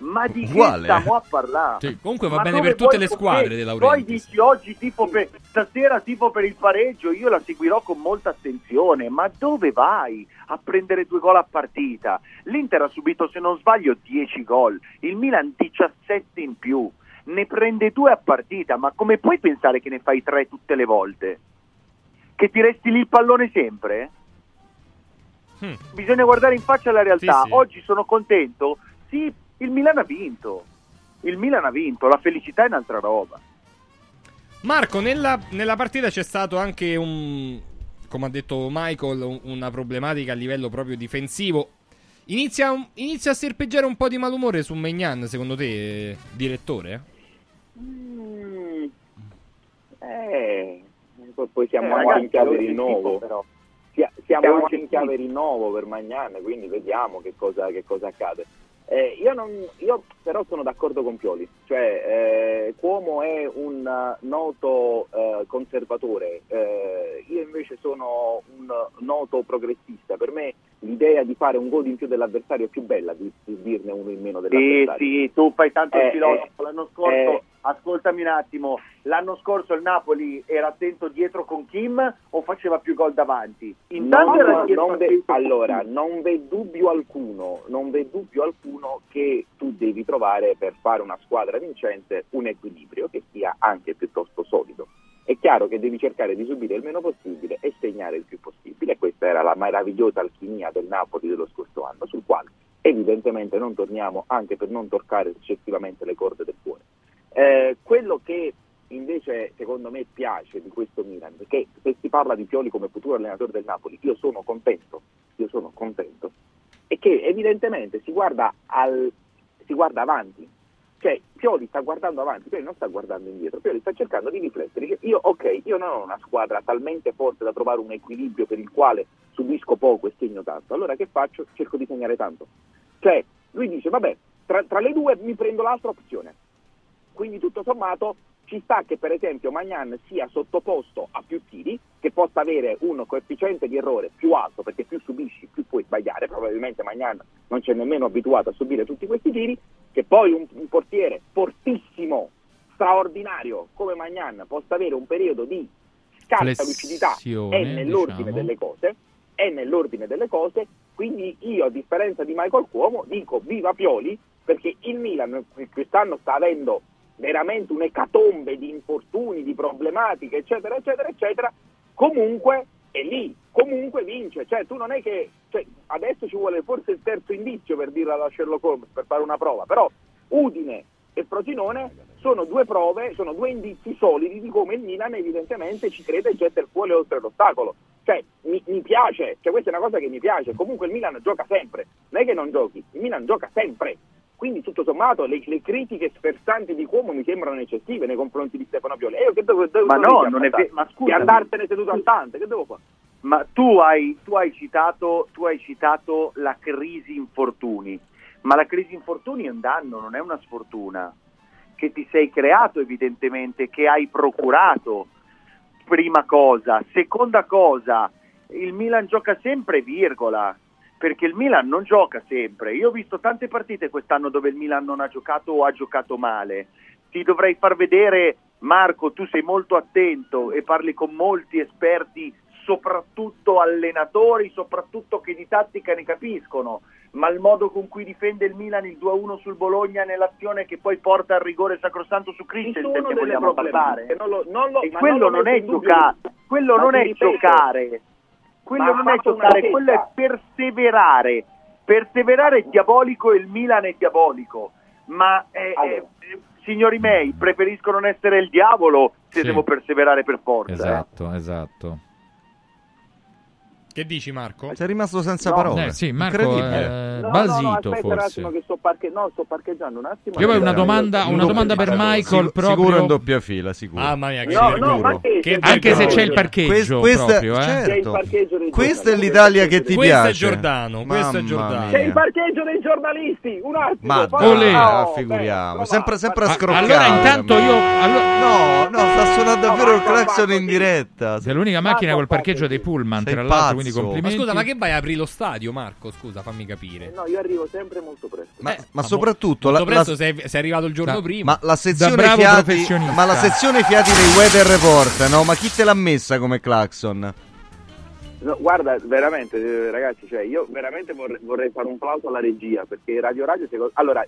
Ma di Uguale, che stiamo eh. a parlare? Sì, comunque va Ma bene per tutte le squadre ok, De Poi dici oggi tipo per, stasera tipo per il pareggio, io la seguirò con molta attenzione, ma dove vai a prendere due gol a partita? L'Inter ha subito, se non sbaglio, 10 gol, il Milan 17 in più, ne prende due a partita, ma come puoi pensare che ne fai tre tutte le volte? Che ti resti lì il pallone sempre? Bisogna guardare in faccia la realtà. Sì, sì. Oggi sono contento, sì, il Milan ha vinto. Il Milan ha vinto, la felicità è un'altra roba. Marco, nella, nella partita c'è stato anche un, come ha detto Michael, un- una problematica a livello proprio difensivo. Inizia, inizia a serpeggiare un po' di malumore su Megnan, secondo te, direttore? Mm. Eh, poi- siamo Eh, anche ragazzi, in chiave il rinnovo. tipo, però. Sia- siamo oggi in chiave rinnovo per Magnan, quindi vediamo che cosa, che cosa accade. Eh, io, non- io però sono d'accordo con Pioli, cioè eh, Cuomo è un noto eh, conservatore, eh, io invece sono un noto progressista, per me l'idea di fare un gol in più dell'avversario è più bella di, di dirne uno in meno Sì, dell'avversario. sì, tu fai tanto il Eh, filosofo. eh, l'anno scorso. Ascoltami un attimo, l'anno scorso il Napoli era attento dietro con Kim o faceva più gol davanti? Intanto Non- era dietro non ve- allora, non v'è dubbio alcuno, non v'è dubbio alcuno che tu devi trovare per fare una squadra vincente un equilibrio che sia anche piuttosto solido. È chiaro che devi cercare di subire il meno possibile e segnare il più possibile. Questa era la meravigliosa alchimia del Napoli dello scorso anno, sul quale evidentemente non torniamo anche per non toccare eccessivamente le corde del cuore. Eh, quello che invece secondo me piace di questo Milan, perché se si parla di Pioli come futuro allenatore del Napoli, io sono contento, io sono contento, è che evidentemente si guarda, al, si guarda avanti, cioè Pioli sta guardando avanti, Pioli non sta guardando indietro, Pioli sta cercando di riflettere, io ok, io non ho una squadra talmente forte da trovare un equilibrio per il quale subisco poco e segno tanto, allora che faccio? Cerco di segnare tanto. Cioè lui dice, vabbè, tra, tra le due mi prendo l'altra opzione. Quindi tutto sommato ci sta che per esempio Magnan sia sottoposto a più tiri, che possa avere un coefficiente di errore più alto, perché più subisci più puoi sbagliare, probabilmente Magnan non c'è nemmeno abituato a subire tutti questi tiri, che poi un, un portiere fortissimo, straordinario come Magnan possa avere un periodo di scarsa lucidità. È nell'ordine diciamo. delle cose, è nell'ordine delle cose, quindi io a differenza di Michael Cuomo dico viva Pioli perché il Milan quest'anno sta avendo veramente un'ecatombe di infortuni, di problematiche, eccetera, eccetera, eccetera, comunque è lì, comunque vince, cioè tu non è che cioè, adesso ci vuole forse il terzo indizio per dirla da Sherlock Holmes, per fare una prova, però Udine e Frosinone sono due prove, sono due indizi solidi di come il Milan evidentemente ci crede e getta il cuore oltre l'ostacolo. Cioè, mi, mi piace, cioè questa è una cosa che mi piace, comunque il Milan gioca sempre, non è che non giochi, il Milan gioca sempre. Quindi tutto sommato le, le critiche sferzanti di Cuomo mi sembrano eccessive nei confronti di Stefano Pioli. E io che devo, devo Ma no, non è aspetta, ve- ma Di scusami. andartene seduto al tante, che devo fare? Ma tu hai, tu hai citato, tu hai citato la crisi infortuni, ma la crisi infortuni è un danno, non è una sfortuna che ti sei creato evidentemente, che hai procurato, prima cosa. Seconda cosa, il Milan gioca sempre, virgola, perché il Milan non gioca sempre. Io ho visto tante partite quest'anno dove il Milan non ha giocato o ha giocato male. Ti dovrei far vedere, Marco, tu sei molto attento e parli con molti esperti, soprattutto allenatori, soprattutto che di tattica ne capiscono, ma il modo con cui difende il Milan il 2-1 sul Bologna nell'azione che poi porta al rigore sacrosanto su Christensen che vogliamo parlare. non lo- non lo- e quello non è giocare, quello non è giocare, quello non è scelta. quello è perseverare, perseverare è diabolico e il Milan è diabolico, ma eh, eh, signori miei, preferisco non essere il diavolo se Sì. devo perseverare per forza. Esatto, esatto. Che dici Marco? Sei rimasto senza No. parole. Eh, sì, Marco, Incredibile. eh, No, basito no, aspetta un forse. attimo che sto, parche- no, sto parcheggiando un attimo. Io poi una Eh, domanda, una domanda per Michael Sicuro- proprio. Sicuro in doppia fila, sicuro. Mamma mia, che No, no, ma che- Che Anche se c'è il parcheggio Quest- questa- proprio, eh. certo. Questa è l'Italia che ti Questo è piace. Giordano, questo è Giordano. C'è il parcheggio dei giornalisti, un attimo. Ma ah, No, figuriamo, sempre, sempre a Ah, scroccare. allora intanto io No, no, sta suonando davvero il clacson in diretta. Sei l'unica macchina col parcheggio dei pullman, tra l'altro, pazzo. Quindi Ma Ma complimenti. scusa, ma che vai a aprire lo stadio, Marco? Scusa, fammi capire. No, io arrivo sempre molto presto. Ma, Eh, ma soprattutto molto la, presto la- sei, sei arrivato il giorno Da- prima. ma la sezione bravo fiati, professionista. ma la sezione fiati dei weather report, no? Ma chi te l'ha messa come clacson? No, guarda, veramente, eh, ragazzi, cioè, io veramente vorrei, vorrei fare un plauso alla regia perché Radio Radio. secondo- Allora,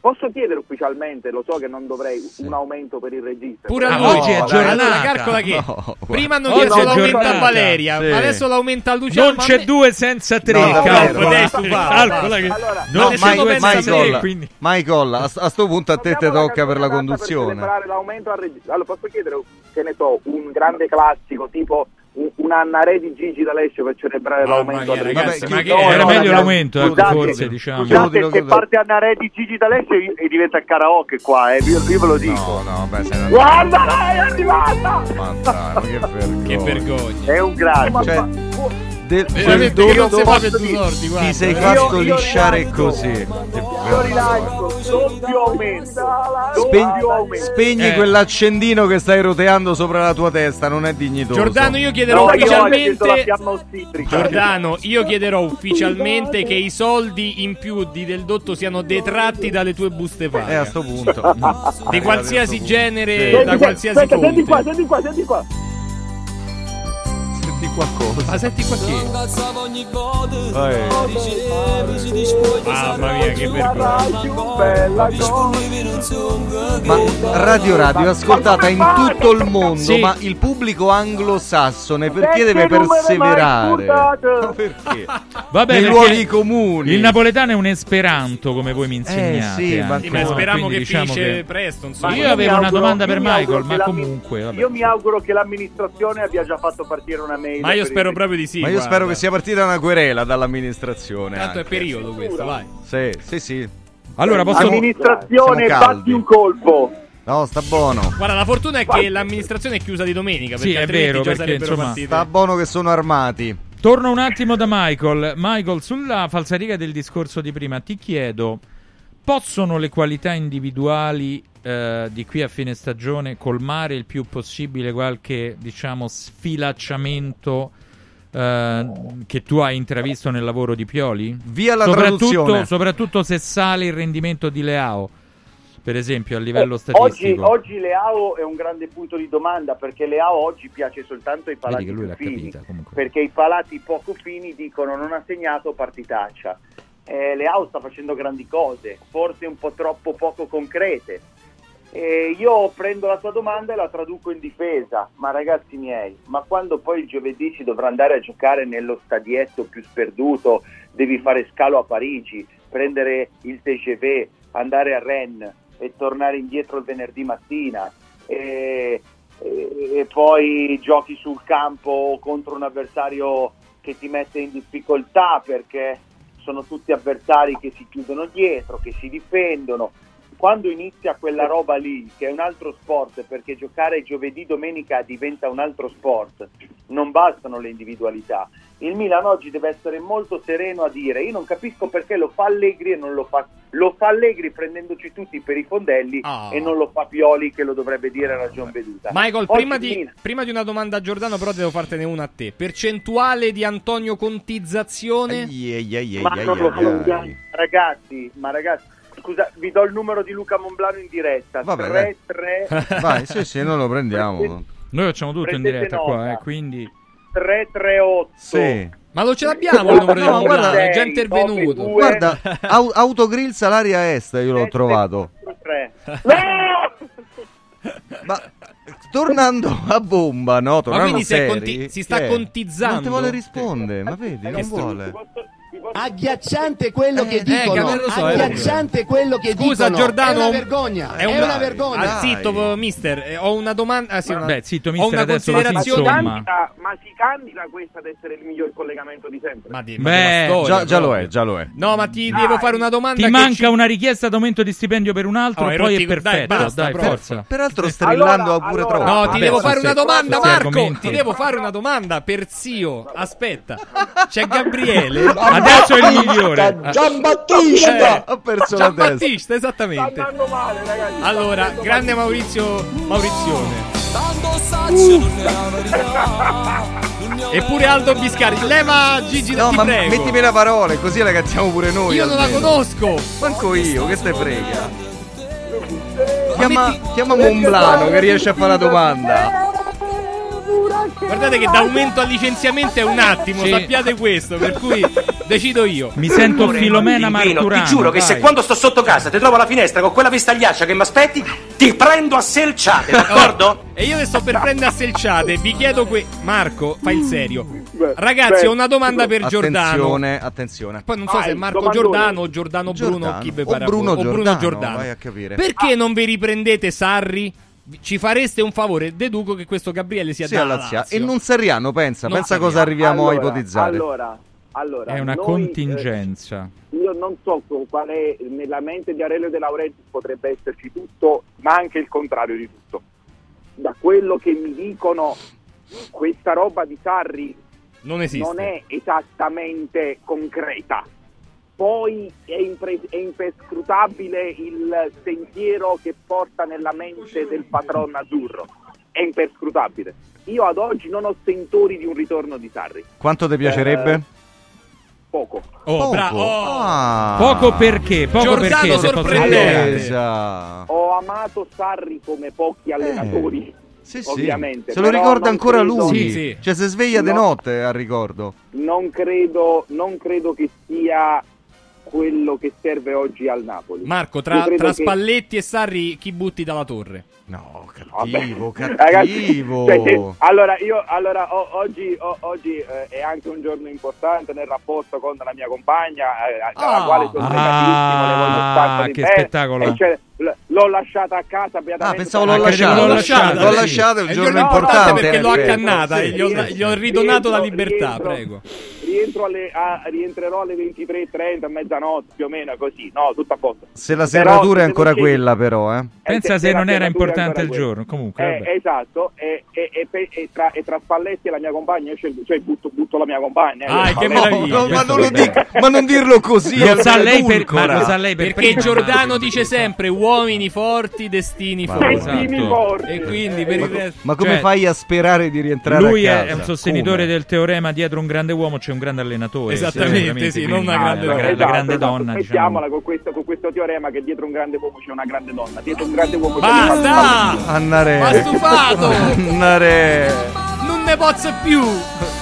posso chiedere ufficialmente, lo so che non dovrei, un aumento per il regista. Pure a Ah, lui. oggi è Allora, giornata. calcola che No, prima chiesto è l'aumento a. Valeria, Sì. adesso l'aumenta a Luciano. Non c'è me- due senza tre, No, calcola. che Allora, non No, c'è Michael, due senza Michael, tre, quindi Michael, a, a sto punto a te te tocca per la conduzione. Per l'aumento al regista. Allora, posso chiedere, che ne so, un grande classico tipo un- una re di Gigi D'Alessio per celebrare Mamma l'aumento al ragazzi, ma che- No, era no, meglio ragazzi, l'aumento, ecco, scusate, forse diciamo. Scusate, se parte Anna Re di Gigi D'Alessio io- e diventa karaoke qua, eh, io, io ve lo dico. No, no, beh, sei una... Guarda, lei è arrivata! Ma dai, ma che vergogna. Che vergogna. È un grande. Cioè, del, Veramente che non fa per due sordi, guarda. ti sei Eh. fatto lisciare così. Io rilascio, doppio aumento. Spegni, Doppio aumento. spegni Eh. quell'accendino che stai roteando sopra la tua testa, non è dignitoso. Giordano, io chiederò No, ufficialmente. Giordano, io chiederò ufficialmente che i soldi in più di Del Dotto siano detratti dalle tue buste Eh, a paga. sto punto. Di qualsiasi genere, Senti, da qualsiasi aspetta, senti qua, fonte. senti qua, senti qua. Senti qualcosa. Ma senti qua che? Eh. Mamma mia, che vergogna. Ma Radio Radio è ascoltata in tutto il mondo, Sì. ma il pubblico anglosassone perché deve perseverare? Ma perché? Vabbè, Nei perché luoghi comuni. Il napoletano è un esperanto, come voi mi insegnate. sì, ma anche, Sì, ma no? speriamo Quindi che diciamo finisce che- presto. Insomma. Ma Io mi avevo una domanda io per Michael, ma comunque, vabbè. Io mi auguro che l'amministrazione abbia già fatto partire una mail. Ma io per spero proprio di sì. Ma io guarda. spero che sia partita una querela dall'amministrazione. Tanto è anche. periodo questo, vai. Sì, sì, sì. Allora, posso... Amministrazione, fatti un colpo. No, sta buono. Guarda, la fortuna è che l'amministrazione è chiusa di domenica. Sì, Perché è altrimenti vero, già perché, insomma, partite. Sta buono che sono armati. Torno un attimo da Michael. Michael, sulla falsariga del discorso di prima, ti chiedo: possono le qualità individuali eh, di qui a fine stagione colmare il più possibile qualche, diciamo, sfilacciamento eh, che tu hai intravisto nel lavoro di Pioli? Via la soprattutto, traduzione. soprattutto se sale il rendimento di Leao, per esempio, a livello Eh, Oggi, statistico. oggi Leao è un grande punto di domanda perché Leao oggi piace soltanto ai palati più fini, capita perché i palati poco fini dicono non ha segnato partitaccia. Eh, Leao sta facendo grandi cose, forse un po' troppo poco concrete. Eh, io prendo la tua domanda e la traduco in difesa, ma ragazzi miei, ma quando poi il giovedì si dovrà andare a giocare nello stadietto più sperduto, devi fare scalo a Parigi, prendere il TGV, andare a Rennes e tornare indietro il venerdì mattina e, e- e poi giochi sul campo contro un avversario che ti mette in difficoltà perché sono tutti avversari che si chiudono dietro, che si difendono. Quando inizia quella roba lì, che è un altro sport, perché giocare giovedì domenica diventa un altro sport, non bastano le individualità. Il Milan oggi deve essere molto sereno a dire io non capisco perché lo fa Allegri e non lo fa lo fa Allegri prendendoci tutti per i fondelli Ah. e non lo fa Pioli che lo dovrebbe dire a ragion veduta. Michael, prima di, prima di una domanda a Giordano, però devo fartene una a te. Percentuale di Antonio Contizzazione? Ai, ai, ai, ma ai, non lo ai, ai. so, ragazzi, ma ragazzi, scusa, vi do il numero di Luca Monblano in diretta. Vabbè, 3 3 Vai, sì, sì, noi lo prendiamo. Noi facciamo tutto in Prendete diretta qua, nota. eh, quindi 338 Sì. Ma non ce l'abbiamo il numero di No, Monblano, guarda- è già intervenuto. Guarda, au- autogrill salaria est, io l'ho trovato. 3. Ma tornando a bomba, no? Tornando quindi si è seri, conti- si sta contizzando? Non ti vuole rispondere, ma vedi, non vuole. Posso Agghiacciante quello che Eh, dicono. eh, so, è agghiacciante quello che Scusa dicono. Giordano, È una un- vergogna. È, È, un- una vergogna. Ah, zitto, mister. eh, Ho una domanda. Ah, sì, una... Beh, zitto, ho mister, una adesso la considerazione. insomma. Candida- ma si candida questo ad essere il miglior collegamento di sempre. Ma di, Beh, storia, Già, già lo è, già lo è. No, ma ti devo fare una domanda. Ti che manca ci- una richiesta d'aumento di stipendio per un altro, Oh, poi è dai, perfetto. Dai, basta, proprio. forza. Peraltro strillando Allora, pure allora- troppo. No, ti devo fare una domanda, Marco. Ti devo fare una domanda per zio. Aspetta, c'è Gabriele. Adesso è il migliore. Giambattista! Ho perso la testa. Giambattista, esattamente. andando male, ragazzi. Allora, grande Maurizio Maurizione. Eppure Aldo Biscari. Leva Gigi, No, ma prego. mettimi le parole, così la cantiamo pure noi. Io non la almeno. conosco. Manco io, che te frega? Ma Chiama, metti- chiama Monblano che riesce a fare la domanda. Guardate che da aumento a licenziamento è un attimo, Sì. sappiate questo, per cui decido io. Mi sento Amore, Filomena Marturano. Ti giuro che se vai. quando sto sotto casa ti trovo alla finestra con quella vestagliaccia che mi aspetti, ti prendo a selciate, d'accordo? E io che sto per prendere a selciate, vi chiedo que... Marco, fai il serio. Beh, Ragazzi, beh, ho una domanda per Giordano. Attenzione, attenzione. Poi non so Vai, se è Marco domandone. Giordano o Giordano Bruno Giordano. chi vi O pare a Bruno voi. o Bruno Giordano, Giordano. vai a capire. Perché non vi riprendete Sarri? Ci fareste un favore? Deduco che questo Gabriele sia Sì, da Lazio. E non Sarriano, pensa, Non pensa cosa arriviamo a Allora, ipotizzare. Allora, allora, È una noi, contingenza. eh, io non so con quale nella mente di Aurelio De Laurentiis potrebbe esserci tutto, ma anche il contrario di tutto. Da quello che mi dicono, questa roba di Sarri Non esiste. non è esattamente concreta. Poi è, impre- è imperscrutabile il sentiero che porta nella mente del patron azzurro. È imperscrutabile. Io ad oggi non ho sentori di un ritorno di Sarri. Quanto ti piacerebbe? Eh, poco. Oh, Poco. bravo. Oh. Ah. Poco perché? Poco Giordano perché? sorprendente. Ho amato Sarri come pochi allenatori. Eh. Sì, sì. Ovviamente, Se lo ricorda ancora credo- lui. Sì, sì. Cioè, se sveglia di No. notte al ricordo. Non credo, non credo che sia quello che serve oggi al Napoli. Marco, tra, tra che- Spalletti e Sarri, chi butti dalla torre? No, Vabbè. cattivo, Ragazzi, cattivo. cioè, allora io allora o- oggi, o- oggi eh, è anche un giorno importante nel rapporto con la mia compagna eh, alla Ah. quale sono legatissimo, le voglio un sacco Ah, che bene, spettacolo. cioè, l'ho lasciata a casa Ah, pensavo l'ho Ah, lasciato. l'ho lasciata, L'ho sì. lasciato, è un il giorno importante perché l'ho eh. accannata e gli ho, gli ho ridonato la libertà, rientro- prego. rientro alle, a- rientrerò alle 23.30 a mezzanotte più o meno così no tutto a posto Se la Però, serratura è se ancora scegliere- quella, però, eh. Pensa Eh, se la non era importante il quella. giorno. Comunque, Eh, esatto, e, e- e tra, e tra Spalletti e la mia compagna, io scelgo- cioè butto, butto la mia compagna. eh, Ah, che meraviglia. Ma, non ma non dirlo così. Lo sa lei Perché Giordano dice sempre uomini forti, destini Ma forti. Destini Esatto. forti. E quindi per il resto... Ma come Cioè, fai a sperare di rientrare Lui a è, casa? è un sostenitore Come? del teorema dietro un grande uomo c'è un grande allenatore. Esattamente, sì, quindi non una grande la, donna. gra- la Esatto, grande esatto. donna. Mettiamola Diciamo. con, questo, con questo teorema che dietro un grande uomo c'è una grande donna. Dietro un grande uomo c'è Basta! Annare. Ma stufato! Annare. Non ne posso più!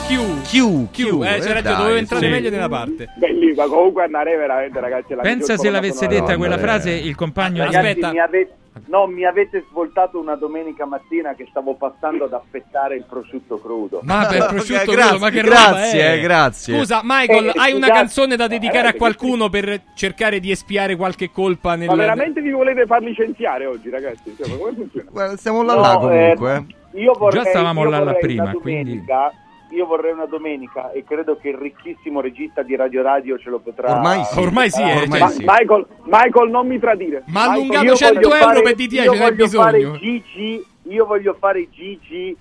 Chiù! Chiù, Chiù, eh, c'è ragione, dovevo entrare sì. meglio nella parte. Bellissima, comunque andare veramente ragazzi. è la Pensa se l'avesse detta No, quella frase il compagno di Ragazzi, Aspetta. mi avete, no, mi avete svoltato una domenica mattina che stavo passando ad affettare il prosciutto crudo. Ma per prosciutto grazie, crudo, ma che grazie, roba è? eh, grazie. Scusa, Michael, Eh, hai una canzone da dedicare a Eh, qualcuno per cercare di espiare qualche colpa nel... Ma veramente vi volete far licenziare oggi, ragazzi? Cioè, ma come funziona? Guarda, stiamo là No, là comunque. eh, io vorrei, Già stavamo io là là prima, domenica, Io vorrei una domenica e credo che il ricchissimo regista di Radio Radio ce lo potrà. Ormai sì. Ormai sì, eh, Ormai cioè- sì. Michael, Michael, non mi tradire. Ma allungato io 100 voglio euro fare- per DTE, io ce n'è voglio bisogno. fare Gigi, io voglio fare Gigi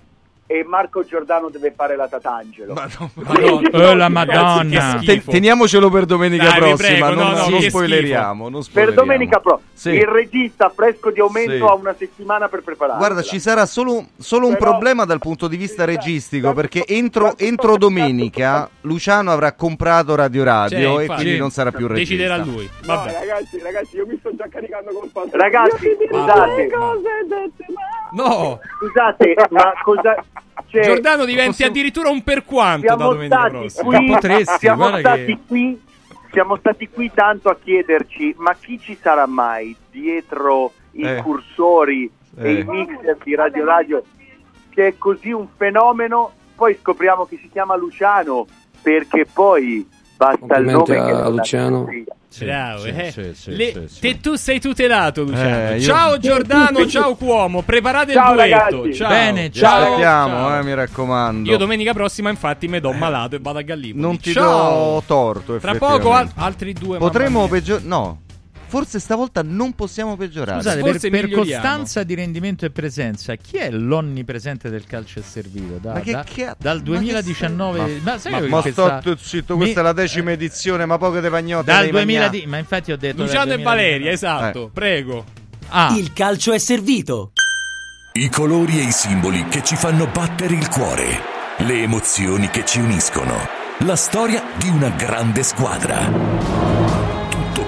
e Marco Giordano deve fare la Tatangelo. Oh, la Madonna. Te- teniamocelo per domenica Dai, prossima, prego, non, no, no, non spoileriamo. Non Per spoileriamo. domenica pro. Sì. Il regista fresco di aumento Sì. ha una settimana per prepararla. Guarda, ci sarà solo, solo un Però- problema dal punto di vista registico, perché entro, entro domenica Luciano avrà comprato Radio Radio Cioè, e infatti, quindi non sarà più regista. Deciderà lui. No, Vabbè. ragazzi, ragazzi, io mi sto già caricando col padre. Ragazzi, scusate. cose dette, ma- No, Scusate, ma cosa... cioè, Giordano diventi posso- addirittura un per quanto da siamo domenica stati prossima. qui, Potresti, siamo stati che- qui siamo stati qui tanto a chiederci ma chi ci sarà mai dietro i Eh. cursori e Eh. i mixer di Radio Radio che è così un fenomeno poi scopriamo che si chiama Luciano perché poi Basta il nome Complimenti che a non poesia. Bravo, sì, eh. sì, sì, Le- sì, sì. Te tu sei tutelato, Luciano. Eh, io- Ciao Giordano, ciao Cuomo. Preparate Ciao, il duetto. ragazzi. Ciao. Bene, Ci ciao. aspettiamo, ciao. eh, mi raccomando. Io domenica prossima, infatti, mi do malato e vado a Gallipoli. non ti Ciao. do torto, Tra poco al- altri due. Potremmo peggiorare. No, forse stavolta non possiamo peggiorare. Scusate, per, Forse per miglioriamo. costanza di rendimento e presenza, chi è l'onnipresente del calcio è servito? Da- Ma che da- cazzo- dal 2019, ma, sai ma, che ma questa- sto zitto, questa mi- è la decima edizione, ma poche de pagnotte. dal dei 2000 magnà. di- ma infatti ho detto Luciano e Valeria, 2019. esatto. Prego. Ah, Il calcio è servito. I colori e i simboli che ci fanno battere il cuore, le emozioni che ci uniscono, la storia di una grande squadra.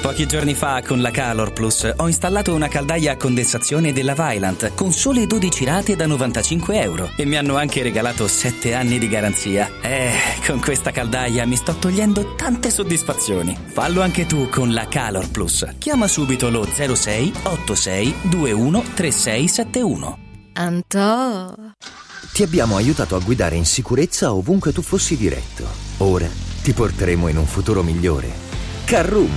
Pochi giorni fa con la Calor Plus ho installato una caldaia a condensazione della Vylant con sole 12 rate da 95 euro e mi hanno anche regalato 7 anni di garanzia. Eh, con questa caldaia mi sto togliendo tante soddisfazioni. Fallo anche tu con la Calor Plus. Chiama subito lo 06 86 21 3671. Antò. Ti abbiamo aiutato a guidare in sicurezza ovunque tu fossi diretto. Ora ti porteremo in un futuro migliore. Carroom,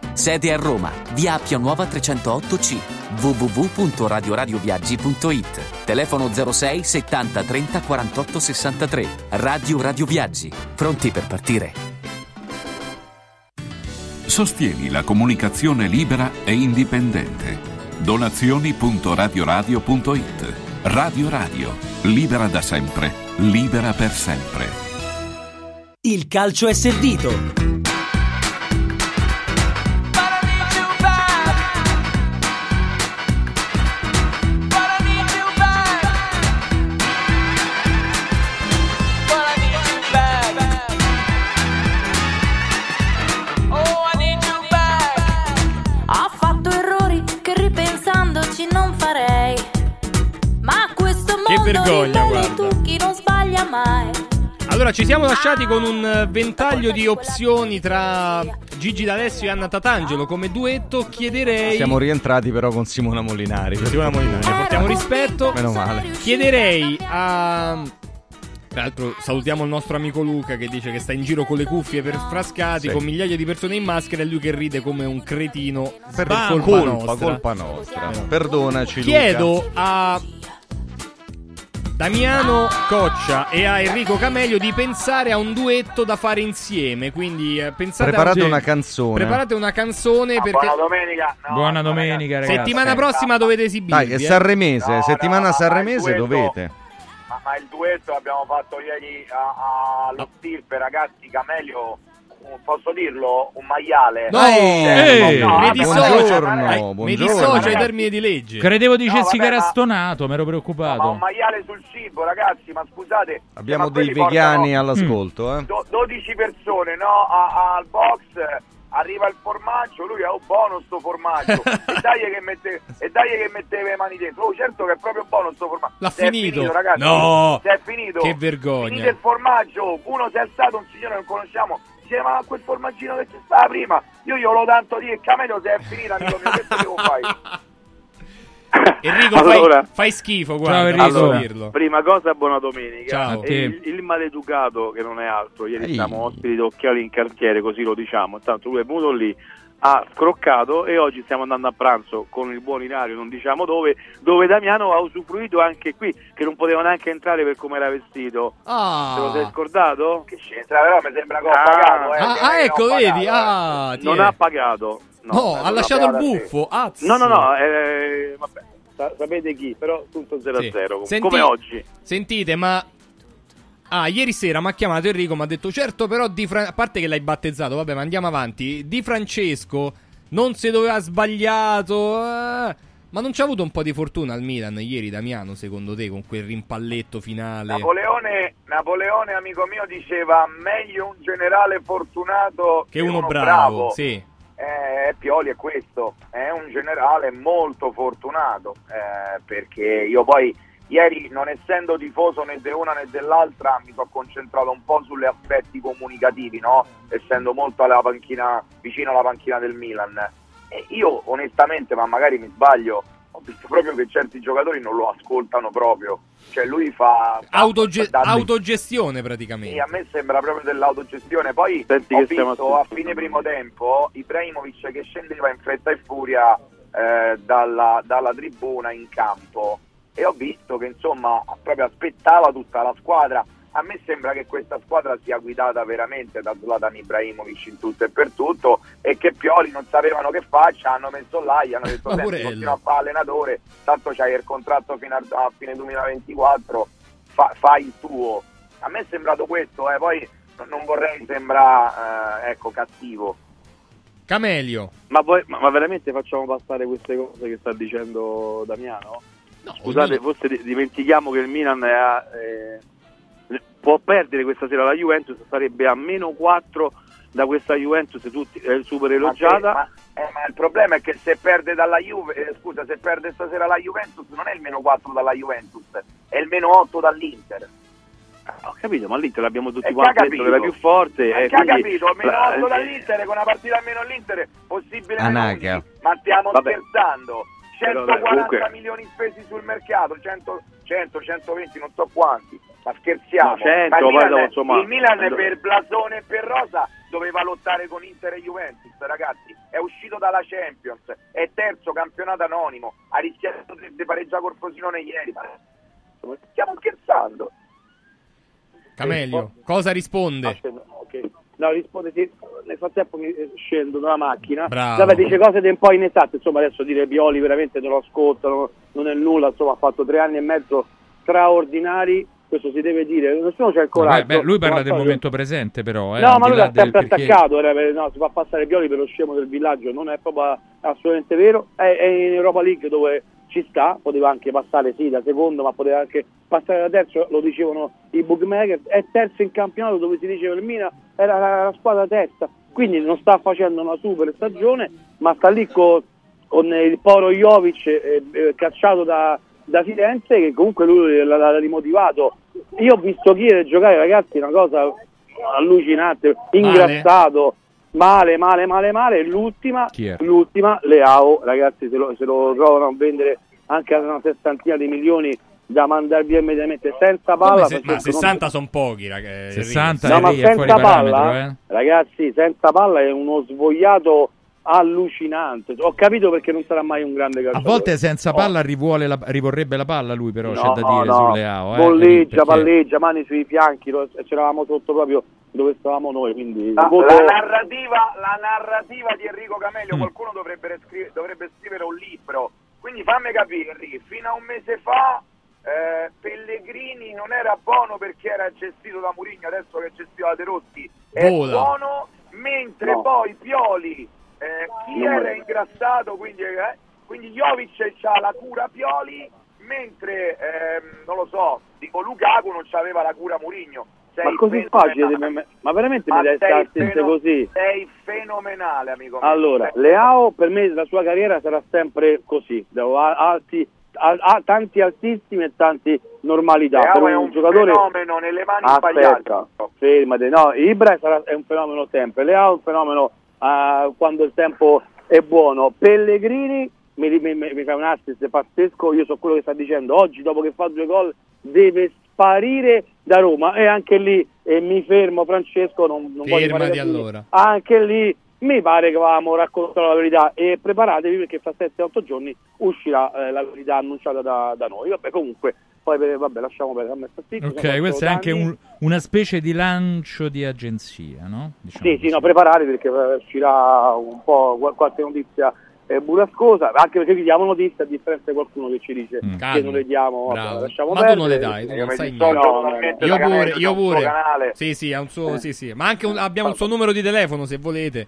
Sede a Roma, via Appia Nuova 308C, www.radioradioviaggi.it. Telefono 06 70 30 48 63. Radio Radio Viaggi. Pronti per partire. Sostieni la comunicazione libera e indipendente. Donazioni.radioradio.it Radio Radio, libera da sempre, libera per sempre. Il calcio è servito. Vergogna, guarda. chi non sbaglia mai. Allora, ci siamo lasciati con un eh, ventaglio di opzioni tra Gigi D'Alessio e Anna Tatangelo come duetto. Chiederei. Siamo rientrati però con Simona Molinari. Simona Molinari, portiamo rispetto. Meno male. Chiederei a. Tra l'altro salutiamo il nostro amico Luca che dice che sta in giro con le cuffie per frascati, Sì. con migliaia di persone in maschera e lui che ride come un cretino per colpa, colpa, nostra. colpa nostra. Perdonaci, Chiedo Luca. a Damiano Coccia e a Enrico Camelio di pensare a un duetto da fare insieme. Quindi eh, pensate Preparate a... una canzone. Preparate una canzone perché Buona domenica. No, Buona domenica, ragazzi. settimana prossima dovete esibirvi. Dai, è eh. Sanremese, No, settimana no, Sanremese duetto- dovete. Ma, ma il duetto l'abbiamo fatto ieri a- allo Stirpe, ragazzi, Camelio, posso dirlo, un maiale. No, Eh, eh, no, mi no, dissocio, buongiorno, dai, mi buongiorno. dissocio ai termini di legge. Credevo dicessi vabbè, che era ma- stonato, mi ero Ma un preoccupato. maiale sul cibo, ragazzi, ma scusate. Abbiamo ma dei vegani portano all'ascolto, eh. do- 12 persone, no? A- al box eh, arriva il formaggio, lui ha un buono sto formaggio. e dai che mette e dai che metteva le mani dentro. Oh, certo che è proprio buono sto formaggio. L'ha Se è finito. ragazzi. No. Se è finito. Che vergogna. Finito il formaggio, uno si è alzato, un signore che non conosciamo. Dice, ma quel formaggino che c'è stava prima, io glielo tanto dire, Camelio se è finita, amico mio, che devo fare? Enrico, Allora- fai, fai schifo, Ciao, guarda, Enrico. posso Allora, prima cosa, buona domenica. Ciao. E il, il maleducato, che non è altro, ieri Ehi. siamo ospiti di Occhiali in cartiere, così lo diciamo. Tanto lui è venuto lì, ha scroccato e oggi stiamo andando a pranzo con il buon Ilario, non diciamo dove, dove Damiano ha usufruito anche qui, che non poteva neanche entrare per come era vestito. Ah. Te lo sei scordato? Che c'entra, però mi sembra che ho Ah. pagato, eh. Ah, ah, non ecco, ho vedi? pagato, Ah, ti Non ha pagato. No, eh, ha non lasciato il buffo. azz. No, no, no, eh, vabbè, sa- sapete chi, però tutto 0 Sì. a 0, Senti- come oggi. Sentite, ma. Ah, ieri sera mi ha chiamato Enrico, mi ha detto certo, però di Fra- a parte che l'hai battezzato, vabbè, ma andiamo avanti. Di Francesco non si doveva sbagliato, eh, ma non c'ha avuto un po' di fortuna al Milan ieri, Damiano, secondo te, con quel rimpalletto finale? Napoleone, Napoleone, amico mio, diceva meglio un generale fortunato che uno bravo, sì. Eh, Pioli è questo, è un generale molto fortunato, eh, perché io poi ieri non essendo tifoso né di una né dell'altra mi sono concentrato un po' sugli aspetti comunicativi, no? essendo molto alla panchina, vicino alla panchina del Milan. E io onestamente, ma magari mi sbaglio, ho visto proprio che certi giocatori non lo ascoltano proprio, cioè lui fa... Autoge- fa- autogestione praticamente. sì, a me sembra proprio dell'autogestione. Poi Senti ho visto a fine primo tempo Ibrahimovic che scendeva in fretta e furia eh, dalla, dalla tribuna in campo e ho visto che insomma proprio aspettava tutta la squadra. A me sembra che questa squadra sia guidata veramente da Zlatan Ibrahimovic in tutto e per tutto e che Pioli non sapevano che faccia, hanno messo là, gli hanno detto senti purello." continua a fare allenatore, tanto c'hai il contratto fino a, a fine 2024, fa- fai il tuo. A me è sembrato questo, eh, poi non vorrei sembrare ecco, cattivo. Camelio. Ma, poi, ma, ma veramente facciamo passare queste cose che sta dicendo Damiano? Scusate, forse di- dimentichiamo che il Milan è a, eh, può perdere questa sera la Juventus, sarebbe a meno 4 da questa Juventus tutti, eh, super elogiata. Ma, eh, ma il problema è che se perde dalla Juve, eh, scusa, se perde stasera la Juventus non è il meno 4 dalla Juventus, è il meno 8 dall'Inter. Ho capito, ma l'Inter l'abbiamo tutti E che quanti ha detto che capito? era più forte. Ma eh, che ha quindi- capito? Meno 8 eh, dall'Inter con una partita possibile meno Anaga. 11. Ma stiamo Vabbè. scherzando. Però, 140 comunque- milioni spesi sul mercato, 100, 100, 120, non so quanti. ma scherziamo. No, cento, Ma il, poi Milan, dopo, insomma, il Milan quando- per blasone e per rosa doveva lottare con Inter e Juventus, ragazzi. È uscito dalla Champions, è terzo campionato anonimo, ha rischiato di, di pareggiare col Frosinone ieri. Ma stiamo scherzando. Camelio, cosa risponde? Aspetta, ok. No, risponde sì. Nel frattempo mi eh, scendo dalla macchina. Bravo. Vabbè, dice cose un po' inesatte. Insomma, adesso dire Pioli veramente non lo ascoltano, non è nulla. Insomma, ha fatto tre anni e mezzo straordinari. Questo si deve dire. Nessuno c'ha il coraggio. Beh, beh, lui parla del momento presente, però. Eh, No, ma lui è sempre perché- attaccato, no, si fa passare Pioli per lo scemo del villaggio, non è proprio assolutamente vero, è, è in Europa League dove ci sta, poteva anche passare sì da secondo, ma poteva anche passare da terzo, lo dicevano i bookmaker, è terzo in campionato dove si diceva il Mina era la, squadra terza, quindi non sta facendo una super stagione, ma sta lì co- con il Poro Jovic eh, eh, cacciato da, da Firenze che comunque lui l'ha, rimotivato. Io ho visto Chiere giocare ragazzi una cosa allucinante, ingrassato, male, male, male, male. E L'ultima, Chi è? l'ultima, Leao, ragazzi se lo, se lo trovano a vendere anche a una sessantina di milioni da mandare via immediatamente senza palla. Se- ma Francesco, non- 60 sono pochi, ragazzi. 60 No, ma lì è fuori senza palla, eh. ragazzi, senza palla è uno svogliato allucinante. Ho capito perché non sarà mai un grande A calciatore. volte senza palla rivuole la- rivorrebbe la palla lui, però c'è No, da dire no, su Leao. Eh, Bolleggia, perché- palleggia, mani sui fianchi, lo- c'eravamo sotto proprio dove stavamo noi, quindi La, voto- la narrativa, la narrativa di Enrico Camelio, Mm. qualcuno dovrebbe, scri- dovrebbe scrivere un libro. Quindi fammi capire, Enrico, fino a un mese fa eh, Pellegrini non era buono perché era gestito da Murigno, adesso che è gestito da De Rossi è Vola. buono, mentre No. poi Pioli, eh, chi Non era ingrassato, quindi, eh, quindi Jovic ha la cura Pioli, mentre, ehm, non lo so, dico Lukaku non c'aveva la cura Murigno. Sei ma così facile, ma- veramente Ma mi dai feno- così? Sei fenomenale, amico mio. Allora, Leao per me la sua carriera sarà sempre così, alti, a- a- tanti altissimi e tanti normalità. Leao Per è un giocatore fenomeno nelle mani. Aspetta, fermate, no, Ibra sarà, è un fenomeno sempre, Leao è un fenomeno ah, quando il tempo è buono. Pellegrini mi, mi- mi- mi fa un assist pazzesco, io so quello che sta dicendo, oggi dopo che fa due gol deve sparire da Roma e anche lì eh, mi fermo Francesco, non, non voglio fare allora. Anche lì mi pare che avevamo raccontato la verità e preparatevi perché fra 7-8 giorni uscirà eh, la verità annunciata da, da noi. Vabbè, comunque, poi per- vabbè, lasciamo perdere a me Ok, questo è anche un- una specie di lancio di agenzia, no? Diciamo Sì, sì, no, preparati perché eh, uscirà un po' qual- qualche notizia eh, burrascosa, anche perché vi diamo notizie a differenza di qualcuno che ci dice che Calmo. non le diamo, vabbè, lasciamo Ma tu perdere. non le dai, tu Io non sai niente. totalmente Io pure, io pure. canale. Sì, sì, ha un suo, sì, sì. Ma anche un- abbiamo un suo numero di telefono se volete.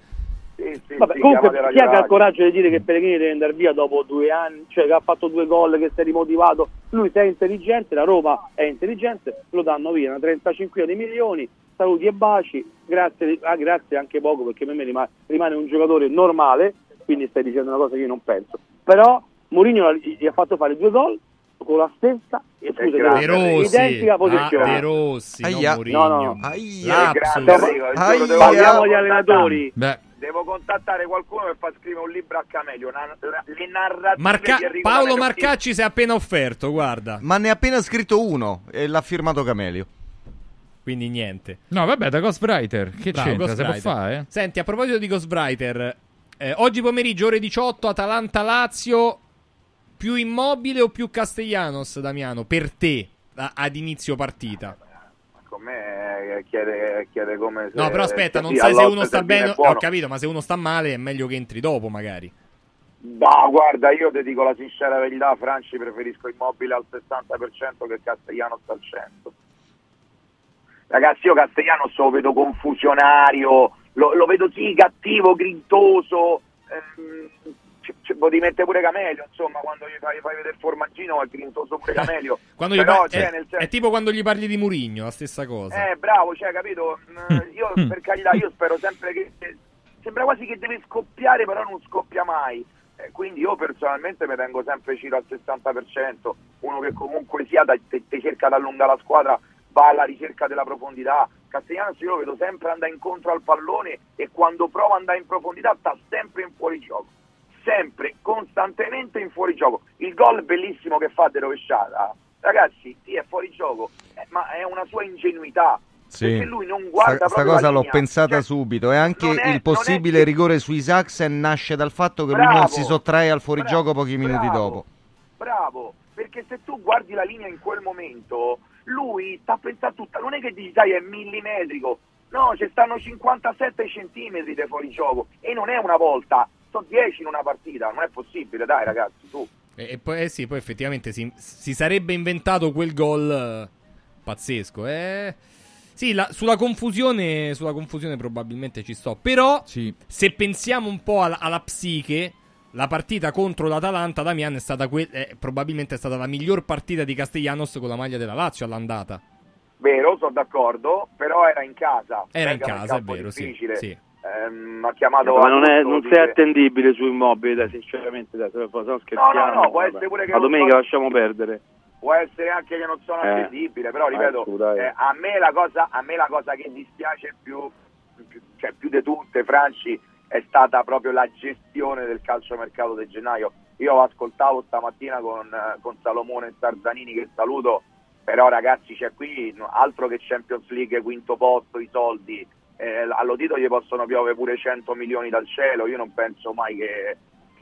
Sì, sì, Vabbè, sì, comunque, chi ha il coraggio di dire che Pellegrini deve andare via dopo due anni, cioè che ha fatto due gol, che si è rimotivato? Lui se è intelligente, la Roma è intelligente, lo danno via, una 35 di milioni, saluti e baci, grazie, ah, grazie anche poco perché per me rimane, rimane un giocatore normale, quindi stai dicendo una cosa che io non penso. Però Mourinho gli ha fatto fare due gol con la stessa e scusa, De Rossi. identica posizione. Ah, De Rossi, non Aia. Mourinho. No, no, no. Aia, devo- Parliamo di allenatori. Beh, Devo contattare qualcuno per far scrivere un libro a Camelio, una- le narrative Marca- Paolo Camelio. Marcacci si è appena offerto, guarda. Ma ne ha appena scritto uno e l'ha firmato Camelio. Quindi niente. no, vabbè, da Ghostwriter, che Bravo, c'entra? Si può Ghostwriter. fare, eh? Senti, a proposito di Ghostwriter, eh, oggi pomeriggio ore 18 Atalanta-Lazio, più Immobile o più Castellanos, Damiano, per te, a- ad inizio partita? Con me eh, chiede, chiede come se... No, però aspetta, non sai se uno sta bene, ho capito, ma se uno sta male è meglio che entri dopo magari. No, guarda, io ti dico la sincera verità, Franci preferisco Immobile al 60% che Castellanos al 100%. Ragazzi, io Castellanos lo vedo confusionario, lo, lo vedo sì cattivo, grintoso, ehm, ci, ci, può mette pure Camelio, insomma, quando gli fai, fai vedere il formaggino è grintoso pure Camelio. Quando gli Però, par- cioè, è, nel è tipo quando gli parli di Murigno, la stessa cosa. eh, bravo, cioè, capito? Mm, Io, per carità, io spero sempre che... Sembra quasi che deve scoppiare, però non scoppia mai. Eh, quindi io personalmente mi tengo sempre Ciro al 60%, uno che comunque sia, da- te, te cerca di allungare la squadra, va alla ricerca della profondità. Castellanos io lo vedo sempre andare incontro al pallone e quando prova ad andare in profondità sta sempre in fuorigioco. Sempre, costantemente in fuorigioco. Il gol bellissimo che fa di rovesciata ragazzi, sì, è fuori gioco, eh, ma è una sua ingenuità. Sì. Perché lui non guarda Sta, sta proprio cosa l'ho linea. pensata Cioè, subito e anche è- il possibile che- rigore sui Saxen nasce dal fatto che lui Bravo. non si sottrae al fuorigioco Bravo. pochi minuti Bravo. dopo. Bravo, perché se tu guardi la linea in quel momento, lui sta pensando tutta, non è che dici dai è millimetrico, no, ci stanno 57 centimetri di fuorigioco e non è una volta, sono 10 in una partita, non è possibile, dai ragazzi, su. E, e poi, eh sì, poi effettivamente si, si sarebbe inventato quel gol eh, pazzesco. Eh. Sì, la- sulla, confusione, sulla confusione probabilmente ci sto. Però, se pensiamo un po' alla, alla psiche, la partita contro l'Atalanta, Damian, è stata que- eh, probabilmente è stata la miglior partita di Castellanos con la maglia della Lazio all'andata. Vero, sono d'accordo, però era in casa. Era in casa, è vero, sì, difficile. sì. Ehm, ha chiamato ma non, è, non sei attendibile su immobili, dai, sinceramente, dai, se se no scherziamo. no, può vabbè. essere pure che La domenica so- lasciamo perdere. può essere anche che non sono Eh. attendibile, però Dai, ripeto, su, dai. eh, a, me la cosa, a me la cosa che dispiace più, più- cioè più di tutte, Franci, è stata proprio la gestione del calciomercato di gennaio. Io ascoltavo stamattina con, eh, con Salomone Tarzanini che saluto, però ragazzi c'è qui altro che Champions League, quinto posto, i soldi, eh, allo Tito gli possono piovere pure 100 milioni dal cielo, io non penso mai che,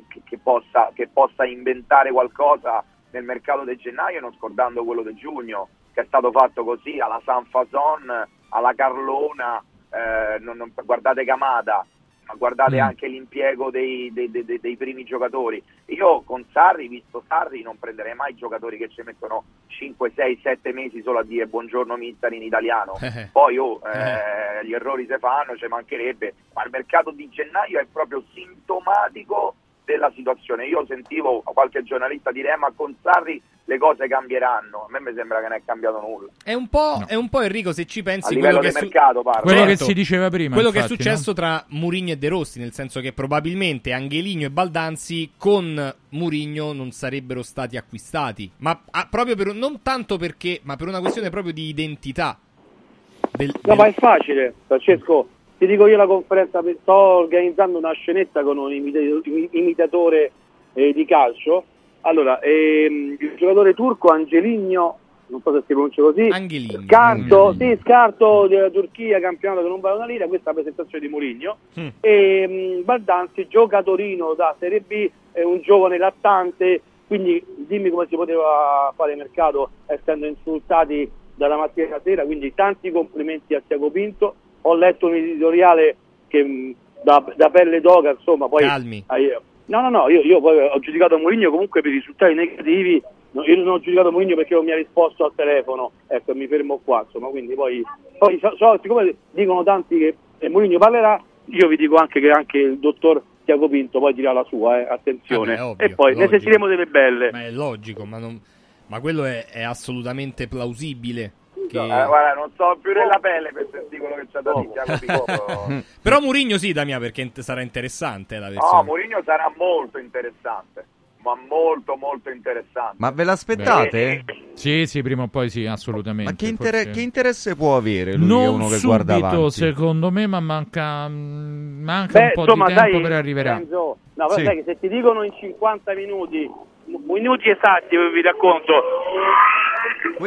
che- che possa, che possa inventare qualcosa nel mercato di gennaio non scordando quello di giugno che è stato fatto così alla San Fason, alla Carlona eh, non- non- guardate Camada ma guardate Mm. anche l'impiego dei, dei- dei- dei- primi giocatori. Io con Sarri, visto Sarri non prenderei mai giocatori che ci mettono 5, 6, 7 mesi solo a dire buongiorno mister in italiano. Poi oh, eh, gli errori si fanno, ci mancherebbe, ma il mercato di gennaio è proprio sintomatico della situazione. Io sentivo qualche giornalista dire "Eh, ma con Sarri le cose cambieranno, a me mi sembra che non è cambiato nulla. È un po', è un po' Enrico, se ci pensi, A livello quello, di che, su- mercato parlo. Quello che Certo. si diceva prima, quello che è infatti, successo tra Murigno e De Rossi, nel senso che probabilmente Angeligno e Baldanzi con Murigno non sarebbero stati acquistati, ma ah, proprio per, non tanto perché, ma per una questione proprio di identità. Del, No, ma è facile, Francesco. Ti dico io la conferenza, sto organizzando una scenetta con un imita- imitatore eh, di calcio. Allora, ehm, il giocatore turco Angeligno, non so se si pronuncia così, Angeligno. Scarto, sì, Scarto della Turchia, campionato che non vale una lira, questa è la presentazione di Mourinho. Mm. E mh, Baldanzi, giocatorino da Serie B, è un giovane lattante, quindi dimmi come si poteva fare mercato essendo insultati dalla mattina alla sera, quindi tanti complimenti a Tiago Pinto. Ho letto un editoriale che mh, da, da pelle d'oca, insomma, poi... Calmi. Ah, io- No, no, no, io, io poi ho giudicato Mourinho comunque per i risultati negativi, no, io non ho giudicato Mourinho perché non mi ha risposto al telefono, ecco, mi fermo qua, insomma, quindi poi, poi so, so- siccome dicono tanti che eh, Mourinho parlerà, io vi dico anche che anche il dottor Tiago Pinto poi dirà la sua, eh, attenzione, Vabbè, ovvio, e poi ne logico. sentiremo delle belle. Ma è logico, ma, non- ma quello è, è assolutamente plausibile. Che- Eh, guarda, non so più nella pelle per sentire quello che c'è da dire. Pinto. Però Murigno sì, Damia, perché sarà interessante la No, versione. Mourinho sarà molto interessante, ma molto molto interessante. Ma ve l'aspettate? Sì, sì, prima o poi sì, assolutamente. Ma che, inter- forse- che interesse può avere lui Non uno che guarda subito, avanti? secondo me, ma manca, mm, manca Beh, un po' insomma, di tempo sai, per arriverà. Renzo, no, però Sì. sai che se ti dicono in 50 minuti, minuti esatti, vi racconto.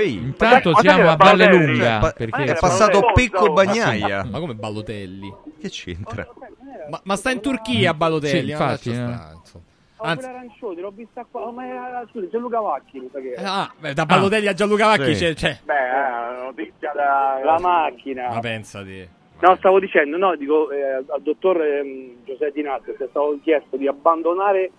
Intanto Ma siamo a Valle Lunga. Cioè, perché è passato Pecco Bagnaia. Ma come Balotelli? Che c'entra? Ma, ma sta in Turchia Balotelli? Sì, ma infatti, eh. Anzi- arancione, l'ho vista qua, ma era, scusi, Gianluca Vacchi, mi sa che. Ah, beh, da Balotelli a Gianluca Vacchi Sì. c'è, c'è. Beh, è una notizia da... La macchina. Ma pensati. No, stavo dicendo, no, dico eh, al dottor ehm, Giuseppe Di Nazio è stato chiesto di abbandonare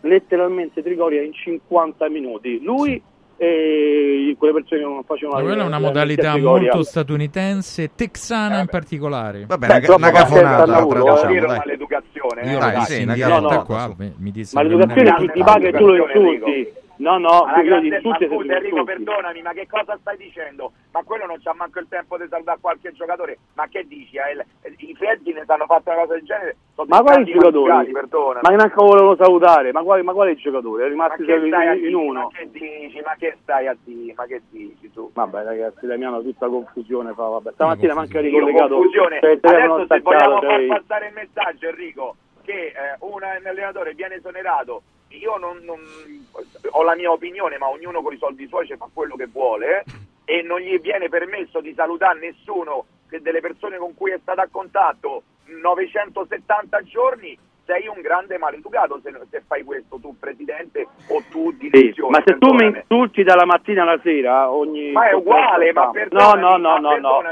letteralmente Trigoria in 50 minuti. Lui e quelle persone che non facevano la quella è una modalità molto statunitense, texana in particolare. Vabbè, Beh, una, una cafonata lavoro, eh. dai. Maleducazione, Io eh, dai, sì, una No, no. qua mi Ma l'educazione non chi è- ti paga e tu lo insulti. No, no, Alla io gli grande- insulti ma scusa Enrico, insulti. perdonami, ma che cosa stai dicendo? Ma quello non c'ha manco il tempo di salutare qualche giocatore. Ma che dici? Eh, il- I Freddi ne hanno fatto una cosa del genere. Sono Ma quali giocatori? Ma che neanche volevano salutare, ma quali, ma quali giocatori? È Ma rimasti che in, in uno. Ma che dici? Ma che stai a dire? Ma che dici tu? Vabbè ragazzi, Damiano tutta confusione fa, vabbè. Stamattina manca ricollegato confusione. Adesso se vogliamo far passare il messaggio Enrico che eh, un allenatore viene esonerato io non, non- ho la mia opinione, ma ognuno con i soldi suoi ci fa quello che vuole e non gli viene permesso di salutare nessuno che delle persone con cui è stato a contatto 970 giorni. Sei un grande maleducato se, se fai questo tu presidente o tu Sì, direzione. ma se tu mi insulti dalla mattina alla sera ogni Ma è uguale, ma no perdonami, no no ma no no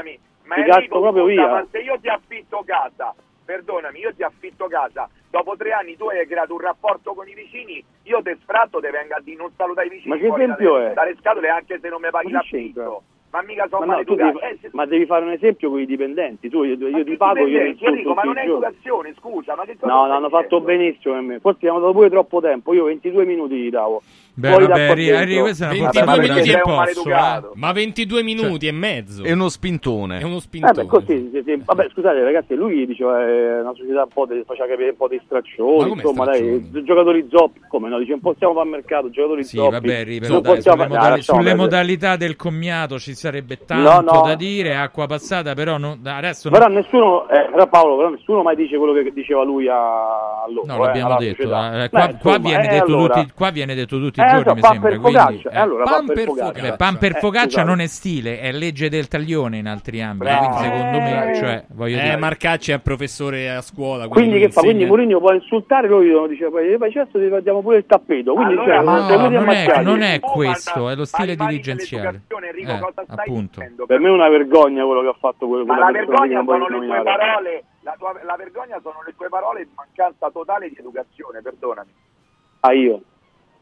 ma ti casco proprio via Ma se io ti affitto casa, perdonami, io ti affitto casa, dopo tre anni tu hai creato un rapporto con i vicini, io te sfratto, te venga a dire non salutare i vicini Ma che esempio è? dalle scatole anche se non mi paghi l'affitto. Ma mica sono ma, no, devi, Eh, se- ma devi fare un esempio con i dipendenti tu io, io ti pago io ti Enrico, ma non è giorni. educazione, scusa, ma che cosa No, no, hanno fatto benissimo per me. Forse abbiamo dato pure troppo tempo. Io 22 minuti gli davo. Beh, vabbè, Ri- dentro. Ri- questa è una 22 portata minuti e posso, maleducato. Ma 22 minuti e mezzo. È uno spintone. È uno Eh spintone. beh, così, sì, sì. Vabbè, scusate ragazzi, lui diceva è una società un po' di, faceva capire un po' di straccioni, insomma, straccioni? dai, giocatori zoppi, come no, dice non possiamo fare mercato, giocatori Sì, zoppi. vabbè, Ri, però non dai, possiamo sulle, perdere. modalità del commiato ci sarebbe No, tanto no. da dire, acqua passata, però non- adesso non- Però nessuno, eh, però Paolo, però nessuno mai dice quello che diceva lui a, a loro. No, l'abbiamo alla detto. eh, qua, Beh, qua insomma, viene eh, detto allora- tutti, qua viene detto tutti i Eh, giorni, so, mi pan sembra. per quindi, focaccia, eh. eh, allora, Pan per focaccia. Beh, pan per Eh, focaccia scusate. non è stile, è legge del taglione in altri ambiti. Bravo. Quindi, secondo me, Eh. cioè, voglio Eh, dire, Marcacci è professore a scuola. Quindi che fa? Quindi Mourinho può insultare, dire poi poi certo ti diamo pure il tappeto. Quindi Allora, cioè, ma- no, non è, non è questo, è lo stile dirigenziale. Enrico, Eh, cosa stai appunto. dicendo? Per me è una vergogna quello che ha fatto quello Ma la vergogna sono le tue parole, la, tua- la vergogna sono le tue parole in mancanza totale di educazione, perdonami. Ah, io?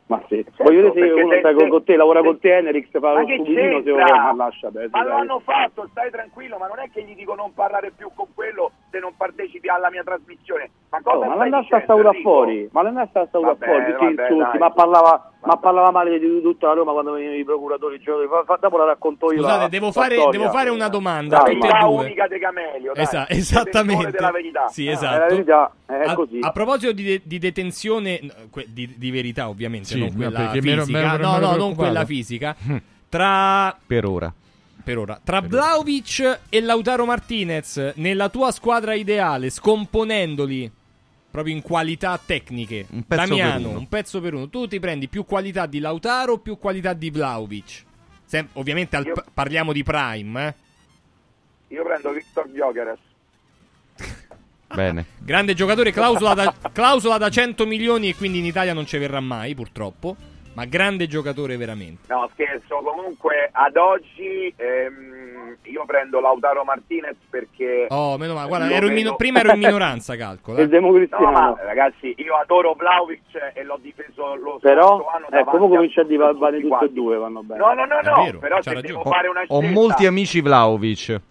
Ma sì. Certo, Voglio vedere se uno se- sta con, se- con te, lavora se- con te, Enerix, fa lo che stupidino, se vuoi, ma lascia perdere. Ma lo dai. hanno fatto, stai tranquillo, ma non è che gli dico non parlare più con quello se non partecipi alla mia trasmissione. Ma cosa Oh, ma stai l'andasse a Enrico? fuori, ma l'andasse a Vabbè, fuori, tutti vabbè, insulti, dai. ma parlava, ma parlava male di tutta la Roma quando venivano i procuratori, giocatori, fa- fa- dopo la racconto io. Scusate, la- devo la fare, devo fare una domanda a Dai, tutte La unica de Camelio, dai. Esa- esattamente. della verità. Sì, esatto. è la verità, è a, così. a proposito di, de- di detenzione, no, di, di verità ovviamente, Sì, non no, quella fisica, no, no, non quella fisica, tra, Per ora. Per ora, tra Vlaovic e Lautaro Martinez, nella tua squadra ideale, scomponendoli proprio in qualità tecniche, Un pezzo Damiano, un pezzo per uno, tu ti prendi più qualità di Lautaro o più qualità di Vlaovic? Sem- ovviamente al- Io- parliamo di Prime, eh? Io prendo Victor Giocheres. Bene. Grande giocatore, clausola da, clausola da 100 milioni e quindi in Italia non ci verrà mai, purtroppo. Ma grande giocatore veramente. No, scherzo, comunque ad oggi ehm, io prendo Lautaro Martinez perché... Oh, meno male. Guarda, ero mino- prima ero in minoranza, calcola. Il democristiano. No, ma ragazzi, io adoro Vlaovic e l'ho difeso lo Però, scorso anno ecco, davanti come comincia a tutti divagare tutti e due, vanno bene. No, no, no, no, vero, però se ragione. devo fare una Ho scelta... molti amici Vlaovic.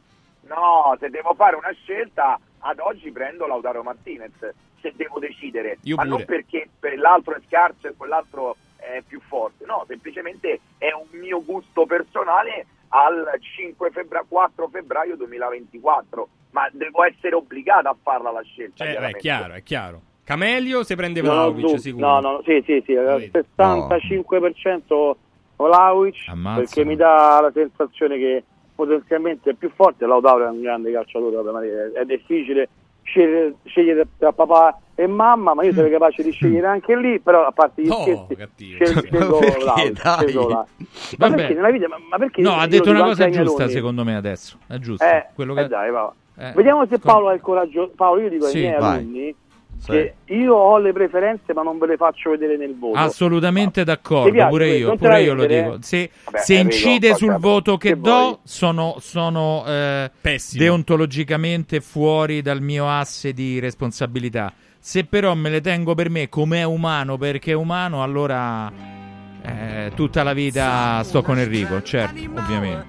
No, se devo fare una scelta, ad oggi prendo Lautaro Martinez, se devo decidere. Io ma pure. non perché per l'altro è scarso e quell'altro è più forte, no, semplicemente è un mio gusto personale al 5 febbraio, 4 febbraio 2024, ma devo essere obbligata a farla la scelta. Cioè, è chiaro, è chiaro. Camelio se prende Vlaovic, dubbi. sicuro. No, no, sì, sì, sì, al Vedi. 75% Vlaovic, Ammazza. perché mi dà la sensazione che potenzialmente è più forte, Lautaro è un grande calciatore, è difficile scegliere, scegliere tra papà e mamma, ma io sarei capace di scegliere anche lì, però a parte gli No, scherzi, cattivo. scelgo, Perché, scelgo Vlahovic. Ma Vabbè. perché nella vita, ma, ma perché No, ha detto una cosa giusta, secondo me, adesso. È giusto. Eh, Quello eh che... dai, va. Eh, Vediamo se Paolo è il coraggio. Paolo, io dico Sì, ai miei vai. alunni Sì. che io ho le preferenze, ma non ve le faccio vedere nel voto. Assolutamente Ti d'accordo, piace pure io, pure io lo dico. Se, Vabbè, se incide fa sul voto che, Che do, vuoi? sono, sono eh, Pessimo. deontologicamente fuori dal mio asse di responsabilità. Se però me le tengo per me come è umano, perché è umano, allora eh, tutta la vita sto con Enrico, certo, ovviamente.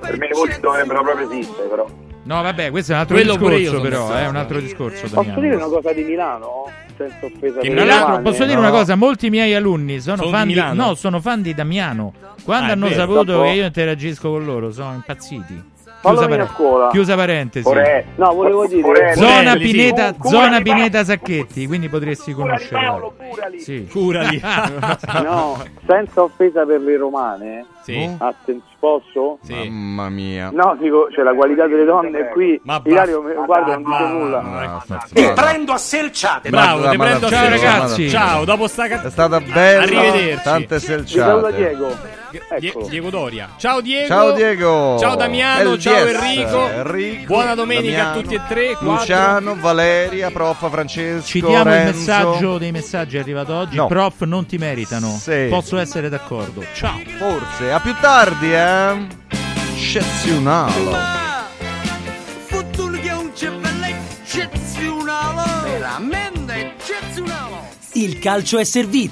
Per me i voti dovrebbero proprio esistere, però. No, vabbè, questo è un altro Quello discorso, però, è un altro discorso. Posso Damiano. dire una cosa di Milano? Senza offesa Che per Tra le l'altro, umane? posso dire No. una cosa: molti miei alunni sono, Sono fan di di, Milano? no, sono fan di Damiano. Quando Ah, hanno vero, saputo dopo- che io interagisco con loro, sono impazziti. Chiusa, pare- chiusa parentesi. Ore- No, volevo dire... Ore- Zona. Pineta, Cu- zona curali, Pineta Sacchetti, quindi potresti Curali, conoscere. Paolo, curali. Sì. Curali. No, senza offesa per le romane, Sì. Atten- posso? Sì. Mamma mia. No, dico, cioè la qualità delle donne qui, Ma Ilario, guarda, non dice nulla. Guarda. prendo a selciate. Bravo, ti prendo a ciao, sedere, ragazzi. Ciao, dopo sta È stata bella. Arrivederci. Tante Vi saluta selciate. Diego. Die- Ecco. Diego Doria. Ciao Diego. Ciao Diego. Ciao Damiano, ciao LDS. Enrico. Enrico, Buona domenica Damiano, a tutti e tre. quattro. Luciano, Valeria, Prof, Francesco, Ci diamo il Renzo. messaggio dei messaggi arrivato oggi. No. Prof, non ti meritano. Sì. Posso essere d'accordo. Ciao. Forse, a più tardi, eh. Eccezionale. Veramente eccezionale. Il calcio è servito.